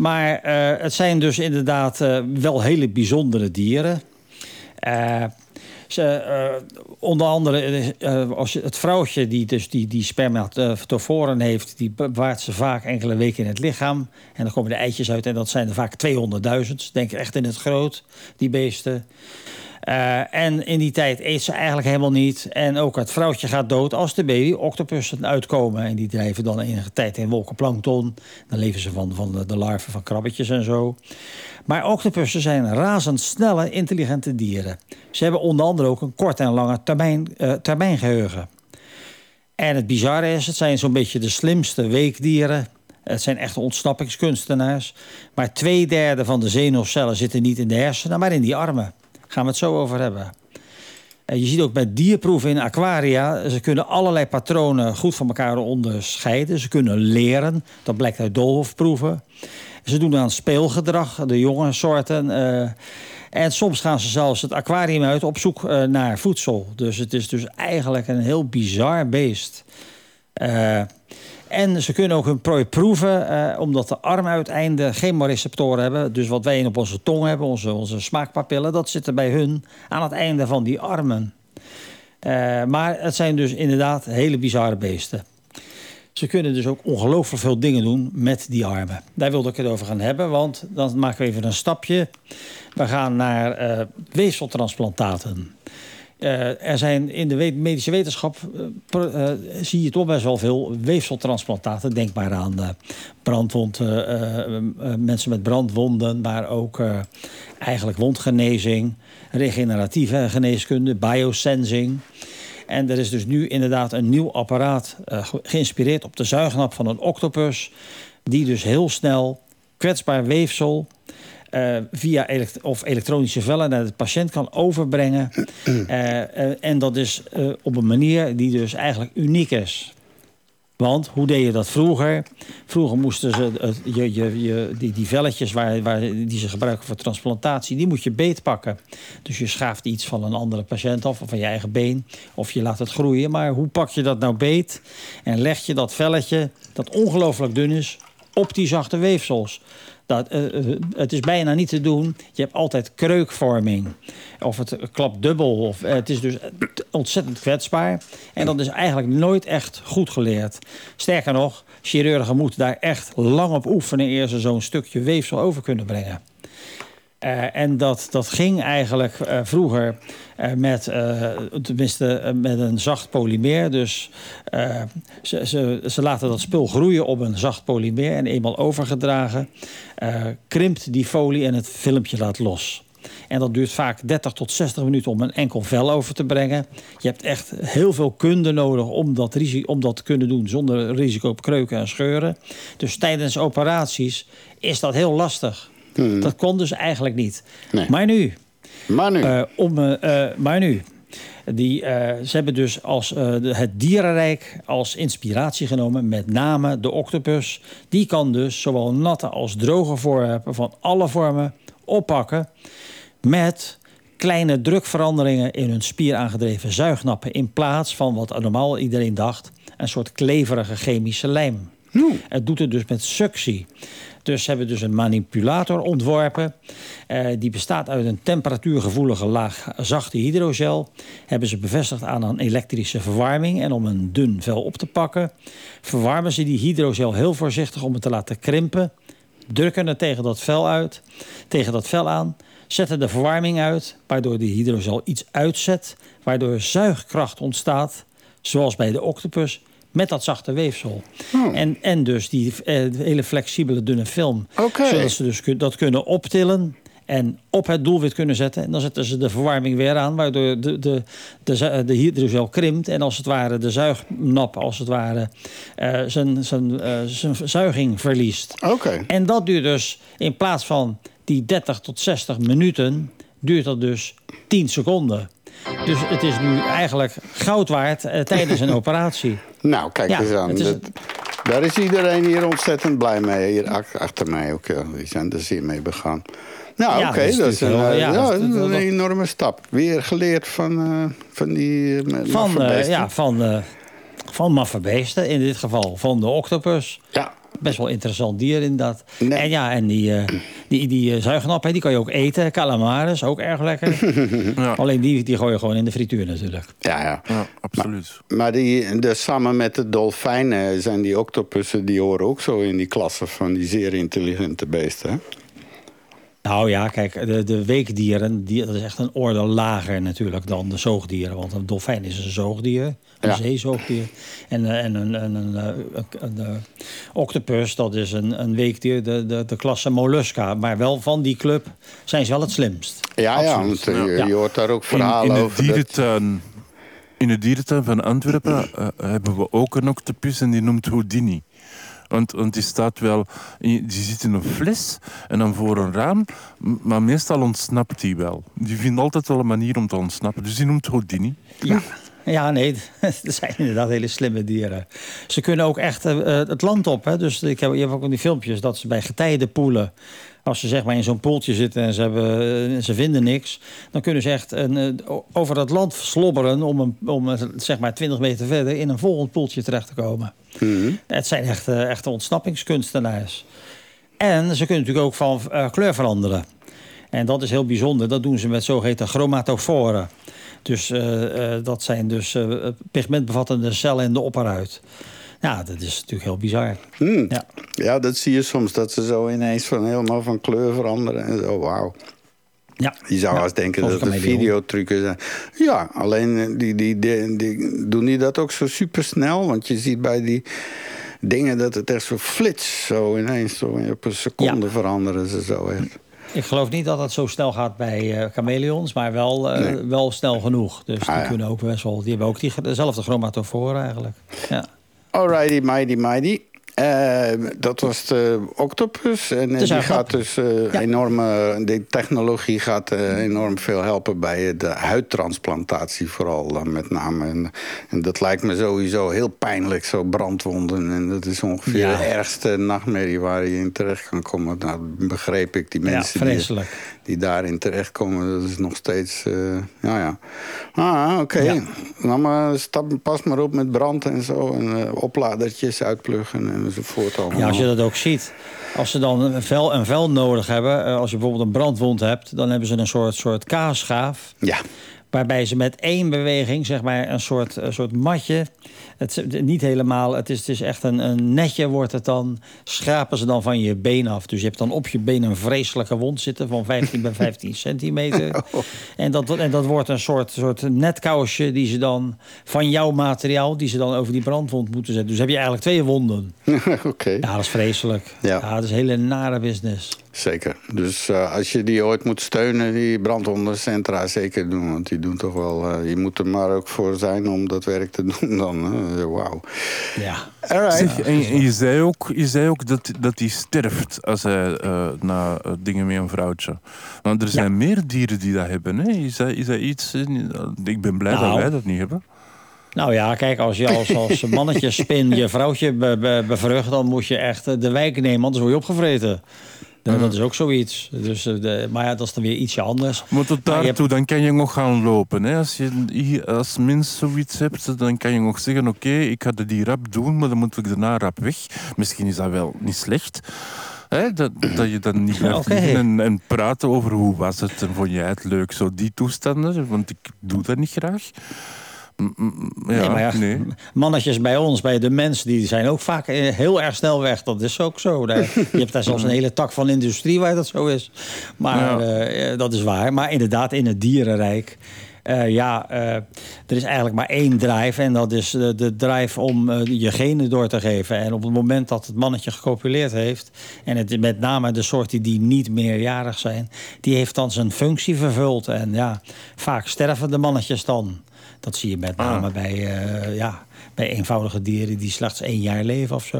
Maar eh, het zijn dus inderdaad eh, wel hele bijzondere dieren. Eh, ze, eh, onder andere, eh, als het vrouwtje die dus die, die spermatoforen heeft... die bewaart ze vaak enkele weken in het lichaam. En dan komen de eitjes uit en dat zijn er vaak 200.000. Denk echt in het groot, die beesten. Eh, en in die tijd eet ze eigenlijk helemaal niet. En ook het vrouwtje gaat dood als de baby octopussen uitkomen. En die drijven dan enige tijd in wolkenplankton. Dan leven ze van, van de, larven van krabbetjes en zo. Maar octopussen zijn razendsnelle, intelligente dieren. Ze hebben onder andere ook een kort en lange termijn, eh, termijngeheugen. En het bizarre is, het zijn zo'n beetje de slimste weekdieren. Het zijn echte ontsnappingskunstenaars. Maar twee derde van de zenuwcellen zitten niet in de hersenen, maar in die armen. Gaan we het zo over hebben. En je ziet ook bij dierproeven in aquaria... ze kunnen allerlei patronen goed van elkaar onderscheiden. Ze kunnen leren, dat blijkt uit doolhofproeven. Ze doen aan speelgedrag, de jonge soorten. eh, en soms gaan ze zelfs het aquarium uit op zoek eh, naar voedsel. Dus het is dus eigenlijk een heel bizar beest. Eh, en ze kunnen ook hun prooi proeven, eh, omdat de armuiteinden chemoreceptoren hebben. Dus wat wij op onze tong hebben, onze, onze smaakpapillen, dat zit er bij hun aan het einde van die armen. Eh, maar het zijn dus inderdaad hele bizarre beesten. Ze kunnen dus ook ongelooflijk veel dingen doen met die armen. Daar wilde ik het over gaan hebben, want dan maken we even een stapje. We gaan naar eh, weefseltransplantaten. Eh, er zijn in de medische wetenschap eh, eh, zie je toch best wel veel weefseltransplantaten. Denk maar aan eh, mensen met brandwonden, maar ook eigenlijk wondgenezing, regeneratieve geneeskunde, biosensing. En er is dus nu inderdaad een nieuw apparaat ge- geïnspireerd op de zuignap van een octopus, die dus heel snel kwetsbaar weefsel via elekt of elektronische vellen naar de patiënt kan overbrengen. [CLEARS THROAT] Eh, eh, en dat is eh, op een manier die dus eigenlijk uniek is. Want hoe deed je dat vroeger? Vroeger moesten ze het- je, je, je, die, die velletjes waar, waar, die ze gebruiken voor transplantatie, die moet je beetpakken. Dus je schaaft iets van een andere patiënt af, of van je eigen been, of je laat het groeien. Maar hoe pak je dat nou beet? En leg je dat velletje, dat ongelooflijk dun is, op die zachte weefsels. Dat, eh, eh, het is bijna niet te doen. Je hebt altijd kreukvorming. Of het klapt dubbel. Of, eh, het is dus ontzettend kwetsbaar. En dat is eigenlijk nooit echt goed geleerd. Sterker nog, chirurgen moeten daar echt lang op oefenen... eer ze zo'n stukje weefsel over kunnen brengen. Eh, en dat, dat ging eigenlijk eh, vroeger eh, met, tenminste, met een zacht polymeer. Dus ze, ze, ze laten dat spul groeien op een zacht polymeer. En eenmaal overgedragen, krimpt die folie en het filmpje laat los. En dat duurt vaak 30 tot 60 minuten om een enkel vel over te brengen. Je hebt echt heel veel kunde nodig om dat, om dat te kunnen doen zonder risico op kreuken en scheuren. Dus tijdens operaties is dat heel lastig. Dat kon dus eigenlijk niet. Nee. Maar nu, Maar nu, eh, om, eh, eh, maar nu. Die, ze hebben dus als, het dierenrijk als inspiratie genomen. Met name de octopus. Die kan dus zowel natte als droge voorwerpen van alle vormen oppakken. Met kleine drukveranderingen in hun spier aangedreven zuignappen. In plaats van wat normaal iedereen dacht. Een soort kleverige chemische lijm. Het doet het dus met suctie. Dus hebben dus een manipulator ontworpen. Eh, die bestaat uit een temperatuurgevoelige laag zachte hydrogel. Hebben ze bevestigd aan een elektrische verwarming. En om een dun vel op te pakken, verwarmen ze die hydrogel heel voorzichtig om het te laten krimpen. Drukken het tegen dat vel uit, tegen dat vel aan. Zetten de verwarming uit, waardoor die hydrogel iets uitzet. Waardoor zuigkracht ontstaat, zoals bij de octopus met dat zachte weefsel. En, en dus die eh, hele flexibele dunne film. Zodat ze dus dat kunnen optillen en op het doelwit kunnen zetten. En dan zetten ze de verwarming weer aan, waardoor de, de, de, de hydrogel krimpt. En als het ware de zuignap, als het ware, eh, zijn, zijn, eh, zijn zuiging verliest. oké. En dat duurt dus in plaats van die 30 tot 60 minuten, duurt dat dus 10 seconden. Dus het is nu eigenlijk goud waard eh, tijdens een [LAUGHS] operatie. Nou, kijk Ja, eens aan. het is- Dat- daar is iedereen hier ontzettend blij mee. Hier ach- achter mij ook. Die zijn er zeer mee begaan. Nou, Ja, oké, dat is dat is een, eh, wel- ja, ja, dat is dat- een enorme stap. Weer geleerd van, eh, van die uh, Van, ja, van, van maffe beesten, in dit geval van de octopus. ja. Best wel interessant dier inderdaad. Nee. En ja, en die, eh, die, die eh, zuignap, hè, die kan je ook eten. Calamaris, ook erg lekker. [LAUGHS] Ja. Alleen die, die gooi je gewoon in de frituur natuurlijk. Ja, ja. Ja, absoluut. Maar die, de, samen met de dolfijnen zijn die octopussen... die horen ook zo in die klasse van die zeer intelligente beesten. hè? Nou ja, kijk, de, de weekdieren, die, dat is echt een orde lager natuurlijk dan de zoogdieren. Want een dolfijn is een zoogdier, een Ja. zeezoogdier. En, eh, en een, een, een, eh, een, een, eh, octopus, dat is een, een weekdier, de, de, de klasse mollusca. Maar wel van die club zijn ze wel het slimst. Ja, ja, want eh, je, hoort daar ook In, verhalen in, de over. dat- dierentuin, in de dierentuin van Antwerpen eh, hebben we ook een octopus en die noemt Houdini. Want, die staat wel, die zit in een fles en dan voor een raam, maar meestal ontsnapt die wel. Die vindt altijd wel een manier om te ontsnappen, dus die noemt Houdini. Ja. Ja, nee, [LAUGHS] dat zijn inderdaad hele slimme dieren. Ze kunnen ook echt eh, eh, het land op. Hè? Dus ik heb, je hebt ook van die filmpjes dat ze bij getijdenpoelen... als ze zeg maar in zo'n poeltje zitten en ze, hebben, eh, ze vinden niks... dan kunnen ze echt een, eh, over het land slobberen... om, een, om zeg maar 20 meter verder in een volgend poeltje terecht te komen. Het zijn echt, eh, echte ontsnappingskunstenaars. En ze kunnen natuurlijk ook van kleur veranderen. En dat is heel bijzonder. Dat doen ze met zogeheten chromatoforen. Dus dat zijn dus pigmentbevattende cellen in de opperhuid. Ja, dat is natuurlijk heel bizar. Hmm. Ja. Ja, dat zie je soms, dat ze zo ineens van helemaal van kleur veranderen. En zo, wauw. Ja. Je zou Ja, haast denken dat het videotrucken zijn. Ja, alleen eh, die, die, die, die- doen die dat ook zo super snel? Want je ziet bij die dingen dat het echt zo flits, zo ineens, zo op een seconde Ja. veranderen ze zo echt. Ik geloof niet dat het zo snel gaat bij eh chameleons, maar wel, eh, Nee. wel snel genoeg. Dus die Ah, ja. kunnen ook best wel. Die hebben ook die, dezelfde chromatoforen eigenlijk. Ja. Alrighty, mighty, mighty. Eh, dat was de octopus. En die gaat dus eh, Ja. enorme. Die technologie gaat eh, enorm veel helpen bij de huidtransplantatie, vooral dan met name. En, en dat lijkt me sowieso heel pijnlijk, zo brandwonden. En dat is ongeveer Ja. de ergste nachtmerrie waar je in terecht kan komen. Nou, begreep ik die Ja, mensen die, vreselijk. die daarin terechtkomen. Dat is nog steeds. eh, ja, ja. Ah, oké. Ja. Nou, maar stap, pas maar op met brand en zo. En opladertjes uitpluggen enzovoort. Allemaal. Ja, als je dat ook ziet. Als ze dan een vel, een vel nodig hebben, eh, als je bijvoorbeeld een brandwond hebt, dan hebben ze een soort, soort kaasschaaf. Ja. Waarbij ze met één beweging, zeg maar, een soort, een soort matje. Het, niet helemaal, het is, het is echt een, een netje wordt het dan. Schrapen ze dan van je been af. Dus je hebt dan op je been een vreselijke wond zitten van 15 bij 15 [LAUGHS] centimeter. En dat, en dat wordt een soort, soort netkousje die ze dan van jouw materiaal, die ze dan over die brandwond moeten zetten. Dus heb je eigenlijk twee wonden. [LAUGHS] Oké, Ja, dat is vreselijk. Ja. Ja, dat is een hele nare business. Zeker. Dus eh, als je die ooit moet steunen, die brandwondencentra, zeker doen. Want die doen toch wel... eh, je moet er maar ook voor zijn om dat werk te [LAUGHS] doen dan. hè. Wauw. Ja. Alright. Zeg, en, je zei ook, je zei ook dat, dat hij sterft als hij eh, na dingen met een vrouwtje. Want er zijn meer dieren die dat hebben. Hè? Is, dat, is dat iets... ik ben blij dat Nou. wij dat niet hebben. Nou ja, kijk, als je als, als mannetjespin je vrouwtje be- be- bevrucht... dan moet je echt de wijk nemen, anders word je opgevreten. Nou, Dat is ook zoiets. Dus, eh, de, maar ja, dat is dan weer ietsje anders. Maar tot Maar daartoe, dan kan je nog gaan lopen. Hè? Als je hier als mens zoiets hebt, dan kan je nog zeggen... Oké, ik ga die rap doen, maar dan moet ik daarna rap weg. Misschien is dat wel niet slecht. Hè? Dat, dat je dan niet [LAUGHS] blijft Oké. liggen en, en praten over hoe was het en vond jij het leuk. Zo die toestanden, want ik doe dat niet graag. Ja, nee, maar ja, mannetjes bij ons, bij de mensen, die zijn ook vaak heel erg snel weg. Dat is ook zo. Je hebt daar zelfs een hele tak van industrie waar dat zo is. Maar dat is waar. Maar inderdaad, in het dierenrijk. ja, er is eigenlijk maar één drive. En dat is de, drive om je genen door te geven. En op het moment dat het mannetje gecopuleerd heeft. En het met name de soorten die niet meerjarig zijn. Die heeft dan zijn functie vervuld. En ja, vaak sterven de mannetjes dan. Dat zie je met name bij, eh, ja, bij eenvoudige dieren die slechts één jaar leven of zo.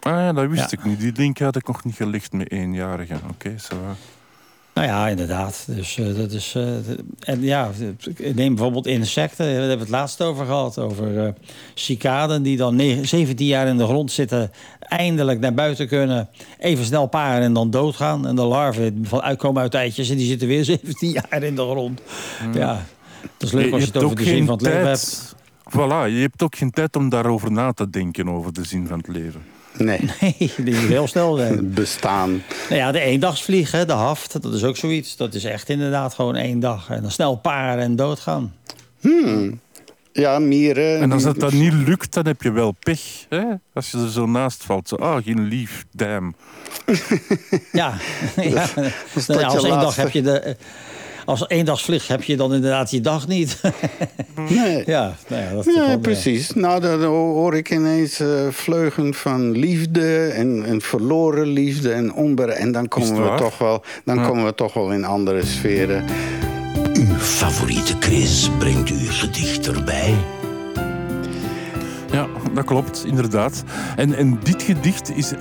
Ah ja, dat wist Ja. ik niet. Die link had ik nog niet gelegd met eenjarigen. Oké, zo. Nou ja, inderdaad. Dus eh, dat is. eh, en ja, neem bijvoorbeeld insecten. Daar hebben we het laatst over gehad. Over eh cicaden die dan negen- 17 jaar in de grond zitten. Eindelijk naar buiten kunnen. Even snel paren en dan doodgaan. En de larven van uitkomen uit eitjes. En die zitten weer [LAUGHS] 17 jaar in de grond. Ja, dat is leuk als je het over de zin van het leven hebt. Voilà, je hebt ook geen tijd om daarover na te denken, over de zin van het leven. Nee, [LAUGHS] Nee, die moet heel snel zijn. het [LAUGHS] bestaan. Nou ja, de eendagsvlieg, hè, de haft, dat is ook zoiets. Dat is echt inderdaad gewoon één dag. En dan snel paren en doodgaan. Ja, mieren. En als dat dan niet lukt, dan heb je wel pech. Hè? Als je er zo naast valt. Zo, ah, geen lief, damn. Ja, [LAUGHS] ja. Nou als één dag heb je de... Als eendagsvlieg heb je dan inderdaad je dag niet. [LAUGHS] Nee. ja, nou ja, dat Ja, eh, precies. Nou, dan hoor ik ineens eh, vleugen van liefde en, en verloren liefde en onbere. En dan komen we toch wel, dan Ja. komen we toch wel in andere sferen. Uw favoriete quiz brengt u gedicht erbij. Ja, dat klopt, inderdaad. En, en dit gedicht is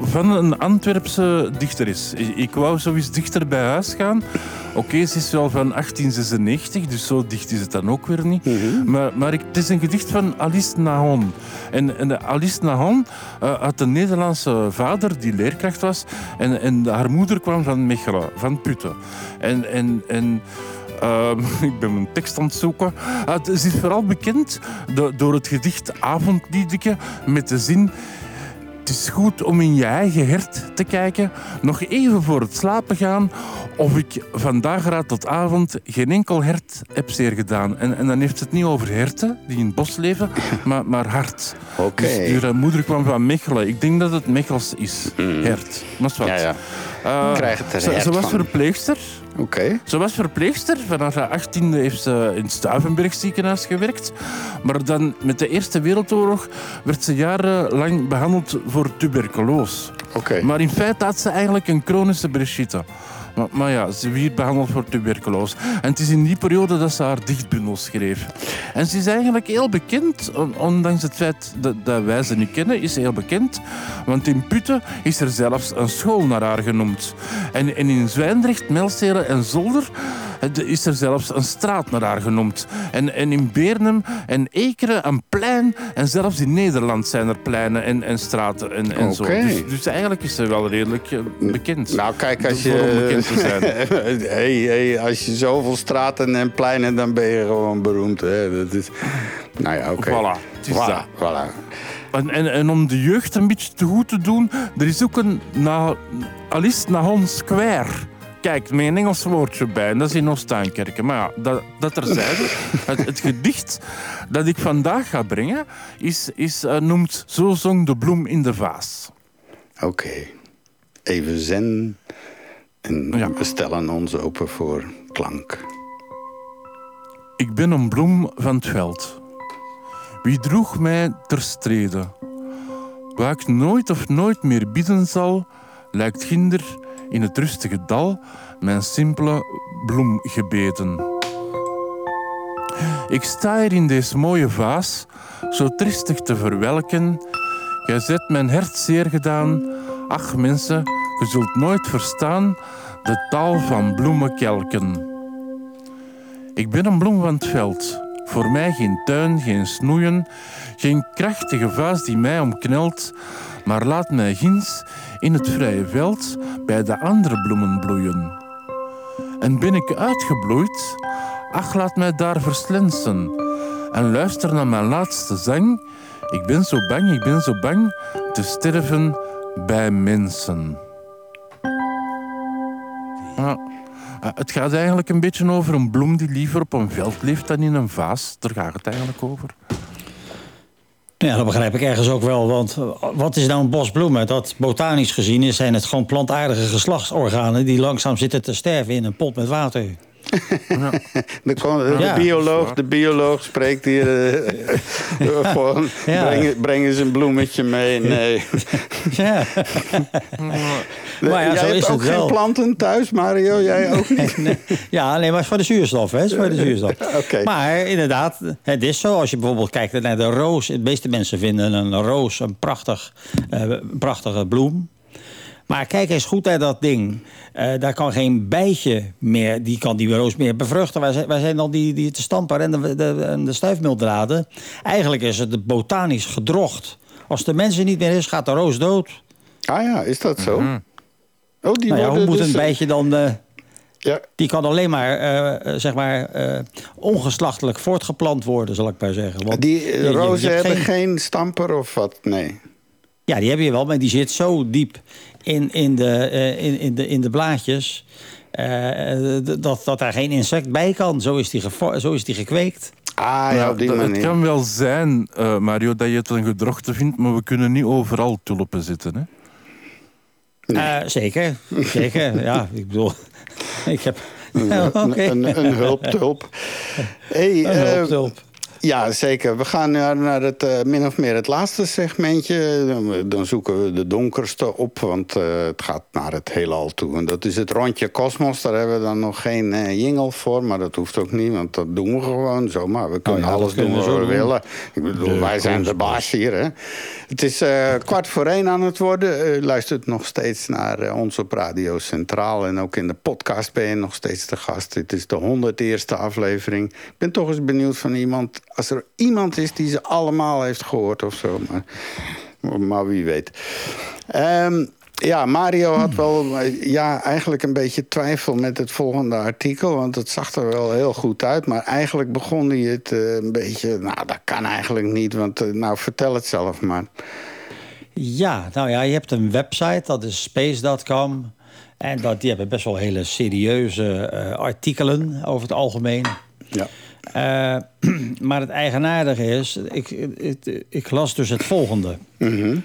van een Antwerpse dichteres. Ik, ik wou zo eens dichter bij huis gaan. Oké, ze is wel van 1896, dus zo dicht is het dan ook weer niet. Maar, maar ik, het is een gedicht van Alice Nahon. En, en Alice Nahon eh, had een Nederlandse vader die leerkracht was. En, en haar moeder kwam van Mechelen, van Putten. En... en, en [LAUGHS] ik ben mijn tekst aan het zoeken. Ah, het is vooral bekend do- door het gedicht Avondliedeke met de zin... Het is goed om in je eigen hert te kijken, nog even voor het slapen gaan, of ik van dageraad tot avond geen enkel hert heb zeer gedaan. En, en dan heeft het niet over herten die in het bos leven, [LAUGHS] maar, maar hart. Oké. Dus haar moeder kwam van Mechelen. Ik denk dat het Mechels is. Hert. Maar wat. Ja, ja. Eh, Krijg het er ze, was van. verpleegster. Oké. Ze was verpleegster. Vanaf haar 18e heeft ze in het Stuivenberg ziekenhuis gewerkt. Maar dan met de Eerste Wereldoorlog werd ze jarenlang behandeld voor tuberculose. Oké. Maar in feite had ze eigenlijk een chronische bronchitis. Maar, maar ja, ze werd behandeld voor tuberculose. En het is in die periode dat ze haar dichtbundel schreef. En ze is eigenlijk heel bekend, on- ondanks het feit dat, dat wij ze niet kennen, is ze heel bekend. Want in Putten is er zelfs een school naar haar genoemd. En, en in Zwijndrecht, Melstelen en Zolder eh, is er zelfs een straat naar haar genoemd. En, en in Beernem en Ekeren een plein. En zelfs in Nederland zijn er pleinen en, en straten en, en zo. Dus, dus eigenlijk is ze wel redelijk eh, bekend. Nou, kijk, als je... zijn. [LAUGHS] hey, hey, als je zoveel straten en pleinen, dan ben je gewoon beroemd. Hè? Dat is... Nou ja, oké. Voilà, is voilà, dat. voilà. En, en, en om de jeugd een beetje te goed te doen, er is ook een na, Alice Nahon Square. Kijk, met een Engels woordje bij, en dat is in Oost-Tuinkerken. Maar ja, dat, dat terzijde. [LAUGHS] het, het gedicht dat ik vandaag ga brengen, is, is, eh, noemt Zo zong de bloem in de vaas. Oké. Even zen. En Ja. we stellen ons open voor klank. Ik ben een bloem van het veld. Wie droeg mij ter strede? Waar ik nooit of nooit meer bidden zal, lijkt ginder in het rustige dal mijn simpele bloemgebeden. Ik sta hier in deze mooie vaas, zo tristig te verwelken. Gij zet mijn hart zeer gedaan. Ach mensen, ge zult nooit verstaan de taal van bloemenkelken. Ik ben een bloem van het veld. Voor mij geen tuin, geen snoeien, geen krachtige vaas die mij omknelt, maar laat mij ginds in het vrije veld bij de andere bloemen bloeien. En ben ik uitgebloeid, ach laat mij daar verslensen en luister naar mijn laatste zang. Ik ben zo bang, ik ben zo bang te sterven bij mensen. Ja. Eh, Het gaat eigenlijk een beetje over een bloem die liever op een veld leeft dan in een vaas. Daar gaat het eigenlijk over. Ja, dat begrijp ik ergens ook wel. Want eh, wat is nou een bos bloemen? Dat botanisch gezien zijn het gewoon plantaardige geslachtsorganen... die langzaam zitten te sterven in een pot met water. [LAUGHS] De, kon- de, Ja. bioloog, de bioloog spreekt hier. [LAUGHS] gewoon, Ja. breng, breng eens een bloemetje mee. Nee. [LAUGHS] Ja. maar ja, Jij zo hebt is ook het geen wel. planten thuis, Mario? Jij ook niet? Nee, ja, nee, maar is voor de zuurstof, hè? Voor de zuurstof. Oké. Maar inderdaad, het is zo. Als je bijvoorbeeld kijkt naar de roos. De meeste mensen vinden een roos een prachtig, eh, prachtige bloem. Maar kijk eens goed naar dat ding. Eh, daar kan geen bijtje meer, die kan die roos meer bevruchten. Wij zijn, wij zijn dan die, die te stamper en de, de, en de stuifmildraden. Eigenlijk is het botanisch gedrocht. Als de mensen niet meer is, gaat de roos dood. Ah ja, is dat zo? Oh, die Nou ja, hoe moet dus, een eh, bijtje dan... eh, Ja, Die kan alleen maar, zeg maar, eh, ongeslachtelijk voortgeplant worden, zal ik maar zeggen. Want die je- je- je rozen hebben geen- geen stamper of wat? Nee. Ja, die heb je wel, maar die zit zo diep in, in, de, eh, in, in, de, in de blaadjes... eh, dat, dat daar geen insect bij kan. Zo is die, gevo- zo is die gekweekt. Ah ja, op die dat- het manier. kan wel zijn, eh, Mario, dat je het een gedrochte vindt, maar we kunnen niet overal tulpen zitten. Hè? Eh, zeker, zeker. ja, ik bedoel, [LAUGHS] ik heb... Een, [LAUGHS] een, een hulptulp. Hey, Een eh, hulptulp. Ja, zeker. We gaan naar, naar het eh, min of meer het laatste segmentje. Dan, zoeken we de donkerste op, want eh, het gaat naar het heelal toe. En dat is het rondje kosmos. Daar hebben we dan nog geen eh, jingle voor, maar dat hoeft ook niet, want dat doen we gewoon zomaar. We kunnen Oh ja, alles kunnen doen wat we willen. Ik bedoel, wij zijn de baas hier. Hè? Het is kwart voor één aan het worden. Luistert nog steeds naar ons op Radio Centraal. En ook in de podcast ben je nog steeds te gast. Dit is de 101ste aflevering. Ik ben toch eens benieuwd van iemand... als er iemand is die ze allemaal heeft gehoord of zo. Maar, maar wie weet. Ehm, ja, Mario had wel ja, eigenlijk een beetje twijfel met het volgende artikel. Want het zag er wel heel goed uit. Maar eigenlijk begon hij het eh, een beetje... Nou, dat kan eigenlijk niet. Want eh, nou, vertel het zelf maar. Ja, nou ja, je hebt een website, dat is space.com. En dat, die hebben best wel hele serieuze eh, artikelen over het algemeen. Ja. Eh, [CLEARS THROAT] maar het eigenaardige is, ik, ik, ik las dus het volgende.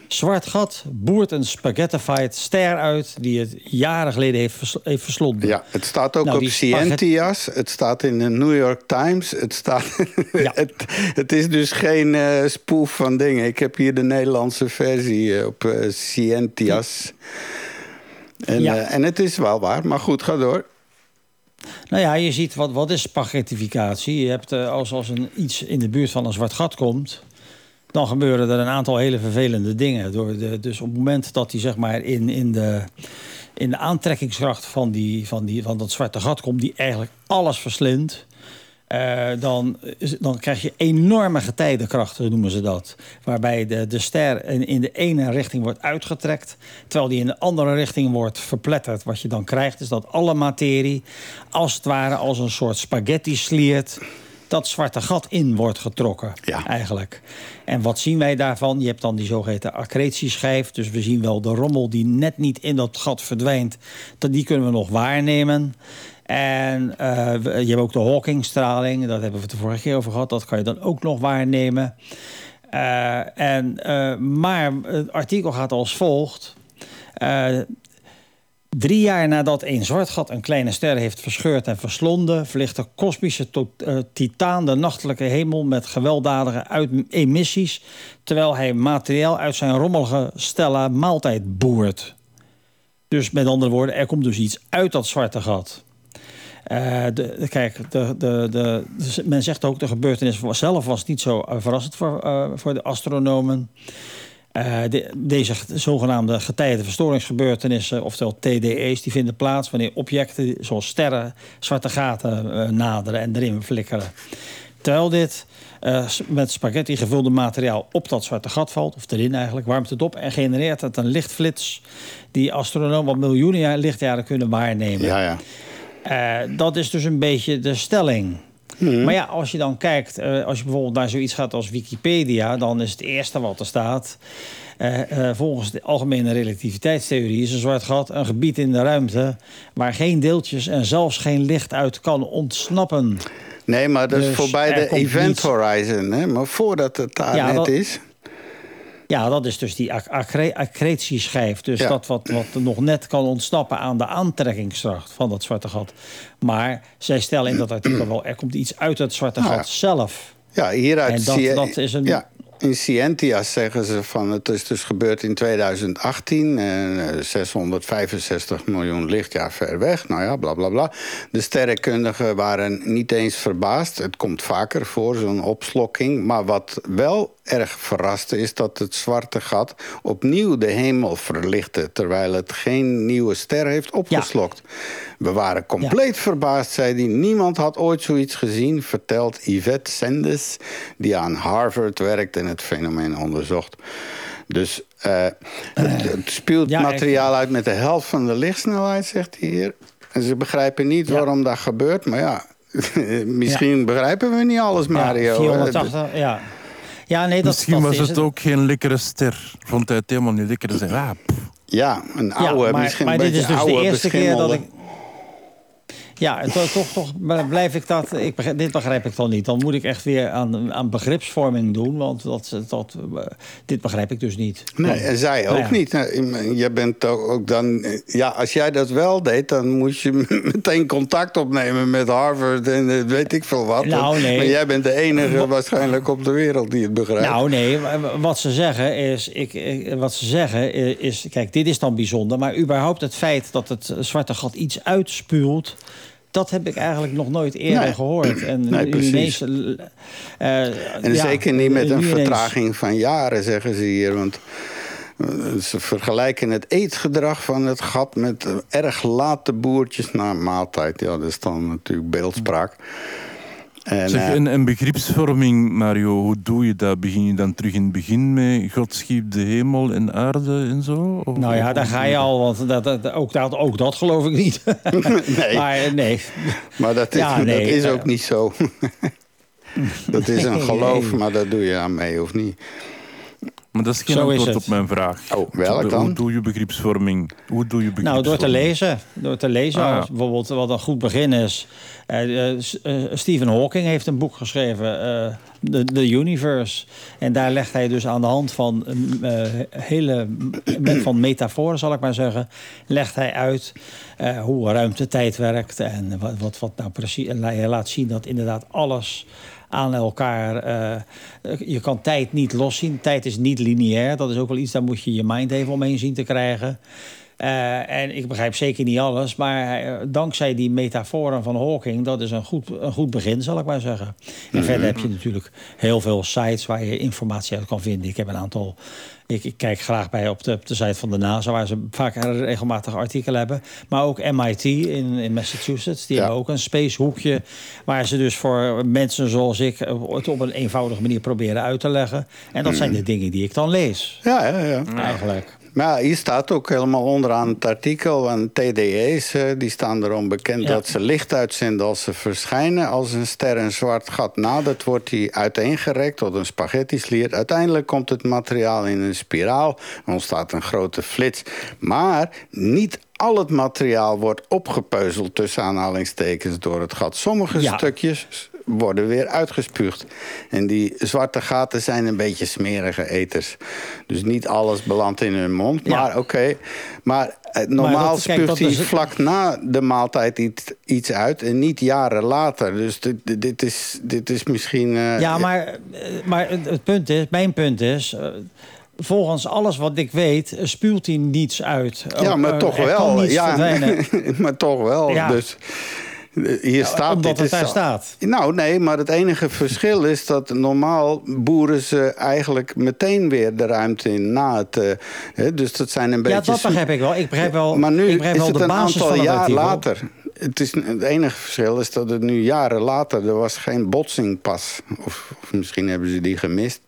Zwart gat boert een spaghettified ster uit... die het jaren geleden heeft, vers- heeft verslonden. Ja, het staat ook Nou, op Scientias. Het staat in de New York Times. Het, staat, Ja. [LAUGHS] het, het is dus geen eh spoef van dingen. Ik heb hier de Nederlandse versie eh, op Scientias. En, Ja. en het is wel waar, maar goed, ga door. Nou ja, je ziet wat, wat is spaghettificatie. Je hebt eh, als, als een, iets in de buurt van een zwart gat komt, dan gebeuren er een aantal hele vervelende dingen. Door de, dus op het moment dat hij zeg maar in, in, de, in de aantrekkingskracht van, die, van, die, van dat zwarte gat komt, die eigenlijk alles verslindt. Eh, dan, dan krijg je enorme getijdenkrachten, noemen ze dat. Waarbij de, de ster in, in de ene richting wordt uitgetrekt... terwijl die in de andere richting wordt verpletterd. Wat je dan krijgt is dat alle materie... als het ware als een soort spaghetti sliert... dat zwarte gat in wordt getrokken, Ja. eigenlijk. En wat zien wij daarvan? Je hebt dan die zogeheten accretieschijf. Dus we zien wel de rommel die net niet in dat gat verdwijnt. Dat, die kunnen we nog waarnemen. En eh, je hebt ook de Hawkingstraling. Hebben we het de vorige keer over gehad. Dat kan je dan ook nog waarnemen. Eh, en, eh, maar het artikel gaat als volgt. Drie jaar nadat een zwart gat een kleine ster heeft verscheurd en verslonden, verlicht de kosmische eh, titaan de nachtelijke hemel met gewelddadige emissies, terwijl hij materiaal uit zijn rommelige stella maaltijd boert. Dus met andere woorden, er komt dus iets uit dat zwarte gat. Eh, de, kijk, de, de, de, dus men zegt ook de gebeurtenis zelf was niet zo eh, verrassend voor, eh, voor de astronomen. De- deze zogenaamde getijdenverstoringsgebeurtenissen, oftewel TDE's, die vinden plaats wanneer objecten zoals sterren zwarte gaten naderen en erin flikkeren. Terwijl dit met spaghetti gevulde materiaal op dat zwarte gat valt, of erin eigenlijk, warmt het op en genereert het een lichtflits die astronomen op miljoenen lichtjaren kunnen waarnemen. Ja, ja. Eh, dat is dus een beetje de stelling. Maar ja, als je dan kijkt, eh, als je bijvoorbeeld naar zoiets gaat als Wikipedia, dan is het eerste wat er staat. eh, volgens de algemene relativiteitstheorie is een zwart gat een gebied in de ruimte waar geen deeltjes en zelfs geen licht uit kan ontsnappen. Nee, maar dat is Dus voorbij er de event horizon. Hè? Maar voordat het daar Ja, net dat- is. Ja, dat is dus die ac- accre- accretieschijf. Dus Ja. dat wat, wat nog net kan ontsnappen aan de aantrekkingskracht van dat zwarte gat. Maar zij stellen in dat artikel wel, er komt iets uit het zwarte Nou ja. gat zelf. Ja, hieruit En dat- zie je... dat is een- Ja, in Scientia zeggen ze van het is dus gebeurd in 2018... en eh, 665 miljoen lichtjaar ver weg. Nou ja, bla bla bla. De sterrenkundigen waren niet eens verbaasd. Het komt vaker voor, zo'n opslokking. Maar wat wel erg verraste is dat het zwarte gat... opnieuw de hemel verlichtte... terwijl het geen nieuwe ster heeft opgeslokt. We waren compleet verbaasd, zei hij. Niemand had ooit zoiets gezien, vertelt Yvette Sendes... die aan Harvard werkt en het fenomeen onderzocht. Dus eh, het, het spuwt ja, materiaal uit met de helft van de lichtsnelheid, zegt hij hier. En ze begrijpen niet Ja. waarom dat gebeurt, maar ja... [LAUGHS] misschien begrijpen we niet alles, Mario. Ja, hè. 480, ja. Ja, nee, dat, Misschien dat was het ook geen lekkere ster. Vond hij het helemaal niet lekker. Zei, ah. Ja, een Ja, oude, maar, misschien maar een dit is dus de oude, eerste keer dat ik. Ja, en toch, toch, toch blijf ik dat. Ik begrijp, dit begrijp ik dan niet. Dan moet ik echt weer aan, aan begripsvorming doen. Want dat, dat, eh, dit begrijp ik dus niet. Nee, en zij ook Nou ja. niet. Nou, Je bent ook ook dan... Ja, als jij dat wel deed, dan moest je [LAUGHS] meteen contact opnemen met Harvard en eh, weet ik veel wat. Nou, nee. Maar jij bent de enige waarschijnlijk op de wereld die het begrijpt. Nou, nee, wa- wat ze zeggen is, ik, ik- wat ze zeggen is, kijk, dit is dan bijzonder, maar überhaupt het feit dat het zwarte gat iets uitspuwt, dat heb ik eigenlijk nog nooit eerder Nee. gehoord. [CLEARS THROAT] En Nee, precies. ineens, eh, en ja, zeker niet met een ineens- vertraging van jaren, zeggen ze hier. Want eh, ze vergelijken het eetgedrag van het gat met eh, erg late boertjes na maaltijd. Ja, dat is dan natuurlijk beeldspraak. En, Zeg, eh, en, en begripsvorming, Mario, hoe doe je dat? Begin je dan terug in het begin met God schiep de hemel en aarde en zo? Of- Nou ja, daar ga je al, want dat, dat, ook, dat, ook dat geloof ik niet. [LAUGHS] nee. Maar eh, nee. Maar dat is, Ja, nee, dat is eh, ook niet zo. [LAUGHS] dat is een geloof, nee. maar daar doe je aan mee, of niet? Maar dat is geen Zo is antwoord het. op mijn vraag. Oh, welk Hoe dan? doe je begripsvorming? Hoe doe je begripsvorming? Nou, door te lezen. Door te lezen. Ah, ja. Bijvoorbeeld wat een goed begin is. Eh, eh, eh, Stephen Hawking heeft een boek geschreven, eh, The, The Universe. En daar legt hij dus aan de hand van hele met van metaforen, zal ik maar zeggen, legt hij uit eh, hoe ruimte-tijd werkt en wat, wat, wat nou precies. En hij laat zien dat inderdaad alles aan elkaar. eh, je kan tijd niet loszien. Tijd is niet lineair. Dat is ook wel iets, daar moet je je mind even omheen zien te krijgen. Eh, en ik begrijp zeker niet alles, maar eh, dankzij die metaforen van Hawking, dat is een goed, een goed begin, zal ik maar zeggen. En verder heb je natuurlijk heel veel sites waar je informatie uit kan vinden. Ik heb een aantal. Ik, ik kijk graag bij op de, op de site van de NASA, waar ze vaak regelmatig artikelen hebben. Maar ook MIT in, in Massachusetts, die Ja. hebben ook een space hoekje. Waar ze dus voor mensen zoals ik eh, het op een eenvoudige manier proberen uit te leggen. En dat zijn de dingen die ik dan lees, Ja, ja, ja. eigenlijk. Maar hier staat ook helemaal onderaan het artikel... want TDE's eh, die staan erom bekend Ja. dat ze licht uitzenden als ze verschijnen. Als een ster een zwart gat nadert, wordt die uiteengerekt tot een spaghetti-slier. Uiteindelijk komt het materiaal in een spiraal en ontstaat een grote flits. Maar niet al het materiaal wordt opgepeuzeld tussen aanhalingstekens door het gat. Sommige Ja. stukjes worden weer uitgespuugd. En die zwarte gaten zijn een beetje smerige eters. Dus niet alles belandt in hun mond. Ja. Maar oké. Maar eh, normaal spuugt hij vlak na de maaltijd iets, iets uit. En niet jaren later. Dus dit, dit- is, dit is misschien... eh, Ja, maar, eh, maar het, het punt is, mijn punt is. volgens alles wat ik weet, spuwt hij niets uit. Ja, [LAUGHS] maar toch wel. Ja, maar toch wel. Dus hier staat omdat dit het daar staat. Nou, nee, maar het enige verschil is dat normaal boeren ze eigenlijk meteen weer de ruimte in na het. eh, hè, dus dat zijn een Ja, beetje. dat begrijp ik wel. Ik begrijp wel, Maar nu ik begrijp is wel het een aantal jaar later. Het, is, het enige verschil is dat het nu jaren later. Er was geen botsing pas. Of, of misschien hebben ze die gemist.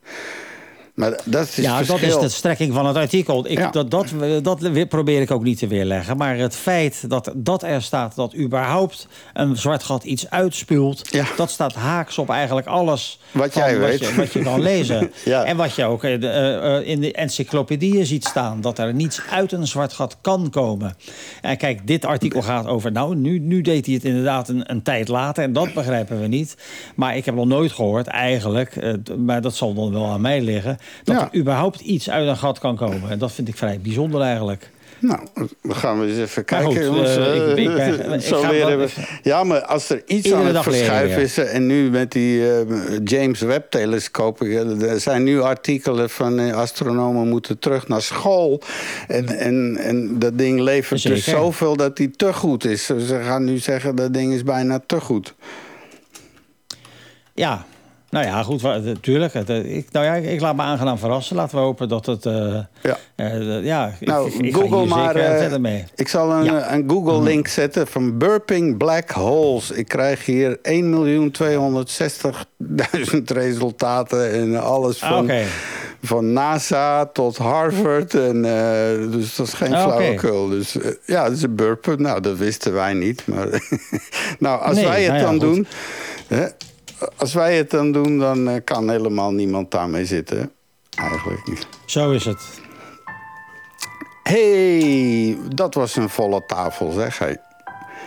Maar dat is Ja, dat is de strekking van het artikel. Ik, Ja. dat, dat, dat probeer ik ook niet te weerleggen. Maar het feit dat, dat er staat dat überhaupt een zwart gat iets uitspuwt... Ja. dat staat haaks op eigenlijk alles Wat jij wat, weet. Je, wat je kan lezen. [LAUGHS] Ja. En wat je ook eh, de, eh, eh, in de encyclopedieën ziet staan... dat er niets uit een zwart gat kan komen. En kijk, dit artikel gaat over... nou, nu, nu deed hij het inderdaad een, een tijd later... en dat begrijpen we niet. Maar ik heb nog nooit gehoord eigenlijk... maar dat zal dan wel aan mij liggen... dat Ja. er überhaupt iets uit een gat kan komen. En dat vind ik vrij bijzonder eigenlijk. Nou, dan gaan we eens even kijken. goed, eh, ik- ik Eh, ben- ik zo ga leren wel- we. Ja, maar als er iets aan het leren verschuiven is... eh, en nu met die James Webb-telescoop... er zijn nu artikelen van astronomen moeten terug naar school. En, en, en dat ding levert dus zoveel dat die te goed is. Ze gaan nu zeggen dat ding is bijna te goed. Ja, nou ja, goed, natuurlijk. Eh, Ik, nou ja, ik laat me aangenaam verrassen. Laten we hopen dat het... eh, Ja. Nou, ik, Google maar. mee. Ik zal een, Ja. een Google-link zetten van burping black holes. Ik krijg hier 1.260.000 [LAUGHS] resultaten en alles Ah, van, van NASA tot Harvard. En, eh, dus dat is geen Ah, oké. flauwekul. Dus ja, dat is een burpen. Nou, dat wisten wij niet. Maar [LAUGHS] nou, als Nee, wij het nou ja, dan goed. doen. Hè, als wij het dan doen, dan eh, kan helemaal niemand daarmee zitten. Eigenlijk niet. Zo is het. hey, dat was een volle tafel, zeg. Hey.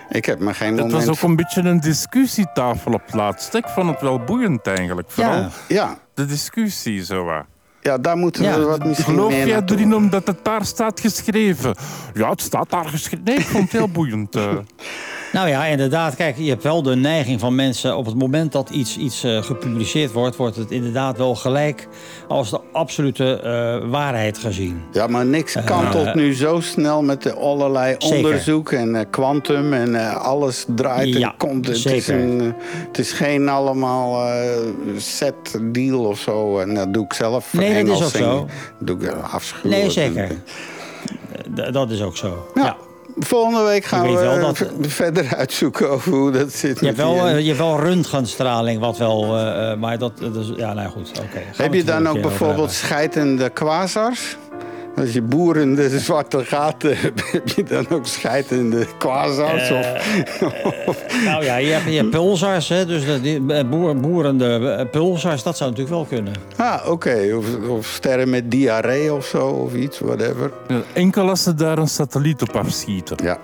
Ik heb me geen Het moment... was ook een beetje een discussietafel op het laatst. Ik vond het wel boeiend eigenlijk. Vooral Ja. Ja, de discussie zo wat. Ja, daar moeten Ja, we wat misschien Geloof jij naartoe. erin omdat het daar staat geschreven? Ja, het staat daar geschreven. Nee, ik vond het heel boeiend. eh. [LAUGHS] Nou ja, inderdaad. Kijk, je hebt wel de neiging van mensen... op het moment dat iets, iets eh, gepubliceerd wordt... wordt het inderdaad wel gelijk als de absolute eh, waarheid gezien. Ja, maar niks kantelt nu zo snel met de allerlei Zeker. onderzoek en eh, kwantum en eh, alles draait Ja, en komt. Het is, zeker. een, eh, het is geen allemaal eh, set deal of zo. En dat doe ik zelf. Nee, dat is Engels ook zingen. zo. doe ik eh, afschuwelijk. Nee, zeker. D- dat is ook zo. Ja. ja. Volgende week gaan we dat- verder uitzoeken over hoe dat zit. Je hebt wel, die- eh, je hebt wel röntgenstraling, wat wel... eh, eh, maar dat, dat is... Ja, nou goed, oké. Heb je dan ook bijvoorbeeld scheidende quasars? Als je boerende zwarte gaten [LAUGHS] heb je dan ook scheidende quasars? Eh, of, Nou ja, je hebt, je hebt pulsars, hè, dus de, die, eh, boer, boerende eh, pulsars, dat zou natuurlijk wel kunnen. ah, oké. Of, of sterren met diarree of zo, of iets, whatever. Ja, Enkel als ze daar een satelliet op afschieten. Ja.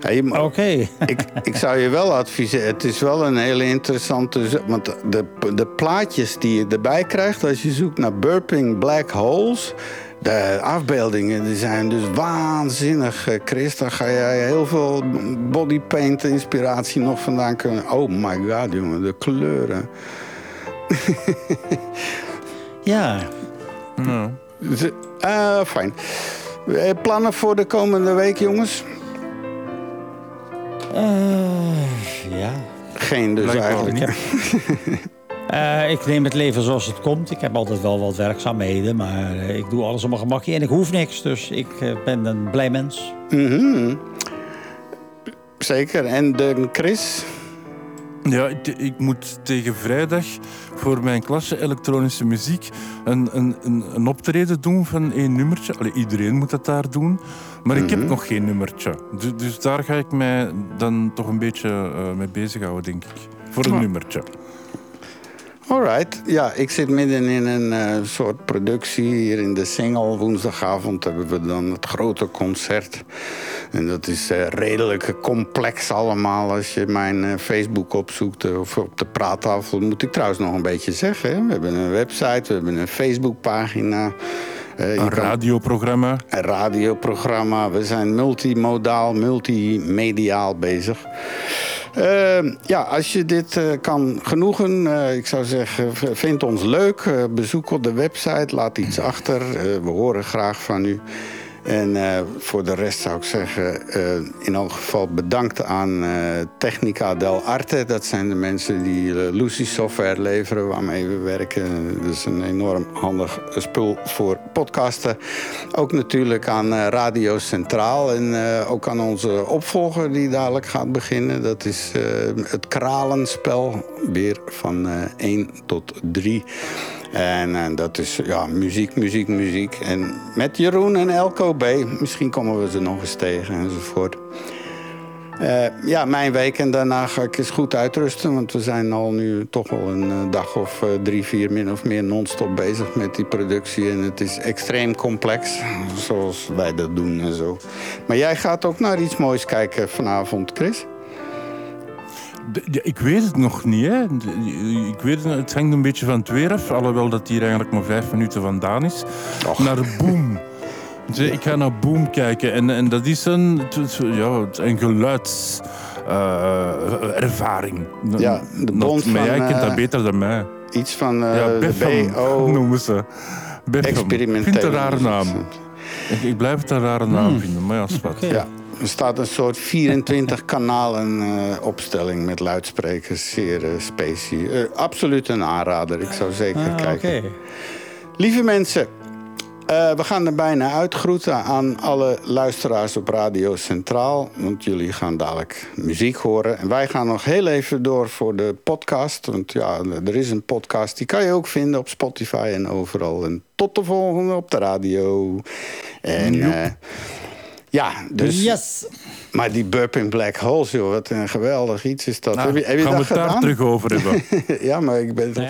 Hey, Oké. [LAUGHS] ik, ik zou je wel adviseren, het is wel een hele interessante... Want de, de plaatjes die je erbij krijgt als je zoekt naar burping black holes... De afbeeldingen die zijn dus waanzinnig, eh, Chris. Daar ga jij heel veel bodypaint inspiratie nog vandaan kunnen... Oh my god, jongen, de kleuren. [LAUGHS] Ja. Dus, eh, fijn. Eh, Plannen voor de komende week, jongens? Eh, ja. Geen dus eigenlijk. [LAUGHS] Eh, ik neem het leven zoals het komt. Ik heb altijd wel wat werkzaamheden, maar eh, ik doe alles op mijn gemakje en ik hoef niks. Dus ik eh, ben een blij mens. Mhm. Zeker. En de Chris? Ja, ik, ik moet tegen vrijdag voor mijn klasse elektronische muziek een, een, een, een optreden doen van één nummertje. Allee, iedereen moet dat daar doen. Maar ik heb nog geen nummertje. Dus, dus daar ga ik mij dan toch een beetje eh, mee bezighouden, denk ik. Voor een nummertje. Alright. Ja, ik zit midden in een eh, soort productie hier in de Singel. Woensdagavond hebben we dan het grote concert. En dat is eh, redelijk complex allemaal. Als je mijn eh, Facebook opzoekt of op de praattafel, moet ik trouwens nog een beetje zeggen. Hè? We hebben een website, we hebben een Facebookpagina. Je Een radioprogramma. een radioprogramma. We zijn multimodaal, multimediaal bezig. Eh, ja, als je dit eh, kan genoegen, eh, ik zou zeggen, vind ons leuk. Eh, bezoek op de website, laat iets achter. We horen graag van u. En eh, voor de rest zou ik zeggen, eh, in elk geval bedankt aan eh, Technica del Arte. Dat zijn de mensen die Lucy software leveren waarmee we werken. Dat is een enorm handig spul voor podcasten. Ook natuurlijk aan Radio Centraal en ook aan onze opvolger die dadelijk gaat beginnen. Dat is het Kralenspel, weer van eh 1 tot 3. En eh, dat is ja, muziek, muziek, muziek. En met Jeroen en Elko B. Misschien komen we ze nog eens tegen enzovoort. Eh, ja, mijn week en daarna ga ik eens goed uitrusten. Want we zijn al nu toch wel een eh, dag of eh, drie, vier min of meer non-stop bezig met die productie. En het is extreem complex, zoals wij dat doen en zo. Maar jij gaat ook naar iets moois kijken vanavond, Chris? Ik weet het nog niet. Hè. Ik weet het, het hangt een beetje van het weer af. Alhoewel dat hier eigenlijk maar vijf minuten vandaan is. Och. Naar Boom. [LAUGHS] Ik ga naar Boom kijken. En, en dat is een, ja, een geluidservaring. Ja, de bond maar jij kent eh, dat beter dan mij. Iets van eh, ja, de Betham BO [LAUGHS] noemen ze. Betham. Ik vind het een rare naam. Ik, ik blijf het een rare naam vinden, maar ja, spat. Oké. Ja, er staat een soort 24 [LAUGHS] kanalen eh, opstelling met luidsprekers. Zeer specie. Eh, absoluut een aanrader. Ik zou zeker Ah, kijken. Oké. Lieve mensen, eh, we gaan er bijna uitgroeten aan alle luisteraars op Radio Centraal. Want jullie gaan dadelijk muziek horen. En wij gaan nog heel even door voor de podcast. Want ja, er is een podcast. Die kan je ook vinden op Spotify en overal. En tot de volgende op de radio. En ja, dus... Yes. Maar die Burping Black Holes, joh, wat een geweldig iets is dat. Nou, heb je, heb je gaan we het daar terug over hebben. [LAUGHS] ja, maar ik ben... Nou